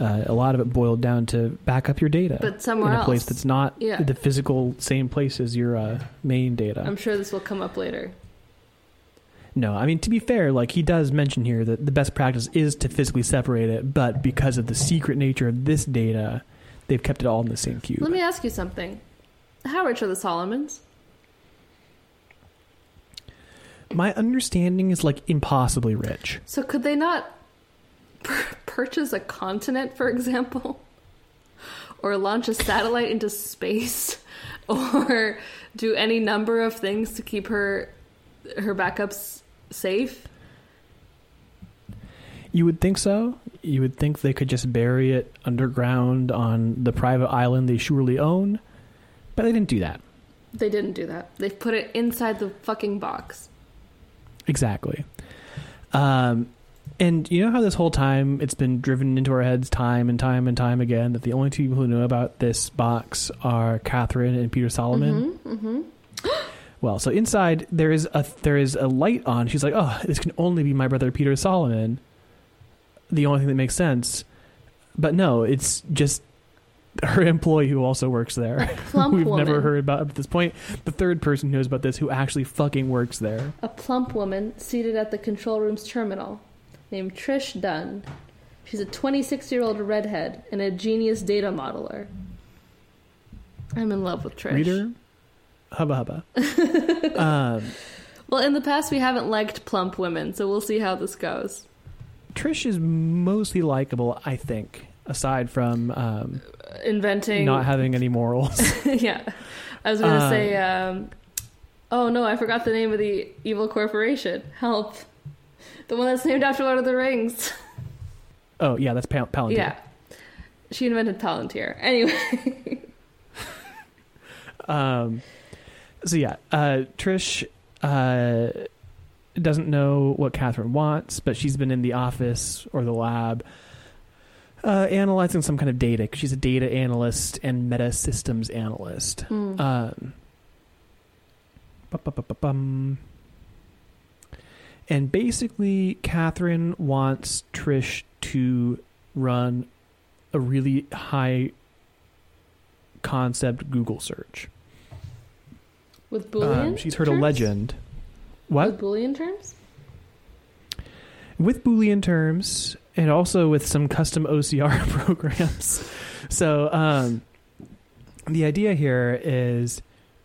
S2: uh, a lot of it boiled down to back up your data
S1: But somewhere
S2: in a place that's not
S1: Yeah.
S2: the physical same place as your uh, main data.
S1: I'm sure this will come up later.
S2: no, I mean to be fair, like he does mention here that the best practice is to physically separate it, but because of the secret nature of this data, they've kept it all in the same cube.
S1: Let me ask you something. How rich are the Solomons?
S2: My understanding is like impossibly rich.
S1: So could they not purchase a continent, for example, or launch a satellite into space, [LAUGHS] or do any number of things to keep her her backups safe?
S2: You would think so. You would think they could just bury it underground on the private island they surely own, but they didn't do that.
S1: They didn't do that. They put it inside the fucking box.
S2: Exactly. Um, and you know how this whole time it's been driven into our heads time and time and time again that the only two people who know about this box are Catherine and Peter Solomon.
S1: Mm-hmm. [GASPS]
S2: Well, so inside there is a there is a light on. She's like, "Oh, this can only be my brother Peter Solomon." The only thing that makes sense, but no, it's just her [LAUGHS] employee who also works there. [LAUGHS]
S1: Plump
S2: We've
S1: woman.
S2: never heard about up to this point. The third person who knows about this who actually fucking works there.
S1: A plump woman seated at the control room's terminal named Trish Dunn. She's a 26 year old redhead and a genius data modeler. I'm in love with Trish.
S2: Reader, hubba hubba. [LAUGHS] um,
S1: Well, in the past, we haven't liked plump women, so we'll see how this goes.
S2: Trish is mostly likable, I think, aside from um,
S1: Inventing.
S2: not having any morals. [LAUGHS]
S1: yeah. I was going to
S2: Uh,
S1: say, um, oh no, I forgot the name of the evil corporation. Help. The one that's named after Lord of the Rings. [LAUGHS]
S2: oh yeah, that's Pal- Palantir.
S1: Yeah. She invented Palantir. Anyway. [LAUGHS]
S2: Um, so yeah, uh, Trish uh, doesn't know what Catherine wants, but she's been in the office or the lab uh, analyzing some kind of data. she's a data analyst and meta systems analyst.
S1: Hmm.
S2: Um. And basically, Catherine wants Trish to run a really high concept Google search.
S1: With Boolean?
S2: Um, she's heard a legend. What?
S1: With Boolean terms?
S2: with Boolean terms and also with some custom OCR [LAUGHS] programs. So um, the idea here is,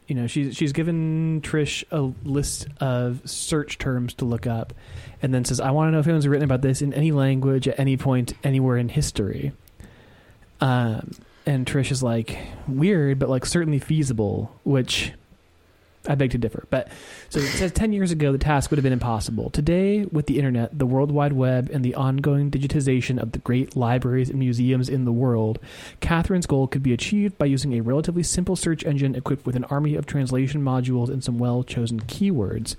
S2: you know, she's she's given Trish a list of search terms to look up, and then says, "I want to know if anyone's written about this in any language at any point anywhere in history." Um, and Trish is like, "Weird, but like certainly feasible," which I beg to differ. But so it says 10 years ago, the task would have been impossible. Today, with the internet, the World Wide Web, and the ongoing digitization of the great libraries and museums in the world, Catherine's goal could be achieved by using a relatively simple search engine equipped with an army of translation modules and some well chosen keywords.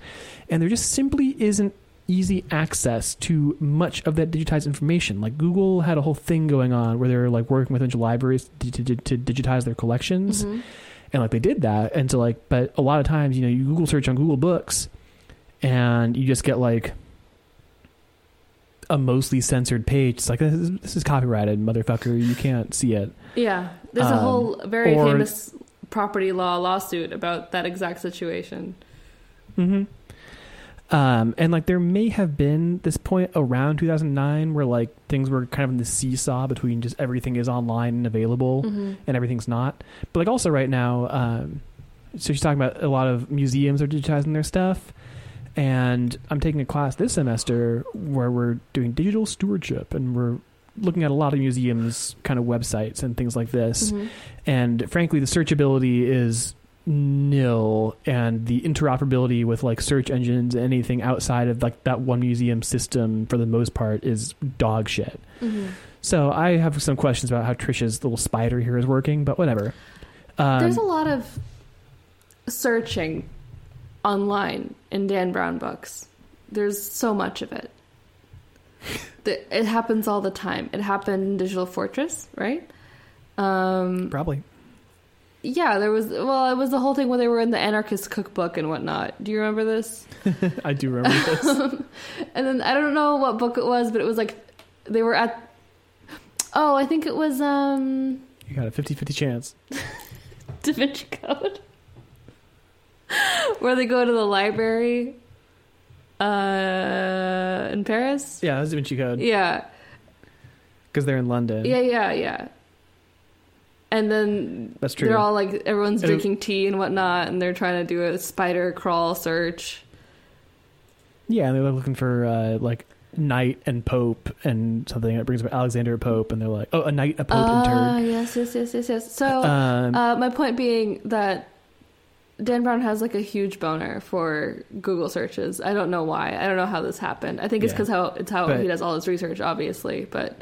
S2: And there just simply isn't easy access to much of that digitized information. Like Google had a whole thing going on where they're like working with a bunch of libraries to, to, to digitize their collections
S1: Mhm.
S2: And like they did that and so like but a lot of times you know you google search on google books and you just get like a mostly censored page it's like this is, this is copyrighted motherfucker you can't see it
S1: Yeah, there's a
S2: Um,
S1: whole very
S2: or-
S1: famous property law lawsuit about that exact situation.
S2: mm-hmm. Um, and like there may have been this point around 2009 where like things were kind of in the seesaw between just everything is online and available
S1: Mm-hmm.
S2: and everything's not. But like also right now, um, so she's talking about a lot of museums are digitizing their stuff, and I'm taking a class this semester where we're doing digital stewardship, and we're looking at a lot of museums kind of websites and things like this.
S1: Mhm.
S2: And frankly, the searchability is nil, and the interoperability with like search engines, anything outside of like that one museum system, for the most part, is dog shit.
S1: Mhm.
S2: So I have some questions about how Trisha's little spider here is working, but whatever. Um,
S1: There's a lot of searching online in Dan Brown books. There's so much of it. It happens all the time. It happened in Digital Fortress, right? Um,
S2: probably.
S1: Yeah, there was. Well, it was the whole thing where they were in the anarchist cookbook and whatnot. Do you remember this? [LAUGHS]
S2: I do remember this. [LAUGHS]
S1: And then I don't know what book it was, but it was like they were at. Oh, I think it was um
S2: You got a 50-50 chance. [LAUGHS]
S1: Da Vinci Code, where they go to the library uh, in Paris.
S2: Yeah, that's Da Vinci Code
S1: Yeah,
S2: because they're in London.
S1: yeah, yeah, yeah. And then
S2: That's true.
S1: they're all like everyone's drinking tea and whatnot, and they're trying to do a spider crawl search.
S2: Yeah, and they're looking for uh, like knight and pope and something that brings up Alexander Pope, and they're like, oh, a knight, a pope,
S1: Ah,
S2: and
S1: yes, yes, yes, yes, yes. So.
S2: Um,
S1: uh, my point being that Dan Brown has like a huge boner for Google searches. I don't know why. I don't know how this happened. I think it's
S2: Yeah.
S1: because how it's how
S2: But-
S1: he does all his research, obviously. But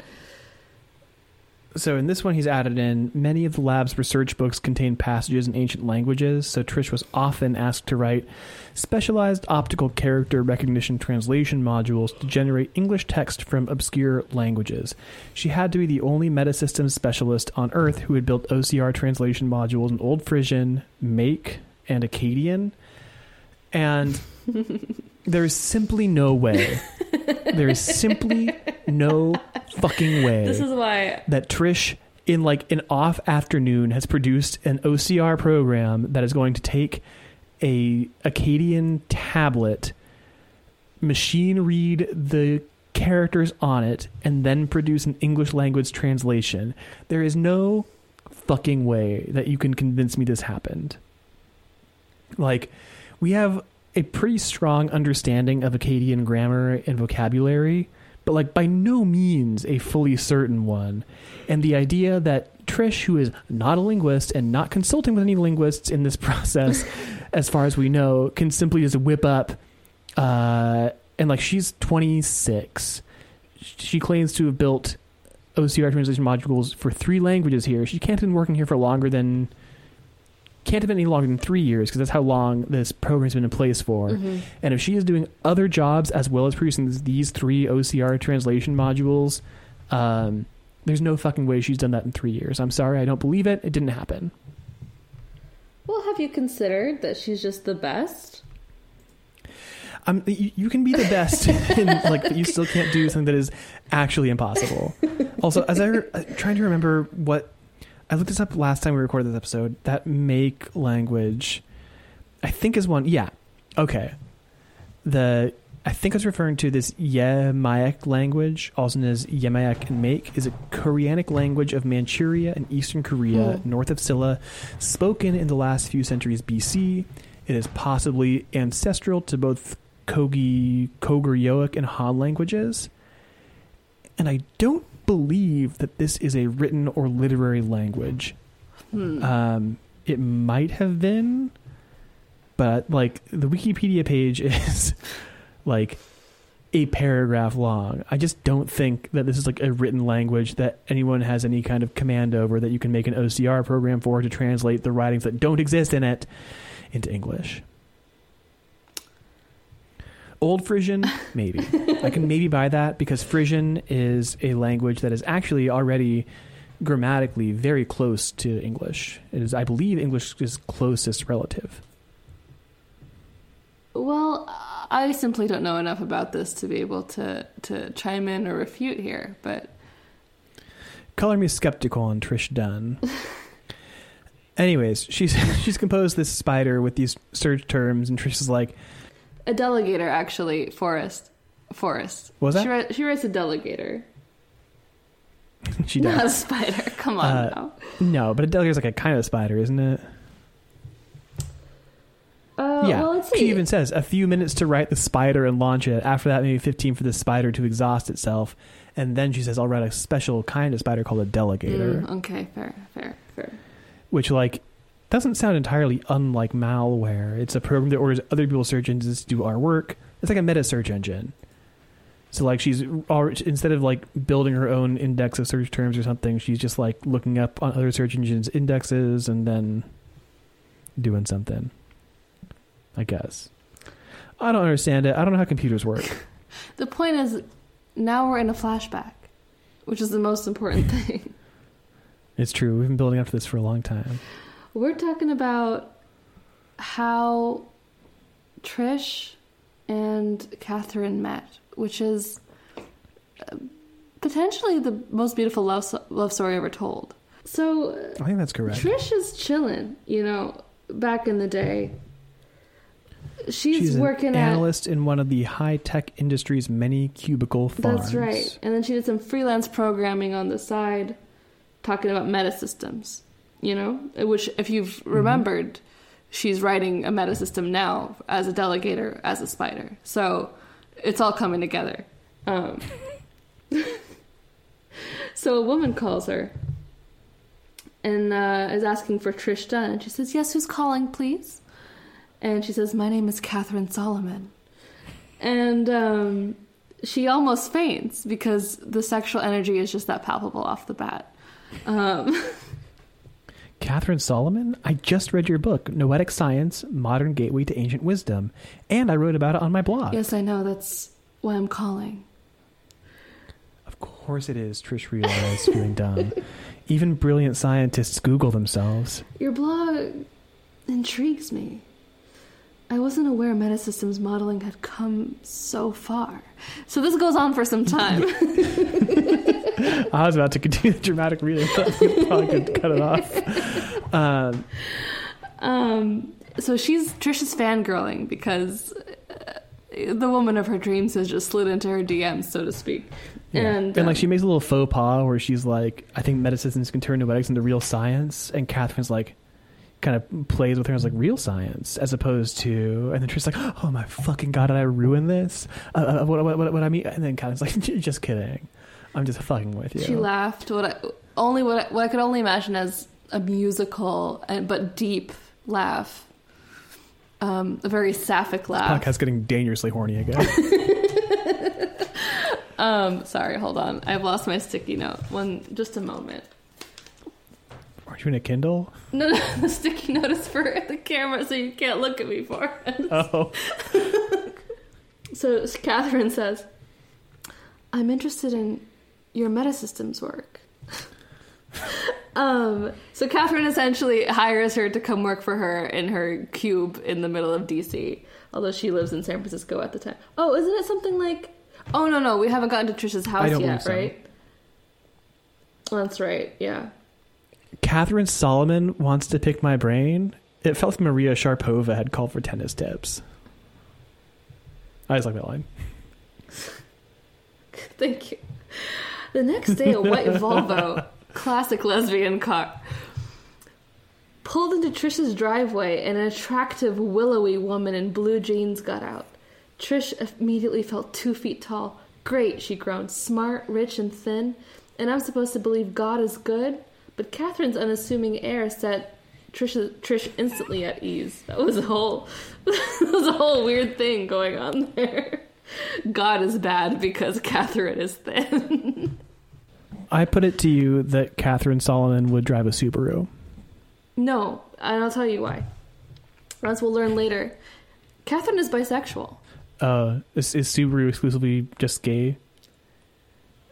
S2: So in this one, he's added in many of the lab's research books contain passages in ancient languages. So Trish was often asked to write specialized optical character recognition translation modules to generate English text from obscure languages. She had to be the only metasystems specialist on Earth who had built OCR translation modules in Old Frisian, Maek, and Akkadian. And [LAUGHS] there's simply no way. There is simply no fucking way
S1: this is why
S2: that Trish in like an off afternoon has produced an OCR program that is going to take a Akkadian tablet, machine read the characters on it, and then produce an English language translation. There is no fucking way that you can convince me this happened. Like, we have a pretty strong understanding of Akkadian grammar and vocabulary, but like by no means a fully certain one. And the idea that Trish, who is not a linguist and not consulting with any linguists in this [LAUGHS] process, as far as we know, can simply just whip up, uh, and like she's 26. She claims to have built OCR translation modules for three languages here. She can't have been working here for longer than can't have been any longer than three years because that's how long this program's been in place for.
S1: Mhm.
S2: And if she is doing other jobs as well as producing these- these three OCR translation modules, um, there's no fucking way she's done that in three years. I'm sorry, I don't believe it. It didn't happen.
S1: Well, have you considered that she's just the best?
S2: Um, you, you can be the best, [LAUGHS] in, like, but you still can't do something that is actually impossible. Also, as I'm trying to remember what I looked this up last time we recorded this episode, that Maek language, I think is one. Yeah, okay. the I think it's referring to this Yemaek language, also known as Yemaek and Maek, is a Koreanic language of Manchuria and Eastern Korea,
S1: Hmm.
S2: north of Silla, spoken in the last few centuries BC. It is possibly ancestral to both Kogi, Koguryoic, and Han languages. And I don't believe that this is a written or literary language.
S1: Hmm.
S2: Um, it might have been, but like the Wikipedia page [LAUGHS] is like a paragraph long. I just don't think that this is like a written language that anyone has any kind of command over that you can make an OCR program for to translate the writings that don't exist in it into English. Old Frisian, maybe. I can maybe buy that because Frisian is a language that is actually already grammatically very close to English. It is, I believe, English's closest relative.
S1: Well, I simply don't know enough about this to be able to, to chime in or refute here, but
S2: Color me skeptical on Trish Dunn. [LAUGHS] Anyways, she's [LAUGHS] she's composed this spider with these search terms, and Trish is like,
S1: a delegator actually, Forrest. Forrest.
S2: Was
S1: She,
S2: that?
S1: she writes a delegator. [LAUGHS]
S2: she
S1: Not a
S2: does.
S1: spider. [LAUGHS] Come on
S2: Uh,
S1: now.
S2: No, but a delegator is like a kind of spider, isn't it?
S1: Uh,
S2: yeah.
S1: well, let's
S2: She even says a few minutes to write the spider and launch it. After that, maybe 15 for the spider to exhaust itself. And then she says, I'll write a special kind of spider called a delegator,
S1: Mm, okay, fair, fair, fair.
S2: which, like, doesn't sound entirely unlike malware. It's a program that orders other people's search engines to do our work. It's like a meta search engine. So, like, she's already, instead of like building her own index of search terms or something, she's just like looking up on other search engines' indexes and then doing something. I guess. I don't understand it. I don't know how computers work. [LAUGHS]
S1: The point is, now we're in a flashback, which is the most important [LAUGHS] thing.
S2: It's true. We've been building up to this for a long time.
S1: We're talking about how Trish and Catherine met, which is uh, potentially the most beautiful love so- love story ever told. So uh,
S2: I think that's correct.
S1: Trish is chilling, you know, back in the day. She's,
S2: She's
S1: working
S2: an
S1: at
S2: analyst in one of the high tech industry's many cubicle farms.
S1: That's right. And then she did some freelance programming on the side, talking about meta systems. You know, which if you've remembered, she's writing a meta system now as a delegator, as a spider. So it's all coming together. Um, [LAUGHS] so a woman calls her and uh, is asking for Trish Dunn, and she says, "Yes, who's calling, please?" And she says, "My name is Catherine Solomon." And um, she almost faints because the sexual energy is just that palpable off the bat. Um, [LAUGHS]
S2: Catherine Solomon, I just read your book, Noetic Science Modern Gateway to Ancient Wisdom, and I wrote about it on my blog.
S1: yes, I know. That's why I'm calling.
S2: Of course it is, Trish realized, feeling dumb. Even brilliant scientists Google themselves.
S1: Your blog intrigues me. I wasn't aware Metasystems modeling had come so far. So this goes on for some time. [LAUGHS]
S2: I was about to continue the dramatic reading, but probably could cut it off. Um,
S1: Um, so she's Trisha's fangirling because uh, the woman of her dreams has just slid into her DMs, so to speak.
S2: yeah.
S1: And,
S2: and like
S1: um,
S2: she makes a little faux pas where she's like, I think medicines can turn noetics into real science, and Catherine's like, kind of plays with her as like real science as opposed to, and then Trish's like, oh my fucking god, did I ruin this? Uh, uh, what, what, what, what I mean? And then Catherine's like, [LAUGHS] just kidding, I'm just fucking with you.
S1: She laughed. What I, only what I, what I could only imagine as a musical and but deep laugh, um, a very sapphic laugh.
S2: Podcast's getting dangerously horny again. [LAUGHS]
S1: Um, sorry, hold on. I've lost my sticky note. One, just a moment.
S2: Aren't you in a Kindle?
S1: No, no, [LAUGHS] the sticky note is for the camera, so you can't look at me for it.
S2: Oh, [LAUGHS]
S1: So Catherine says, "I'm interested in your meta systems work." [LAUGHS] um, so Catherine essentially hires her to come work for her in her cube in the middle of DC, although she lives in San Francisco at the time. Oh, isn't it something like? Oh no, no, we haven't gotten to Trisha's house yet,
S2: so.
S1: right? That's right. Yeah.
S2: Catherine Solomon wants to pick my brain. It felt like Maria Sharapova had called for tennis tips. I just like that line. [LAUGHS]
S1: Thank you. The next day, a white Volvo, [LAUGHS] classic lesbian car, pulled into Trish's driveway and an attractive, willowy woman in blue jeans got out. Trish immediately felt two feet tall. Great, she groaned. Smart, rich, and thin. And I'm supposed to believe God is good? But Catherine's unassuming air set Trish, Trish instantly at ease. That was a whole, [LAUGHS] that was a whole weird thing going on there. God is bad because Catherine is thin.
S2: I put it to you that Catherine Solomon would drive a Subaru.
S1: no, and I'll tell you why. As we'll learn later, Catherine is bisexual.
S2: Uh, is, is Subaru exclusively just gay?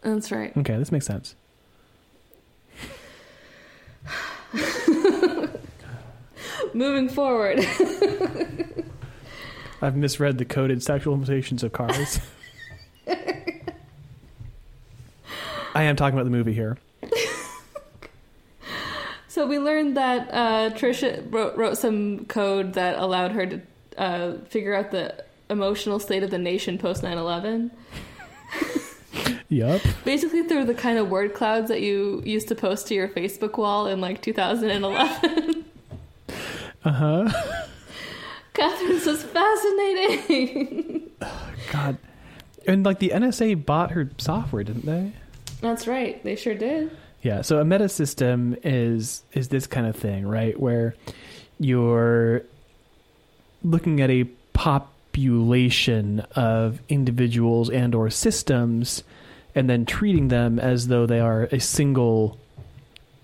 S1: That's right.
S2: Okay, this makes sense. [LAUGHS]
S1: Moving forward. [LAUGHS]
S2: I've misread the coded sexual limitations of cars. [LAUGHS] I am talking about the movie here.
S1: So we learned that uh, Trisha wrote, wrote some code that allowed her to uh, figure out the emotional state of the nation post 9 11.
S2: Yup.
S1: Basically, through the kind of word clouds that you used to post to your Facebook wall in like 2011.
S2: Uh huh.
S1: Catherine's just fascinating. [LAUGHS]
S2: God. And like the NSA bought her software, didn't they?
S1: That's right. They sure did.
S2: Yeah. So a meta system is is this kind of thing, right? Where you're looking at a population of individuals and or systems and then treating them as though they are a single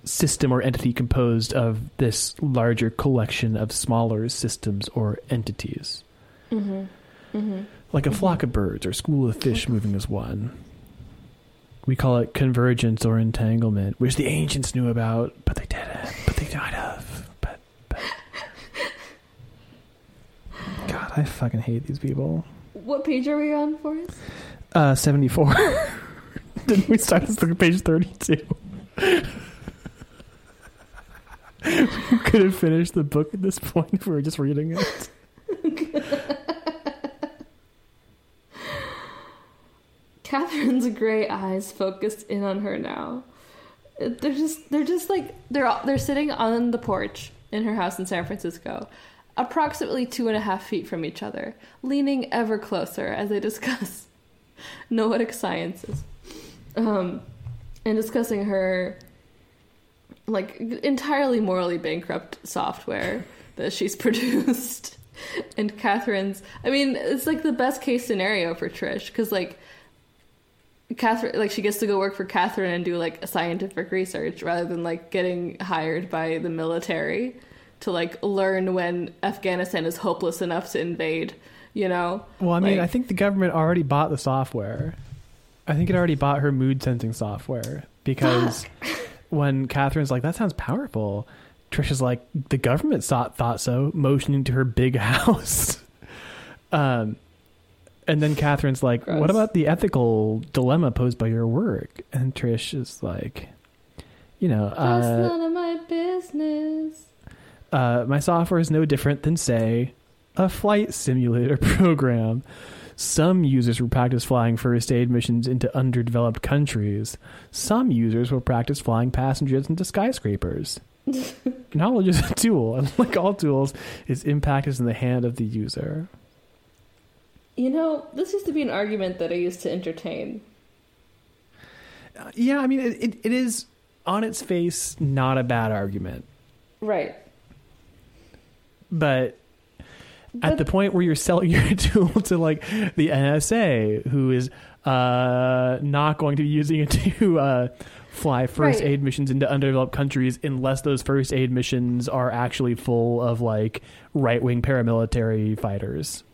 S2: system or entity composed of this larger collection of smaller systems or entities.
S1: Mm-hmm. Mm-hmm.
S2: Like a flock of birds or school of fish moving as one. We call it convergence or entanglement, which the ancients knew about, but they didn't. But they died of. But, but. God, I fucking hate these people.
S1: What page are we on, Forrest?
S2: Uh, 74. [LAUGHS] Didn't we start at page 32? We could have finished the book at this point if we were just reading it. [LAUGHS]
S1: Catherine's gray eyes focused in on her now. They're just they're just like they're all- they're sitting on the porch in her house in San Francisco, approximately two and a half feet from each other, leaning ever closer as they discuss [LAUGHS] noetic sciences, um, and discussing her like entirely morally bankrupt software that she's [LAUGHS] produced. And Catherine's, I mean, it's like the best case scenario for Trish because like Catherine, like she gets to go work for Catherine and do like scientific research rather than like getting hired by the military to like learn when Afghanistan is hopeless enough to invade. You know?
S2: Well, I mean,
S1: Like-
S2: I think the government already bought the software. I think it already bought her mood sensing software because when Catherine's like, "That sounds powerful," Trisha's like, "The government thought thought so," motioning to her big [LAUGHS] house. um, and then Catherine's like,
S1: Gross.
S2: "What about the ethical dilemma posed by your work?" And Trish is like, "You know,
S1: That's
S2: uh,
S1: none of my business.
S2: uh, my software is no different than, say, a flight simulator [LAUGHS] program. Some users will practice flying first aid missions into underdeveloped countries. Some users will practice flying passengers into skyscrapers. [LAUGHS] Knowledge is a tool, and like all tools, its impact is in the hand of the user.
S1: You know, this used to be an argument that I used to entertain.
S2: Uh, yeah, I mean, it, it, it is on its face not a bad argument,
S1: Right.
S2: but at the point where you're selling [LAUGHS] your tool to like the NSA, who is uh, not going to be using it [LAUGHS] to uh, fly first
S1: Right.
S2: aid missions into underdeveloped countries unless those first aid missions are actually full of like right wing paramilitary fighters.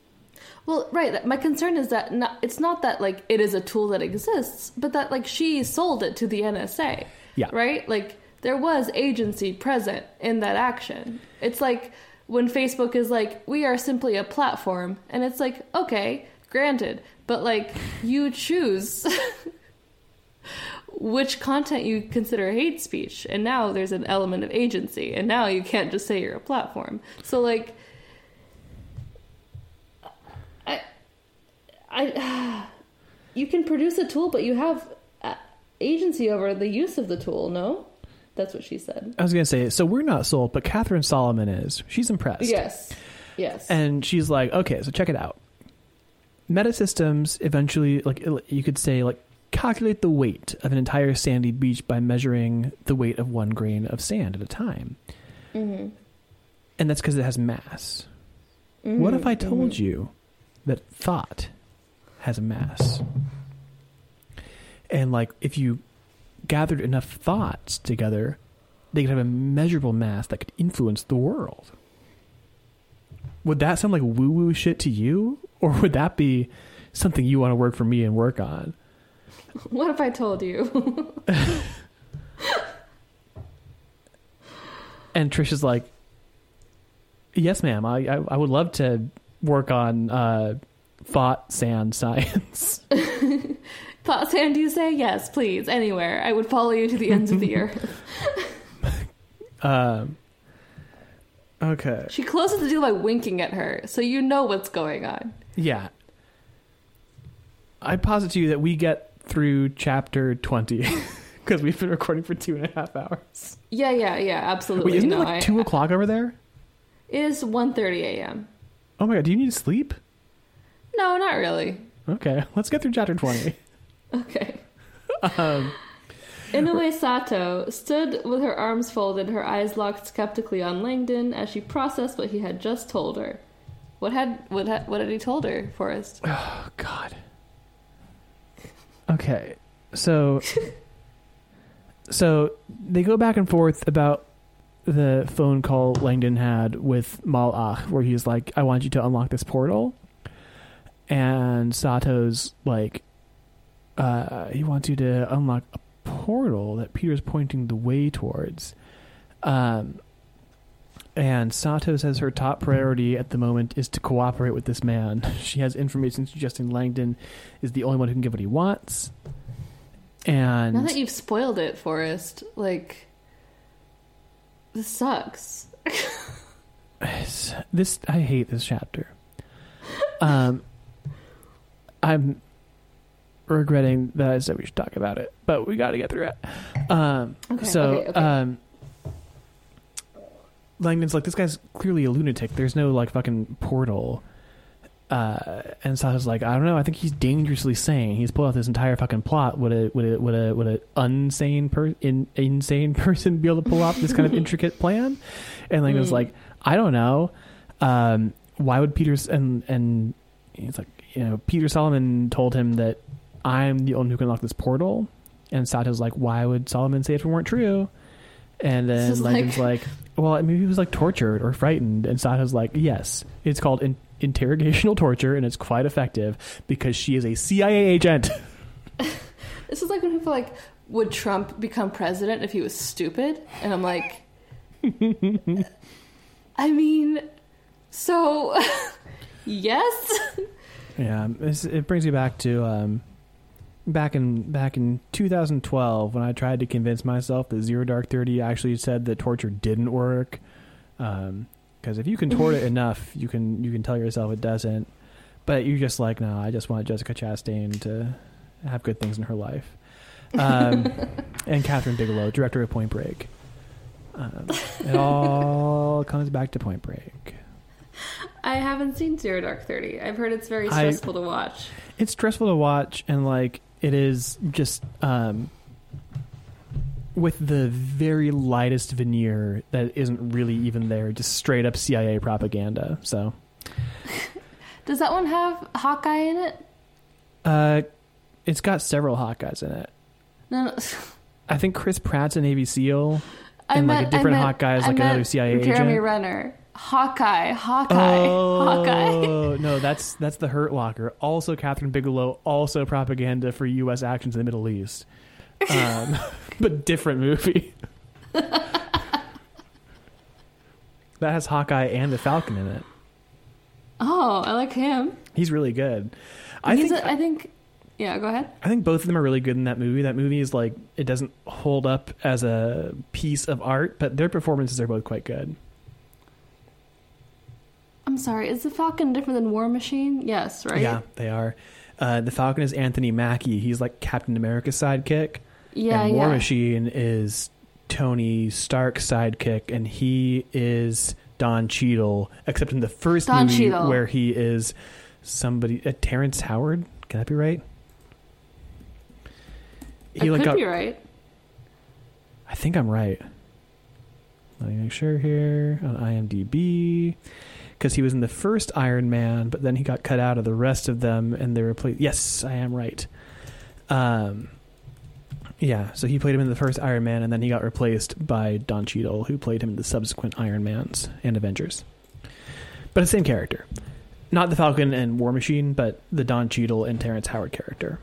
S1: Well, right. My concern is that not, it's not that like it is a tool that exists, but that like she sold it to the NSA.
S2: Yeah.
S1: Right? Like there was agency present in that action. It's like when Facebook is like, we are simply a platform, and it's like, okay, granted, but like you choose [LAUGHS] which content you consider hate speech, and now there's an element of agency, and now you can't just say you're a platform. So like. I, I [SIGHS] you can produce a tool, but you have uh, agency over the use of the tool. No, that's what she said.
S2: I was gonna say, so we're not sold, but Catherine Solomon is. She's impressed.
S1: Yes, yes.
S2: And she's like, okay, so check it out. Metasystems eventually, like you could say, like calculate the weight of an entire sandy beach by measuring the weight of one grain of sand at a time.
S1: mm-hmm.
S2: And that's because it has mass.
S1: Mm-hmm.
S2: What if I told you that thought has a mass? And like if you gathered enough thoughts together, they could have a measurable mass that could influence the world. Would that sound like woo woo shit to you? Or would that be something you want to work for me and work on? [LAUGHS]
S1: What if I told you? [LAUGHS]
S2: And Trisha's like, Yes, ma'am. I I, I would love to work on uh, thought sand science. [LAUGHS]
S1: Do you say yes, please? Anywhere, I would follow you to the ends of the [LAUGHS] earth. [LAUGHS]
S2: um, okay.
S1: She closes the deal by winking at her, so you know what's going on.
S2: Yeah. I posit to you that we get through chapter 20 [LAUGHS] because we've been recording for two and a half hours.
S1: Yeah, yeah, yeah, absolutely.
S2: Wait, isn't
S1: no,
S2: it like
S1: I-
S2: 2 o'clock over there?
S1: It is 1.30 a.m.
S2: Oh my god, do you need to sleep?
S1: No, not really.
S2: Okay, let's get through chapter 20.
S1: Okay.
S2: um,
S1: Inoue Sato stood with her arms folded, her eyes locked skeptically on Langdon as she processed what he had just told her. What had what had, what had he told her, Forrest?
S2: oh god. Okay, so. so they go back and forth about the phone call Langdon had with Mal'akh, where he's like, I want you to unlock this portal. And Sato's like, uh, he wants you to unlock a portal that Peter's pointing the way towards. Um, and Sato says her top priority at the moment is to cooperate with this man. [LAUGHS] She has information suggesting Langdon is the only one who can get what he wants. And
S1: Now that you've spoiled it, Forrest, like this sucks. [SIGHS]
S2: This I hate this chapter. Um, I'm regretting that I said we should talk about it, but we got to get through it. Um,
S1: Okay,
S2: so,
S1: okay, okay.
S2: um, Langdon's like, this guy's clearly a lunatic. There's no like fucking portal. Uh, and Sato's like, I don't know. I think he's dangerously sane. He's pulled out this entire fucking plot. Would a would a would a would a unsane per in, insane [LAUGHS] person be able to pull off this kind of [LAUGHS] intricate plan? And Langdon's
S1: Mm.
S2: like, I don't know. Um, why would Peter's and and he's like, you know, Peter Solomon told him that I'm the only who can unlock this portal. And Sato's like, why would Solomon say if it weren't true? And then [LAUGHS] Langdon's
S1: like-
S2: like, well, maybe he was like tortured or frightened. And Sato's like, yes, it's called in- interrogational [LAUGHS] torture, and it's quite effective because she is a CIA agent. [LAUGHS]
S1: This is like when people are like, would Trump become president if he was stupid? And I'm like, I mean, so yes.
S2: Yeah, it brings me back to um, back in back in 2012 when I tried to convince myself that Zero Dark Thirty actually said that torture didn't work. Because if you contort it [LAUGHS] enough, you can you can tell yourself it doesn't. But you're just like, no, I just want Jessica Chastain to have good things in her life. Um, [LAUGHS] and Kathryn Bigelow, director of Point Break. Um, it all [LAUGHS] comes back to Point Break.
S1: I haven't seen Zero Dark Thirty. I've heard it's very
S2: I-
S1: stressful to watch.
S2: it's stressful to watch and like it is just um with the very lightest veneer that isn't really even there just straight up cia propaganda so [LAUGHS]
S1: Does that one have Hawkeye in it?
S2: uh it's got several Hawkeyes in it
S1: No, no. [LAUGHS]
S2: i think chris pratt's a navy seal
S1: I
S2: And, like, a
S1: meant- I
S2: different
S1: meant-
S2: Hawkeye is,
S1: I
S2: like, another CIA
S1: Jeremy
S2: agent.
S1: Renner. Hawkeye. Hawkeye. Hawkeye.
S2: oh [LAUGHS] no that's that's the hurt locker also kathryn bigelow also propaganda for us actions in the middle east um [LAUGHS] but different movie [LAUGHS] that has hawkeye and the falcon in it
S1: Oh, I like him.
S2: he's really good i
S1: He's
S2: think
S1: a, I think. Yeah, go ahead.
S2: I think both of them are really good in that movie. That movie is like it doesn't hold up as a piece of art, but their performances are both quite good.
S1: I'm sorry. Is the Falcon different than War Machine? Yes, right.
S2: Yeah, they are. Uh, the Falcon is Anthony Mackie. He's like Captain America's sidekick.
S1: Yeah,
S2: and War
S1: yeah.
S2: Machine is Tony Stark's sidekick, and he is Don Cheadle, except in the first
S1: Don
S2: movie
S1: Cheadle.
S2: where he is somebody, uh, Terrence Howard. Can that be right?
S1: He I
S2: like
S1: could
S2: got-
S1: be right.
S2: I think I'm right. Let me make sure here on IMDb. Because he was in the first Iron Man, but then he got cut out of the rest of them, and they replaced. Yes, I am right. Um, yeah, so he played him in the first Iron Man, and then he got replaced by Don Cheadle, who played him in the subsequent Iron Mans and Avengers. But the same character, not the Falcon and War Machine, but the Don Cheadle and Terrence Howard character.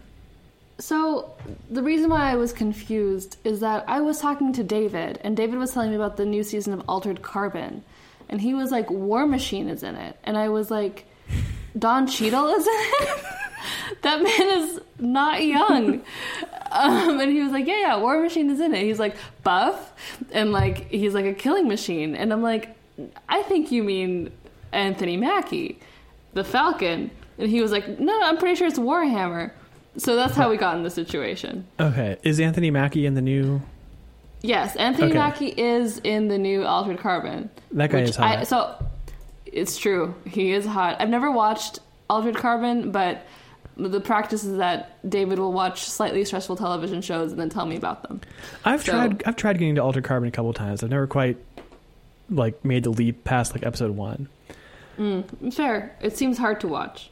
S1: So the reason why I was confused is that I was talking to David, and David was telling me about the new season of Altered Carbon, and he was like, "War Machine is in it," and I was like, "Don Cheadle is in it." [LAUGHS] that man is not young. [LAUGHS] Um, and he was like, yeah, yeah, War Machine is in it. He's like buff and like he's like a killing machine. And I'm like, I think you mean Anthony Mackie, the Falcon. And he was like, no, I'm pretty sure it's Warhammer. So that's how we got in the situation.
S2: Okay, is Anthony Mackie in the new?
S1: Yes, Anthony
S2: Okay.
S1: Mackie is in the new Altered Carbon.
S2: That guy is hot.
S1: I, so it's true. He is hot. I've never watched Altered Carbon, but the practice is that David will watch slightly stressful television shows and then tell me about them.
S2: I've
S1: So-
S2: tried. I've tried getting to Altered Carbon a couple times. I've never quite like made the leap past like episode one.
S1: Mm, fair. It seems hard to watch.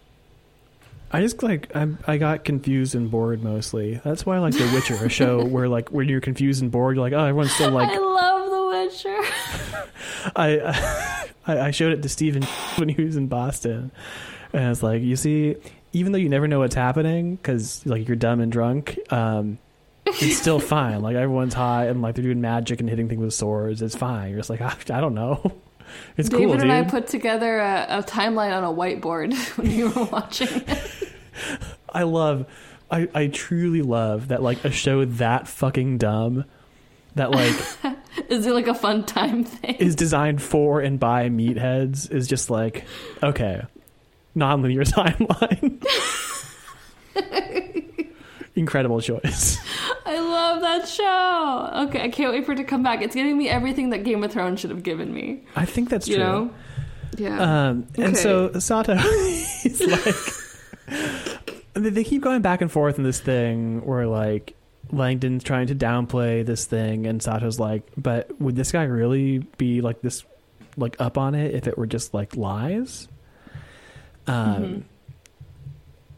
S2: I just like I I got confused and bored mostly. That's why I like The Witcher, a show [LAUGHS] where like when you're confused and bored, you're like, oh, everyone's still like.
S1: I love The Witcher. [LAUGHS]
S2: I, I I showed it to Steven [LAUGHS] when he was in Boston, and I was like, you see, even though you never know what's happening because like you're dumb and drunk, um, it's still fine. Like everyone's high and like they're doing magic and hitting things with swords. It's fine. You're just like, I, I don't know. It's
S1: David
S2: cool, dude.
S1: and I put together a, a timeline on a whiteboard [LAUGHS] when you were watching it. [LAUGHS]
S2: I love, I, I truly love that like a show that fucking dumb, that like [LAUGHS]
S1: Is it like a fun time thing?
S2: is designed for and by meatheads is just like, okay, non-linear timeline. Incredible choice. [LAUGHS]
S1: I love that show. Okay, I can't wait for it to come back. It's giving me everything that Game of Thrones should have given me.
S2: I think that's
S1: You
S2: true.
S1: know? Yeah.
S2: Um, and so Sato [LAUGHS] is like, they they keep going back and forth in this thing where like Langdon's trying to downplay this thing, and Sato's like, but would this guy really be like this, like up on it if it were just like lies? Um,
S1: Mhm.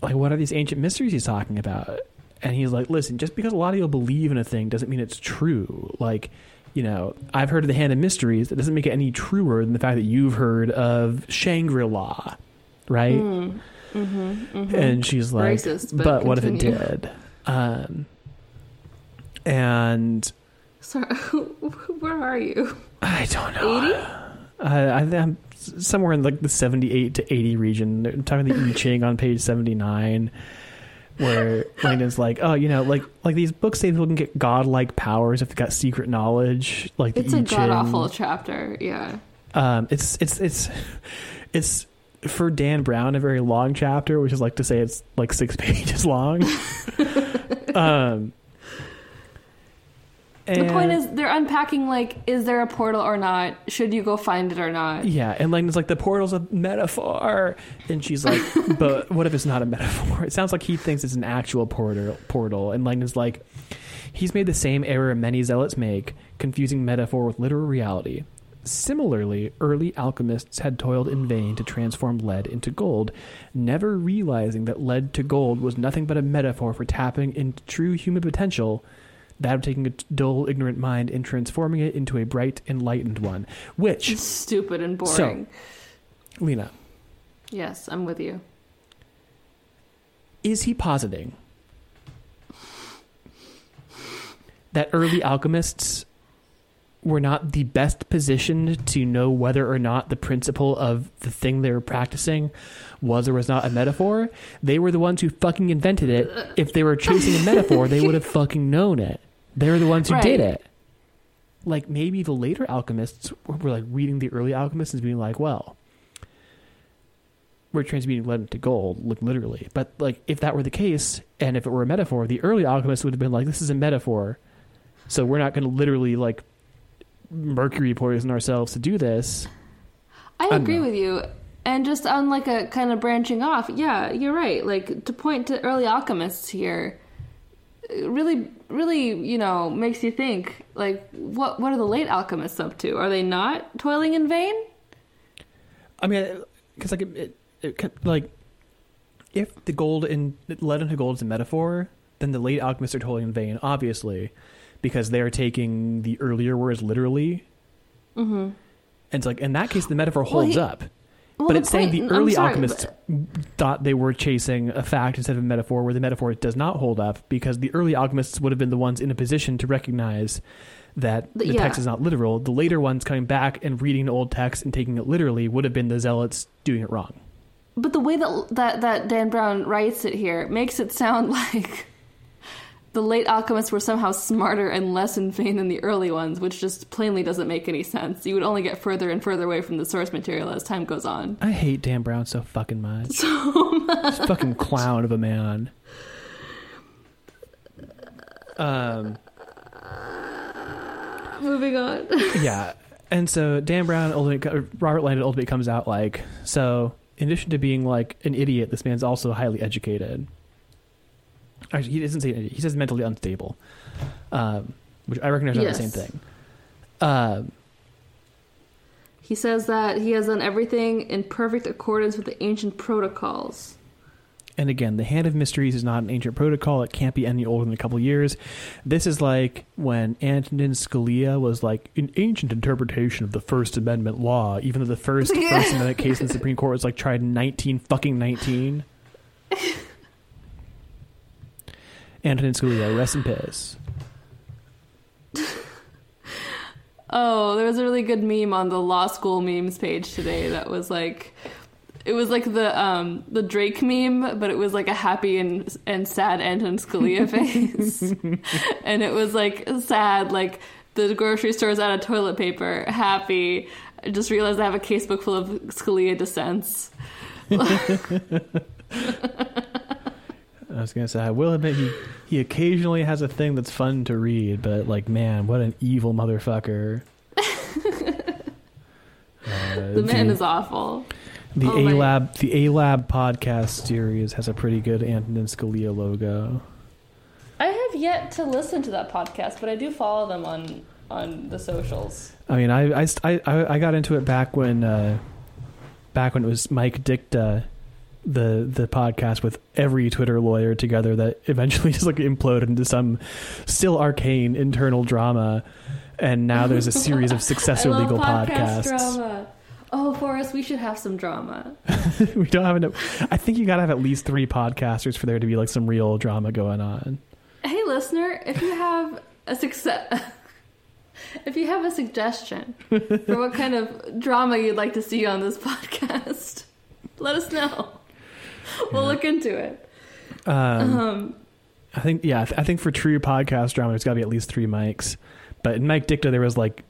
S2: like what are these ancient mysteries he's talking about? And he's like, listen, just because a lot of you believe in a thing doesn't mean it's true. Like, you know, I've heard of the Hand of Mysteries. That doesn't make it any truer than the fact that you've heard of Shangri La, right?
S1: Mm. Mm-hmm, mm-hmm.
S2: And she's like,
S1: Racist,
S2: but,
S1: but
S2: what if it did? Um, and
S1: Sorry, [LAUGHS] where are you?
S2: I don't know.
S1: 80?
S2: I, I'm somewhere in like the 78 to 80 region. I'm talking the I Ching on page 79, where Langdon's like, oh, you know, like like these books say people can get godlike powers if they got secret knowledge. Like the
S1: It's a god awful chapter. Yeah.
S2: Um, it's it's it's it's for Dan Brown a very long chapter, which is like to say it's like six [LAUGHS] pages long. [LAUGHS] um,
S1: The point
S2: point
S1: is, they're unpacking like, is there a portal or not? Should you go find it or not?
S2: Yeah, and Langdon's like, the portal's a metaphor. And she's like, [LAUGHS] but what if it's not a metaphor? It sounds like he thinks it's an actual portal. portal. And Langdon's like, he's made the same error many zealots make, confusing metaphor with literal reality. Similarly, early alchemists had toiled in vain to transform lead into gold, never realizing that lead to gold was nothing but a metaphor for tapping into true human potential, that of taking a dull, ignorant mind and transforming it into a bright, enlightened one. Which,
S1: It's [LAUGHS] stupid and
S2: So-
S1: boring.
S2: Lina,
S1: yes, I'm with you.
S2: is he positing that early alchemists were not the best positioned to know whether or not the principle of the thing they were practicing was or was not a metaphor? They were the ones who fucking invented it. If they were chasing a metaphor, they would have [LAUGHS] fucking known it. They were the ones who did it. Like maybe the later alchemists were were like reading the early alchemists and being like, well, we're transmuting lead into gold, like literally. But like, if that were the case, and if it were a metaphor, the early alchemists would have been like, "This is a metaphor," so we're not going to literally like mercury poison ourselves to do this.
S1: I
S2: don't
S1: agree
S2: know.
S1: with you. And just on like a kind of branching off, yeah, you're right. Like to point to early alchemists here, it really, really, you know, makes you think. Like, what what are the late alchemists up to? Are they not toiling in vain?
S2: I mean, because like it, it, it, like if the gold in lead into gold is a metaphor, then the late alchemists are toiling in vain, obviously, because they are taking the earlier words literally. Mm-hmm. And it's like in that case, the metaphor
S1: Well,
S2: holds
S1: he-
S2: up.
S1: Well,
S2: but it's saying the early
S1: sorry,
S2: alchemists thought they were chasing a fact instead of a metaphor, where the metaphor does not hold up because the early alchemists would have been the ones in a position to recognize that the
S1: The- yeah.
S2: text is not literal. The later ones coming back and reading the old text and taking it literally would have been the zealots doing it wrong.
S1: But the way that that that Dan Brown writes it here makes it sound [LAUGHS] like the late alchemists were somehow smarter and less in vain than the early ones, which just plainly doesn't make any sense. You would only get further and further away from the source material as time goes on.
S2: I hate Dan Brown so fucking much. [LAUGHS] So much. fucking clown of a man. Um.
S1: Moving on. [LAUGHS]
S2: yeah. And so Dan Brown, ultimately, Robert Langdon ultimately comes out like, so in addition to being like an idiot, this man's also highly educated. Actually, he doesn't say idiot. He says mentally unstable, um, which I recognize not the same thing. Um,
S1: He says that he has done everything in perfect accordance with the ancient protocols.
S2: and again, the Hand of Mysteries is not an ancient protocol. It can't be any older than a couple years. This is like when Antonin Scalia was like an ancient interpretation of the First Amendment law, even though the first
S1: Yeah. [LAUGHS]
S2: First Amendment case in the Supreme Court was like tried in nineteen fucking nineteen. [LAUGHS] Antonin Scalia, rest in peace. [LAUGHS]
S1: Oh, there was a really good meme on the law school memes page today that was like it was like the um the Drake meme, but it was like a happy and and sad Anton Scalia [LAUGHS] face. and it was like sad like the grocery store's out of toilet paper, happy. I just realized I have a casebook full of Scalia dissents. [LAUGHS]
S2: I was gonna say, I will admit he he occasionally has a thing that's fun to read, but like, man, what an evil motherfucker. [LAUGHS] Uh,
S1: The man is awful.
S2: The
S1: Oh
S2: A Lab the A Lab podcast series has a pretty good Antonin Scalia logo.
S1: I have yet to listen to that podcast, but I do follow them on on the socials.
S2: I mean, I I I, I got into it back when uh, back when it was Mike Dicta, the the podcast with every Twitter lawyer together that [LAUGHS] eventually just like imploded into some still arcane internal drama, and now there's a series of [LAUGHS] successor legal
S1: podcast
S2: podcasts.
S1: drama. Oh, Forrest, we should have some drama. [LAUGHS]
S2: we don't have enough. I think you got to have at least three podcasters for there to be like some real drama going on.
S1: Hey, listener, if you have a success, if you have a suggestion for what kind of drama you'd like to see on this podcast, let us know. We'll look into it.
S2: Um,
S1: Um,
S2: I think yeah, I, th- I think for true podcast drama, there's got to be at least three mics. But in Mike Dicta, there was like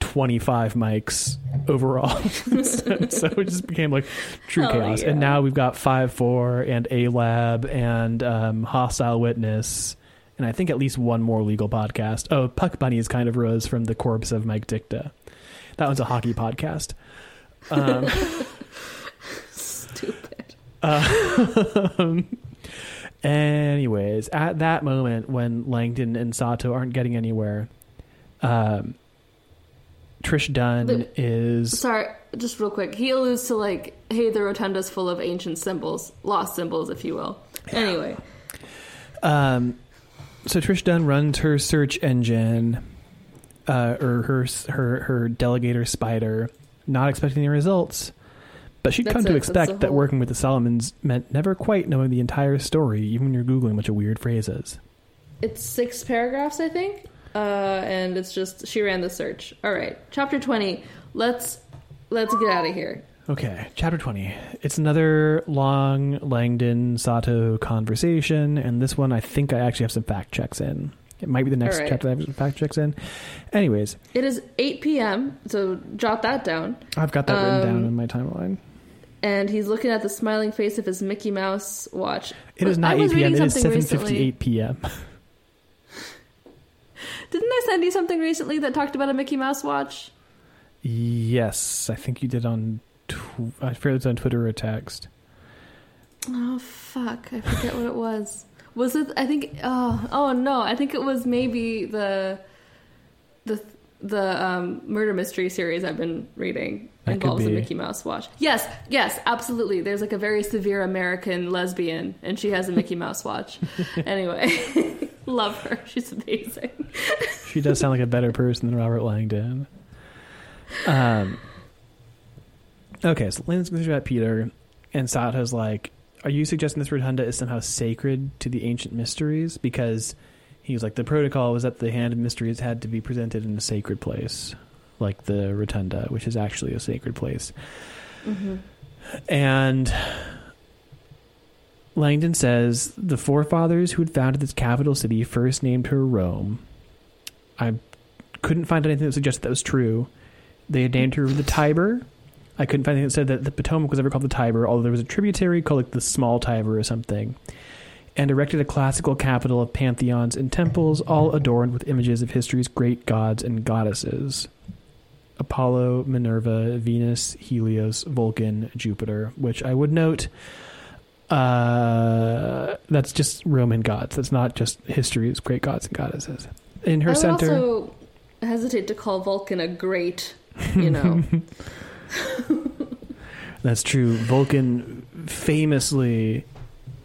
S2: 25 mics overall, [LAUGHS] so, so it just became like true chaos.
S1: yeah.
S2: And now we've got five four and A Lab and um, Hostile Witness, and I think at least one more legal podcast. Oh, Puck Bunnies kind of rose from the corpse of Mike Dicta. That one's a hockey podcast. Um, [LAUGHS]
S1: stupid.
S2: Um, [LAUGHS] anyways, at that moment when Langdon and Sato aren't getting anywhere, um, Trish Dunn
S1: The-
S2: is
S1: Sorry, just real quick. He alludes to like, hey, the rotunda's full of ancient symbols, lost symbols, if you will. Anyway,
S2: um, so Trish Dunn runs her search engine, uh, or her her her delegator spider, not expecting any results. But she'd
S1: That's
S2: come to
S1: it.
S2: Expect that working with the Solomons meant never quite knowing the entire story, even when you're googling a bunch of weird phrases.
S1: it's six paragraphs, I think, uh, and it's just she ran the search. All right, chapter twenty. Let's let's get out of here.
S2: Okay, chapter 20. It's another long Langdon Sato conversation, and this one I think I actually have some fact checks in. It might be the next
S1: right.
S2: chapter that I have some fact checks in. Anyways,
S1: It is eight p.m., so jot that down.
S2: I've got that written down
S1: Um,
S2: in my timeline.
S1: And he's looking at the smiling face of his Mickey Mouse watch.
S2: It is not 8
S1: was
S2: p.m. It is 7:58 p.m. [LAUGHS]
S1: Didn't I send you something recently that talked about a Mickey Mouse watch?
S2: yes, I think you did on. Tw- I forget it's on Twitter or text.
S1: Oh fuck! I forget what it was. Was it? I think. Oh, oh no! I think it was maybe the the the um, murder mystery series I've been reading
S2: That
S1: involves a. Mickey Mouse watch. Yes, yes, absolutely. There's like a very severe American lesbian, and she has a Mickey Mouse watch. [LAUGHS] anyway, [LAUGHS] love her. She's amazing.
S2: She does sound like a better person than Robert Langdon. Um. Okay, so Langdon's concerned about Peter, and Sato's like, "Are you suggesting this rotunda is somehow sacred to the ancient mysteries?" Because he was like, the protocol was that the hand of mysteries had to be presented in a sacred place, like the rotunda, which is actually a sacred place.
S1: Mm-hmm.
S2: And Langdon says the forefathers who had founded this capital city first named her Rome. I couldn't find anything that suggested that was true. They had named her the Tiber. I couldn't find anything that said that the Potomac was ever called the Tiber, although there was a tributary called like the Small Tiber or something. And erected a classical capital of pantheons and temples, all adorned with images of history's great gods and goddesses. Apollo, Minerva, Venus, Helios, Vulcan, Jupiter, which I would note uh, that's just Roman gods. That's not just history's great gods and goddesses. In her
S1: I
S2: center,
S1: also hesitate to call Vulcan a great, you know. [LAUGHS]
S2: that's true. Vulcan famously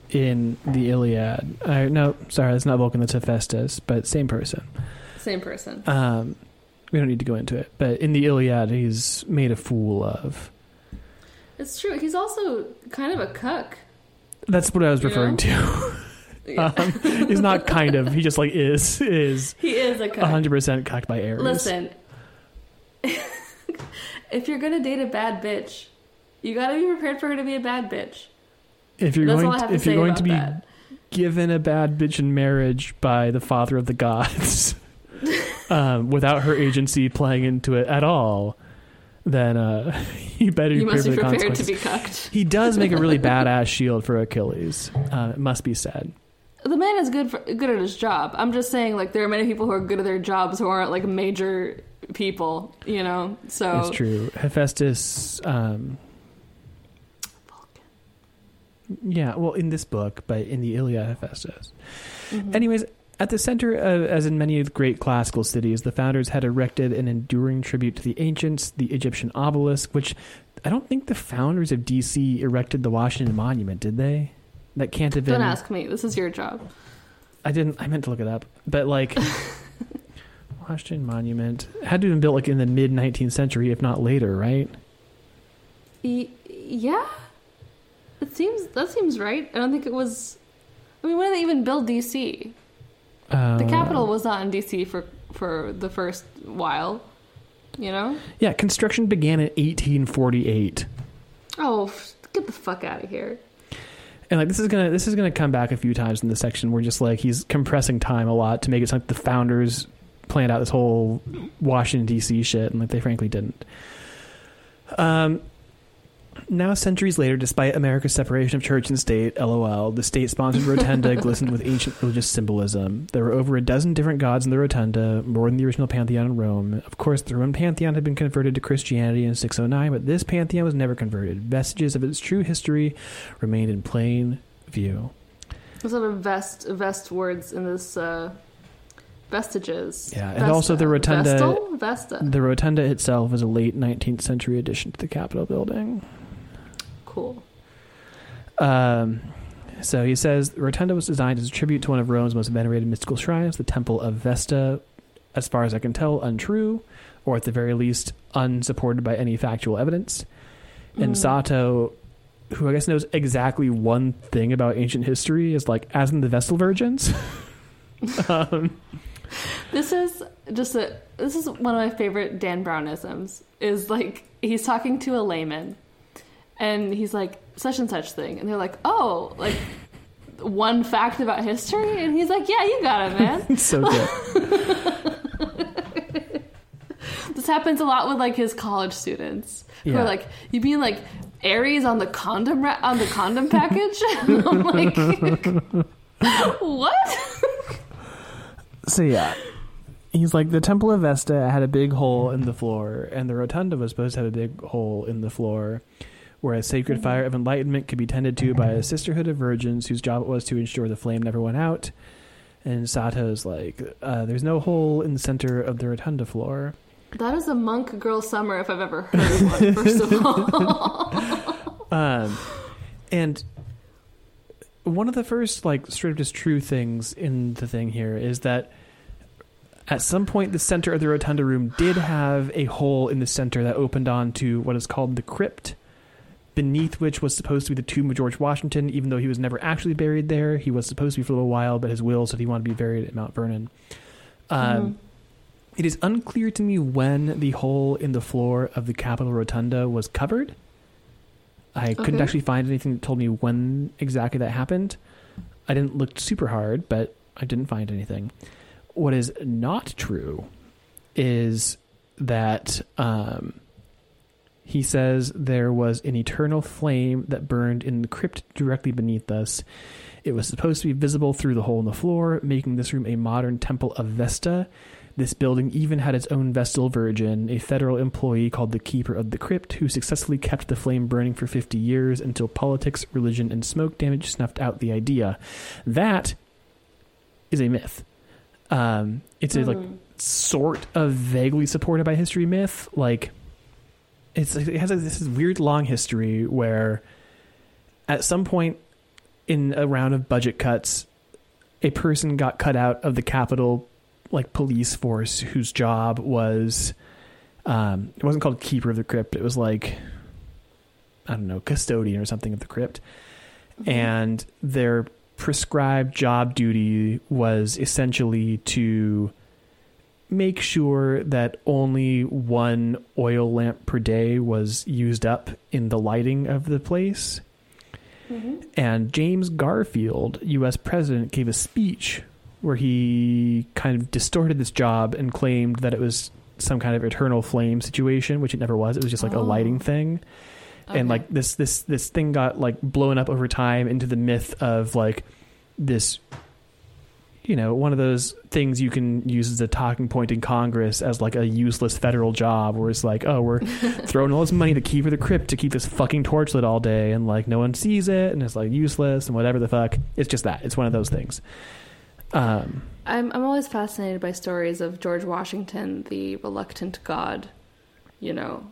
S2: in the Iliad. Uh, no, sorry, that's not Vulcan. That's Hephaestus, but same person.
S1: Same person.
S2: Um, we don't need to go into it, but in the Iliad, he's made a fool of.
S1: It's true. He's also kind of a cuck.
S2: That's what I was
S1: You
S2: referring
S1: know?
S2: to. [LAUGHS]
S1: Yeah.
S2: um, he's not kind of. He just like is is [LAUGHS]
S1: he is a cuck.
S2: hundred percent cocked by Ares.
S1: Listen, [LAUGHS] if you're gonna date a bad bitch, you gotta be prepared for her to be a bad bitch.
S2: if you're
S1: That's
S2: going, to, if you're going to be
S1: that.
S2: given a bad bitch in marriage by the father of the gods, um, without her agency playing into it at all, then uh, [LAUGHS] you better be
S1: You must be
S2: prepared for the
S1: prepared to be cucked.
S2: He does make a really badass shield for Achilles. Uh, it must be said.
S1: The man is good for, good at his job. I'm just saying, like there are many people who are good at their jobs who aren't like major people, you know. So
S2: It's true. Hephaestus. Um, yeah, well, in this book, but in the Iliad, Hephaestus.
S1: Mhm.
S2: Anyways, at the center, of, as in many of the great classical cities, the founders had erected an enduring tribute to the ancients, the Egyptian obelisk, which I don't think the founders of DC erected the Washington Monument, did they? That can't have been.
S1: don't ask me. This is your job.
S2: I didn't. I meant to look it up, but like [LAUGHS] Washington Monument had to have been built like in the mid 19th century, if not later, right?
S1: Y- yeah, it seems that seems right. I don't think it was. I mean, when did they even build DC? The
S2: Uh,
S1: capital was not in DC for for the first while. You know?
S2: Yeah, construction began in 1848.
S1: Oh, get the fuck out of here!
S2: And like this is gonna this is gonna come back a few times in this section where just like he's compressing time a lot to make it sound like the founders planned out this whole Washington D.C. shit, and like they frankly didn't. Um, now centuries later, despite America's separation of church and state, lol, the state-sponsored rotunda [LAUGHS] glistened with ancient religious symbolism. There were over a dozen different gods in the rotunda, more than the original pantheon in Rome. Of course, the Roman pantheon had been converted to Christianity in 609, but this pantheon was never converted. Vestiges of its true history remained in plain view.
S1: There's a lot of vest vest words in this. Uh, vestiges.
S2: Yeah, and also the rotunda-
S1: Vestal? Vesta.
S2: The rotunda itself is a late 19th century addition to the Capitol building.
S1: Cool.
S2: Um, so he says the rotunda was designed as a tribute to one of Rome's most venerated mystical shrines, the Temple of Vesta. As far as I can tell, untrue, or at the very least, unsupported by any factual evidence. And
S1: Mm.
S2: Sato, who I guess knows exactly one thing about ancient history, is like, as in the Vestal Virgins. [LAUGHS] um,
S1: This is just a. This is one of my favorite Dan Brownisms. Is like he's talking to a layman, and he's like such and such thing, and they're like, oh, like one fact about history, and he's like, yeah, you got it, man. [LAUGHS]
S2: so good. [LAUGHS]
S1: this happens a lot with like his college students who
S2: Yeah.
S1: are like, you mean like Aries on the condom ra- on the condom package. [LAUGHS] I'm like, what?
S2: So yeah, he's like the Temple of Vesta had a big hole in the floor, and the Rotunda was supposed to have a big hole in the floor, where a sacred
S1: Mhm.
S2: fire of enlightenment could be tended to by a sisterhood of virgins whose job it was to ensure the flame never went out. And Sato's like, uh, "There's no hole in the center of the Rotunda floor."
S1: That is a monk girl summer if I've ever heard one. First of all, [LAUGHS]
S2: Um, and one of the first like sort of just true things in the thing here is that at some point the center of the rotunda room did have a hole in the center that opened onto what is called the crypt beneath which was supposed to be the tomb of george washington even though he was never actually buried there he was supposed to be for a little while but his will said he wanted to be buried at mount vernon um,
S1: Mhm.
S2: it is unclear to me when the hole in the floor of the capitol rotunda was covered I couldn't
S1: Okay.
S2: actually find anything that told me when exactly that happened. I didn't look super hard, but I didn't find anything. What is not true is that um, he says there was an eternal flame that burned in the crypt directly beneath us. It was supposed to be visible through the hole in the floor, making this room a modern temple of Vesta. This building even had its own Vestal Virgin, a federal employee called the Keeper of the Crypt, who successfully kept the flame burning for 50 years until politics, religion, and smoke damage snuffed out the idea. That is a myth. Um, it's a like
S1: Mhm.
S2: sort of vaguely supported by history myth. Like it's it has like, this weird long history where at some point in a round of budget cuts, a person got cut out of the Capitol like police force whose job was um it wasn't called keeper of the crypt it was like i don't know custodian or something of the crypt
S1: Mm-hmm.
S2: and their prescribed job duty was essentially to make sure that only one oil lamp per day was used up in the lighting of the place
S1: Mhm.
S2: and James Garfield, US president, gave a speech where he kind of distorted this job and claimed that it was some kind of eternal flame situation, which it never was. It was just like a
S1: Oh.
S2: lighting thing.
S1: Okay.
S2: And like this this this thing got like blown up over time into the myth of like this you know, one of those things you can use as a talking point in Congress as like a useless federal job where it's like, oh, we're [LAUGHS] throwing all this money to keep for the crypt to keep this fucking torch lit all day and like no one sees it and it's like useless and whatever the fuck. It's just that. It's one of those things. Um
S1: I'm I'm always fascinated by stories of George Washington, the reluctant god. You know,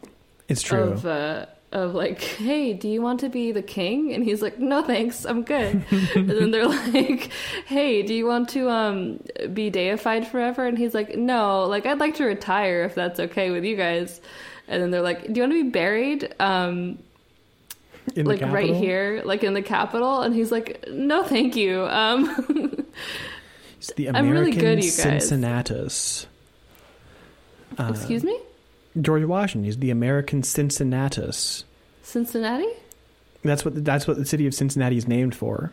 S2: it's true.
S1: of uh, of like, hey, do you want to be the king? And he's like, no, thanks, I'm good. and then they're [LAUGHS] like, hey, do you want to um be deified forever? And he's like, no, like I'd like to retire if that's okay with you guys. And then they're like, do you want to be buried? Um,
S2: In the
S1: like right here, like in the capital? And he's like, no, thank you. Um,
S2: It's the [LAUGHS]
S1: I'm
S2: American
S1: really good, you guys.
S2: Cincinnatus. Uh,
S1: excuse me,
S2: George Washington. He's the American Cincinnatus.
S1: Cincinnati.
S2: That's what that's what the city of Cincinnati is named for.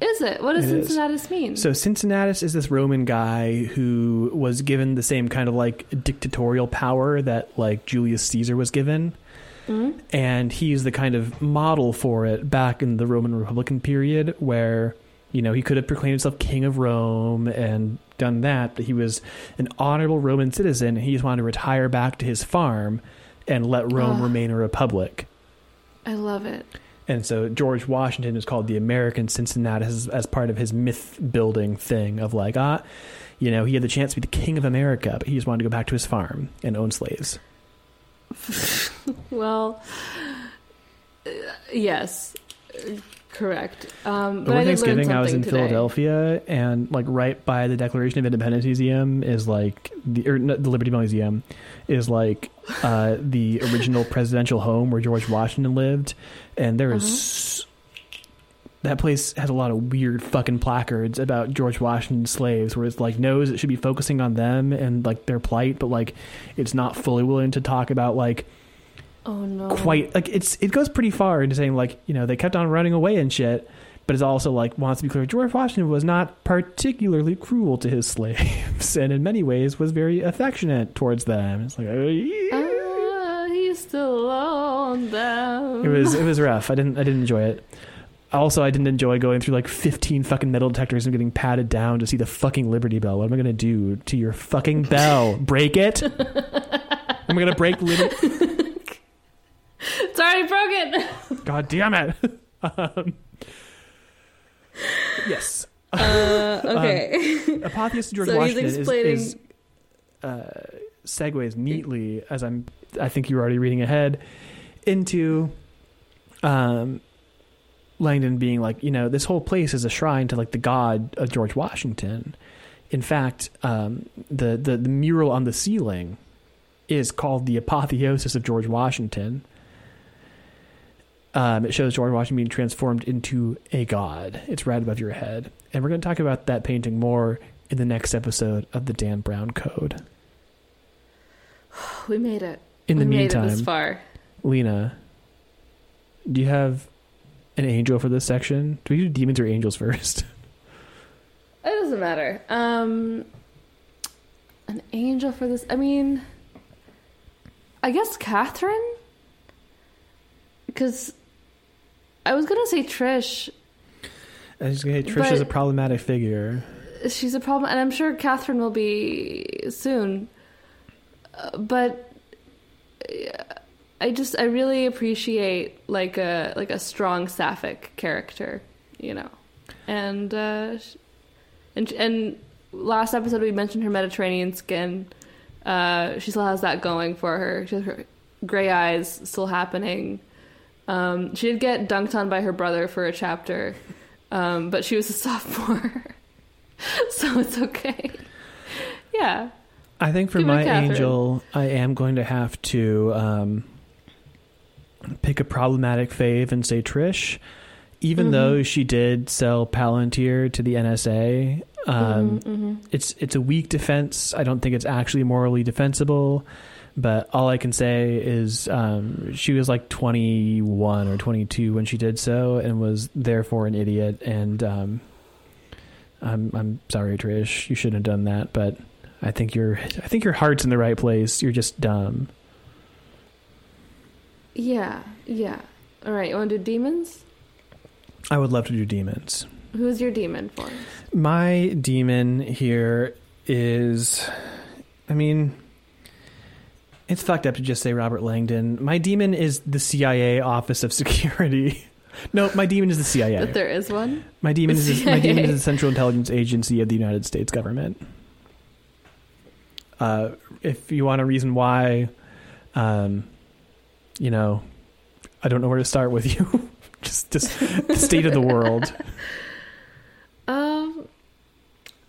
S1: Is it? What does
S2: It is.
S1: Cincinnatus mean?
S2: So Cincinnatus is this Roman guy who was given the same kind of like dictatorial power that like Julius Caesar was given.
S1: Mhm.
S2: and he's the kind of model for it back in the Roman Republican period where you know he could have proclaimed himself king of Rome and done that but he was an honorable Roman citizen and he just wanted to retire back to his farm and let Rome remain a republic.
S1: I love it.
S2: and so George Washington is called the American Cincinnatus, as part of his myth building thing of like ah you know he had the chance to be the king of America but he just wanted to go back to his farm and own slaves. [LAUGHS]
S1: Well, uh, yes, uh, correct. Um, but
S2: Over
S1: I
S2: Thanksgiving, I was in
S1: today.
S2: Philadelphia, and like right by the Declaration of Independence Museum is like the or no, the Liberty Museum is like uh, the original [LAUGHS] presidential home where George Washington lived, and there is
S1: Uh-huh.
S2: that place has a lot of weird fucking placards about George Washington's slaves, where it's like knows it should be focusing on them and like their plight, but like it's not fully willing to talk about like
S1: Oh no!
S2: quite like it's it goes pretty far into saying like you know they kept on running away and shit but it's also like wants to be clear george washington was not particularly cruel to his [LAUGHS] slaves and in many ways was very affectionate towards them it's like uh, yeah.
S1: Ah, he's still on them.
S2: It was it was rough. I didn't I didn't enjoy it. Also, I didn't enjoy going through like 15 fucking metal detectors and getting patted down to see the fucking Liberty Bell. What am I gonna do to your fucking bell? break it? [LAUGHS] I'm I gonna break Liberty?
S1: It's already broken.
S2: God damn it! [LAUGHS] um, yes,
S1: Uh, [LAUGHS] okay.
S2: Apotheosis of George
S1: So he's
S2: Washington is, is uh, segues neatly as I'm. I think you're already reading ahead into um, Langdon being like, you know, this whole place is a shrine to like the god of George Washington. In fact, um, the, the the mural on the ceiling is called the Apotheosis of George Washington. Um, it shows George Washington being transformed into a god. It's right above your head. And we're going to talk about that painting more in the next episode of the Dan Brown Code.
S1: we made it.
S2: In the
S1: we made it
S2: meantime,
S1: this far.
S2: Lina, do you have an angel for this section? Do we do demons or angels [LAUGHS] first?
S1: It doesn't matter. Um, an angel for this. I mean, I guess Catherine. Because I was gonna say Trish.
S2: I was gonna say Trish is a problematic figure.
S1: She's a problem, and I'm sure Catherine will be soon. Uh, but I just I really appreciate like a like a strong sapphic character, you know, and uh, and and last episode we mentioned her Mediterranean skin. Uh, she still has that going for her. She has her gray eyes still happening. Um, she did get dunked on by her brother for a chapter, um, but she was a [LAUGHS] sophomore, [LAUGHS] so it's okay. Yeah.
S2: I think for
S1: Give
S2: my angel, I am going to have to um, pick a problematic fave and say Trish. Even
S1: Mhm.
S2: though she did sell Palantir to the NSA, um,
S1: Mhm, mhm.
S2: it's it's a weak defense. I don't think it's actually morally defensible. But all I can say is um, she was like 21 or 22 when she did so, and was therefore an idiot. And um, I'm I'm sorry, Trish. You shouldn't have done that. But I think your I think your heart's in the right place. You're just dumb.
S1: Yeah, yeah. All right, you want to do demons?
S2: I would love to do demons.
S1: Who's your demon for?
S2: My demon here is, I mean, it's fucked up to just say Robert Langdon. My demon is the CIA Office of Security. [LAUGHS] no, my demon is the CIA.
S1: there is one?
S2: My demon
S1: The
S2: is my demon is the Central Intelligence Agency of the United States government. Uh, if you want a reason why, um, you know, I don't know where to start with you. [LAUGHS] just, just the state of the world. [LAUGHS]
S1: Um,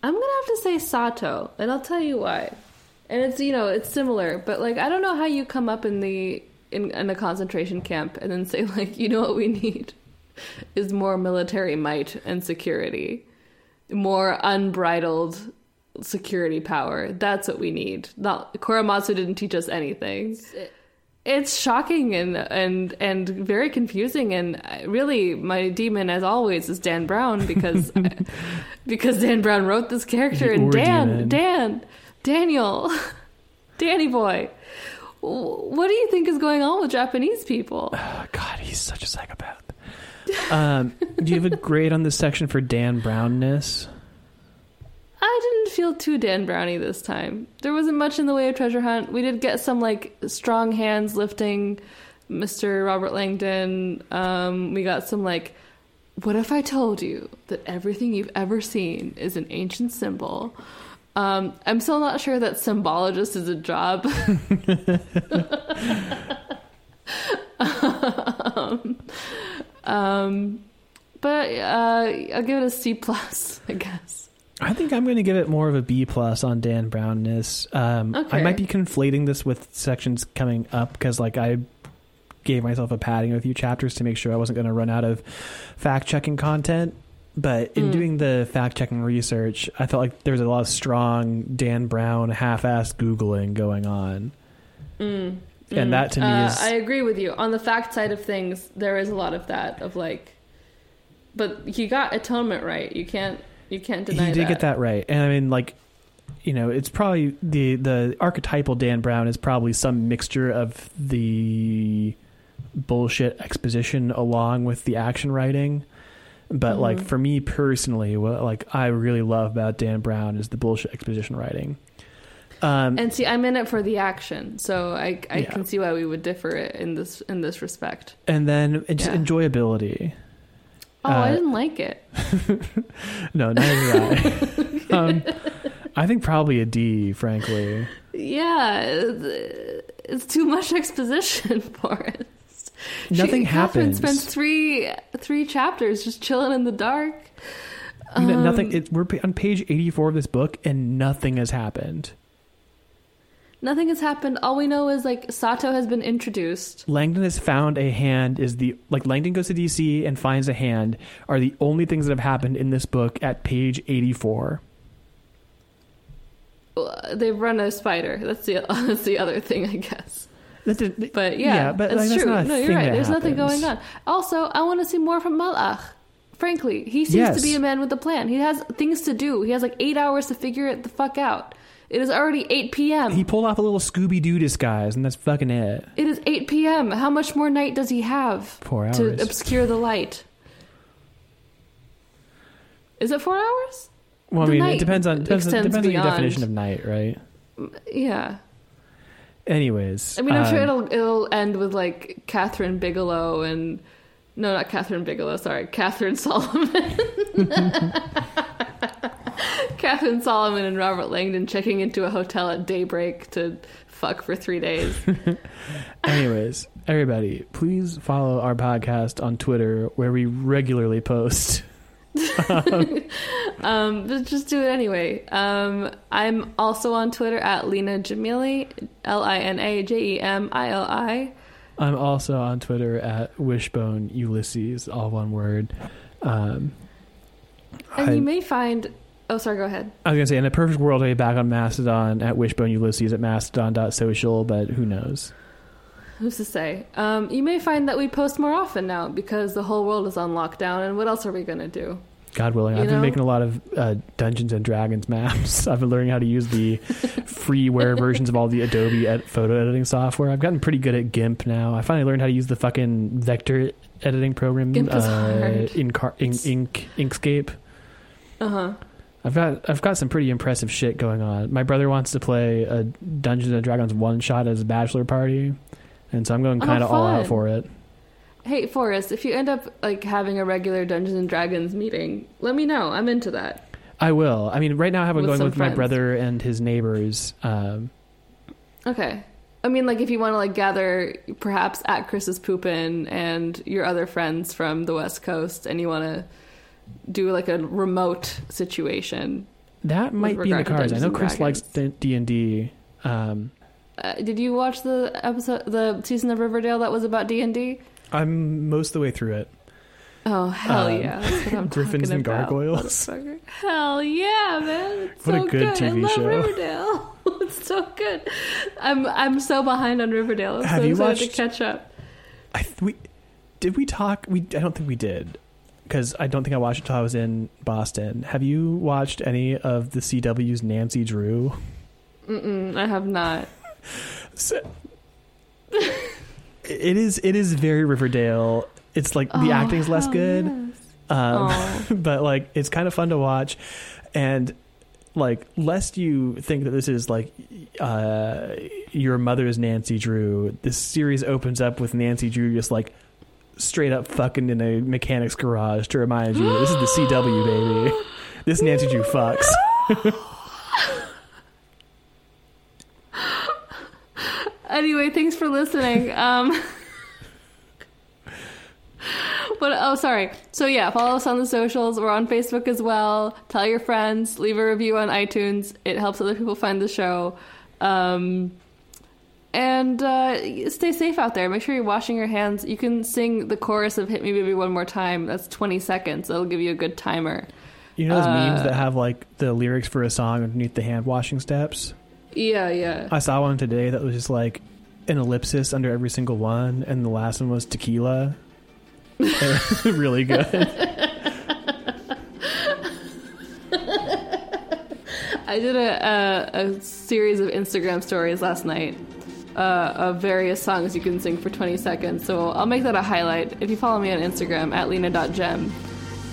S1: I'm gonna have to say Sato, and I'll tell you why. And it's you know it's similar, but like I don't know how you come up in the in, in a concentration camp and then [LAUGHS] say like you know what we need is more military might and security, more unbridled security power. That's what we need. Not Korematsu didn't teach us anything. It's shocking and and and very confusing and really my demon as always is Dan Brown because [LAUGHS] because Dan Brown wrote this character and Dan
S2: demon.
S1: Dan Daniel [LAUGHS] Danny boy what do you think is going on with Japanese people?
S2: Oh, [SIGHS] God, he's such a psychopath. Um, do you have a grade on this section for Dan Brownness?
S1: I didn't feel too Dan Brownie this time. There wasn't much in the way of treasure hunt. We did get some like strong hands lifting Mr. Robert Langdon. Um, we got some like, what if I told you that everything you've ever seen is an ancient symbol? Um, I'm still not sure that symbologist is a job. [LAUGHS] um, um, but uh, I'll give it a C plus, I guess.
S2: I think I'm going to give it more of a B plus on Dan Brownness. Um, I might be conflating this with sections coming up because, like, I gave myself a padding of a few chapters to make sure I wasn't going to run out of fact checking content. But in
S1: Mm.
S2: doing the fact checking research, I felt like there was a lot of strong Dan Brown half assed Googling going on.
S1: Mm,
S2: And
S1: mm.
S2: that to me
S1: Uh,
S2: is-
S1: I agree with you. On the fact side of things, there is a lot of that of like, but he got atonement right. You can't you can't deny
S2: he did get that right and i mean like you know it's probably the the archetypal dan brown is probably some mixture of the bullshit exposition along with the action writing. But like
S1: Mhm.
S2: for me personally, what like I really love about Dan Brown is the bullshit exposition writing. Um,
S1: And see, I'm in it for the action, so I I
S2: Yeah.
S1: can see why we would differ it in this in this respect.
S2: and then it's
S1: Yeah.
S2: enjoyability.
S1: Oh, I
S2: Uh,
S1: didn't like it. [LAUGHS]
S2: No, neither did I. [LAUGHS] um, I think probably a D, frankly.
S1: Yeah, it's too much exposition [LAUGHS] for it.
S2: Nothing
S1: Catherine
S2: happens.
S1: spends three three chapters just chilling in the dark.
S2: You know,
S1: Um,
S2: nothing. It, we're on page eighty-four of this book, and nothing has happened.
S1: Nothing has happened. All we know is like Sato has been introduced.
S2: Langdon has found a hand. Is the like Langdon goes to DC and finds a hand. Are the only things that have happened in this book at page eighty-four.
S1: Uh, They've run a spider. That's the [LAUGHS] that's the other thing, I guess.
S2: That's a-
S1: But yeah,
S2: Yeah, but,
S1: it's
S2: like, that's
S1: true.
S2: not a
S1: no, you're right. There's nothing going on. Also, I want to see more from Mal'akh. Frankly, he seems
S2: Yes.
S1: to be a man with a plan. He has things to do. He has like eight hours to figure it the fuck out. It is already 8 p.m.
S2: he pulled off a little Scooby Doo disguise, and that's fucking it.
S1: It is 8 p.m. How much more night does he have
S2: Four hours.
S1: to obscure the light? Is it four hours?
S2: Well, I mean, it depends on depends, on- depends on your definition of night, right?
S1: Yeah.
S2: Anyways,
S1: I mean, I'm sure
S2: um,
S1: it'll it'll end with like Kathryn Bigelow and no, not Kathryn Bigelow. Sorry, Catherine Solomon. [LAUGHS] Catherine Solomon and Robert Langdon checking into a hotel at daybreak to fuck for three days. [LAUGHS]
S2: Anyways, everybody, please follow our podcast on Twitter where we regularly post. [LAUGHS]
S1: um, but just do it anyway. Um, I'm also on Twitter at Lina Jemili, L I N A J E M I L I.
S2: I'm also on Twitter at Wishbone Ulysses, all one word. Um,
S1: And
S2: I,
S1: you may find. Oh, sorry. Go ahead.
S2: I was gonna say, in a perfect world, I'd be back on Mastodon at Wishbone Ulysses at mastodon.social, but who knows?
S1: Who's to say? Um, you may find that we post more often now because the whole world is on lockdown. And what else are we gonna do?
S2: God willing,
S1: You
S2: I've been making a lot of uh, Dungeons and Dragons maps. [LAUGHS] I've been learning how to use the freeware versions of all the Adobe ed- photo editing software. I've gotten pretty good at GIMP now. I finally learned how to use the fucking vector editing program.
S1: GIMP is
S2: uh,
S1: hard.
S2: Incar- in- Ink Inkscape.
S1: Uh huh.
S2: I've got I've got some pretty impressive shit going on. My brother wants to play a Dungeons and Dragons one shot as a bachelor party, and so I'm going
S1: Oh,
S2: kind of all out for it.
S1: Hey, Forrest, if you end up like having a regular Dungeons and Dragons meeting, let me know. I'm into that.
S2: I will. I mean, right now I have
S1: With
S2: going with my brother and his neighbors. Um,
S1: Okay. I mean, like if you want to like gather perhaps at Chris's Poopin and your other friends from the West Coast, and you want to do like a remote situation.
S2: that might be in the cards. I know Chris
S1: and
S2: likes D and D. Um,
S1: Uh, did you watch the episode, the season of Riverdale that was about D and D?
S2: I'm most of the way through it.
S1: Oh hell
S2: Um,
S1: yeah! That's what I'm [LAUGHS]
S2: Griffins and
S1: about,
S2: Gargoyles.
S1: Hell yeah, man! It's
S2: What a
S1: so
S2: good
S1: I
S2: TV
S1: love
S2: show.
S1: Riverdale. [LAUGHS] it's so good. I'm I'm so behind on Riverdale. I'm
S2: Have
S1: so
S2: you
S1: excited
S2: watched-
S1: to catch up.
S2: I th- we did we talk? We I don't think we did because I don't think I watched it until I was in Boston. Have you watched any of the CW's Nancy Drew?
S1: Mm-mm, I have not.
S2: So, it is it is very Riverdale. It's like the
S1: Oh,
S2: acting's less good,
S1: yes.
S2: um, [LAUGHS] but like it's kind of fun to watch, and like lest you think that this is like uh, your mother's Nancy Drew. This series opens up with Nancy Drew just like straight up fucking in a mechanic's garage to remind you this is the CW baby. This Nancy Drew fucks. [GASPS] [LAUGHS]
S1: Anyway, thanks for listening. Um, [LAUGHS] but oh, sorry. So yeah, follow us on the socials. We're on Facebook as well. Tell your friends. Leave a review on iTunes. It helps other people find the show. Um, and uh, stay safe out there. Make sure you're washing your hands. You can sing the chorus of "Hit Me, Baby, One More Time." That's 20 seconds. That'll give you a good timer.
S2: You know those memes
S1: Uh,
S2: that have like the lyrics for a song underneath the hand washing steps?
S1: Yeah, yeah.
S2: I saw one today that was just like an ellipsis under every single one, and the last one was tequila. [LAUGHS] really good. [LAUGHS]
S1: I did a, a a series of Instagram stories last night uh, of various songs you can sing for 20 seconds. So I'll make that a highlight. If you follow me on Instagram at lena.gem,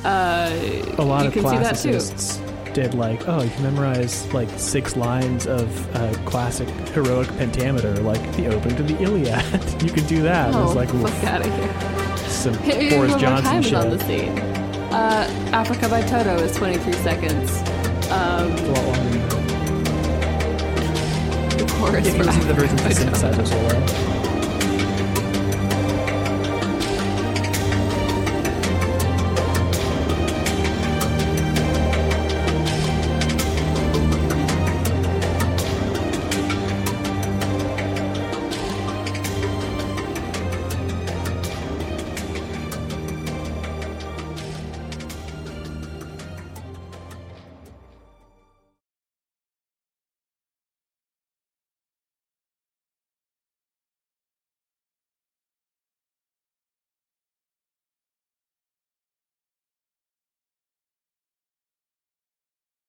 S1: uh,
S2: A lot
S1: you
S2: of
S1: can see that
S2: classicists did like, oh, you can memorize like six lines of uh, classic heroic pentameter, like the open to the Iliad. [LAUGHS] you can do that.
S1: too.
S2: it's
S1: Oh,
S2: like
S1: fuck out of here.
S2: some
S1: me
S2: Boris Johnson shit.
S1: on the scene. Uh, Africa by Toto is 23 seconds. Um,
S2: a lot longer
S1: the chorus
S2: If
S1: for
S2: to the version
S1: by Toto.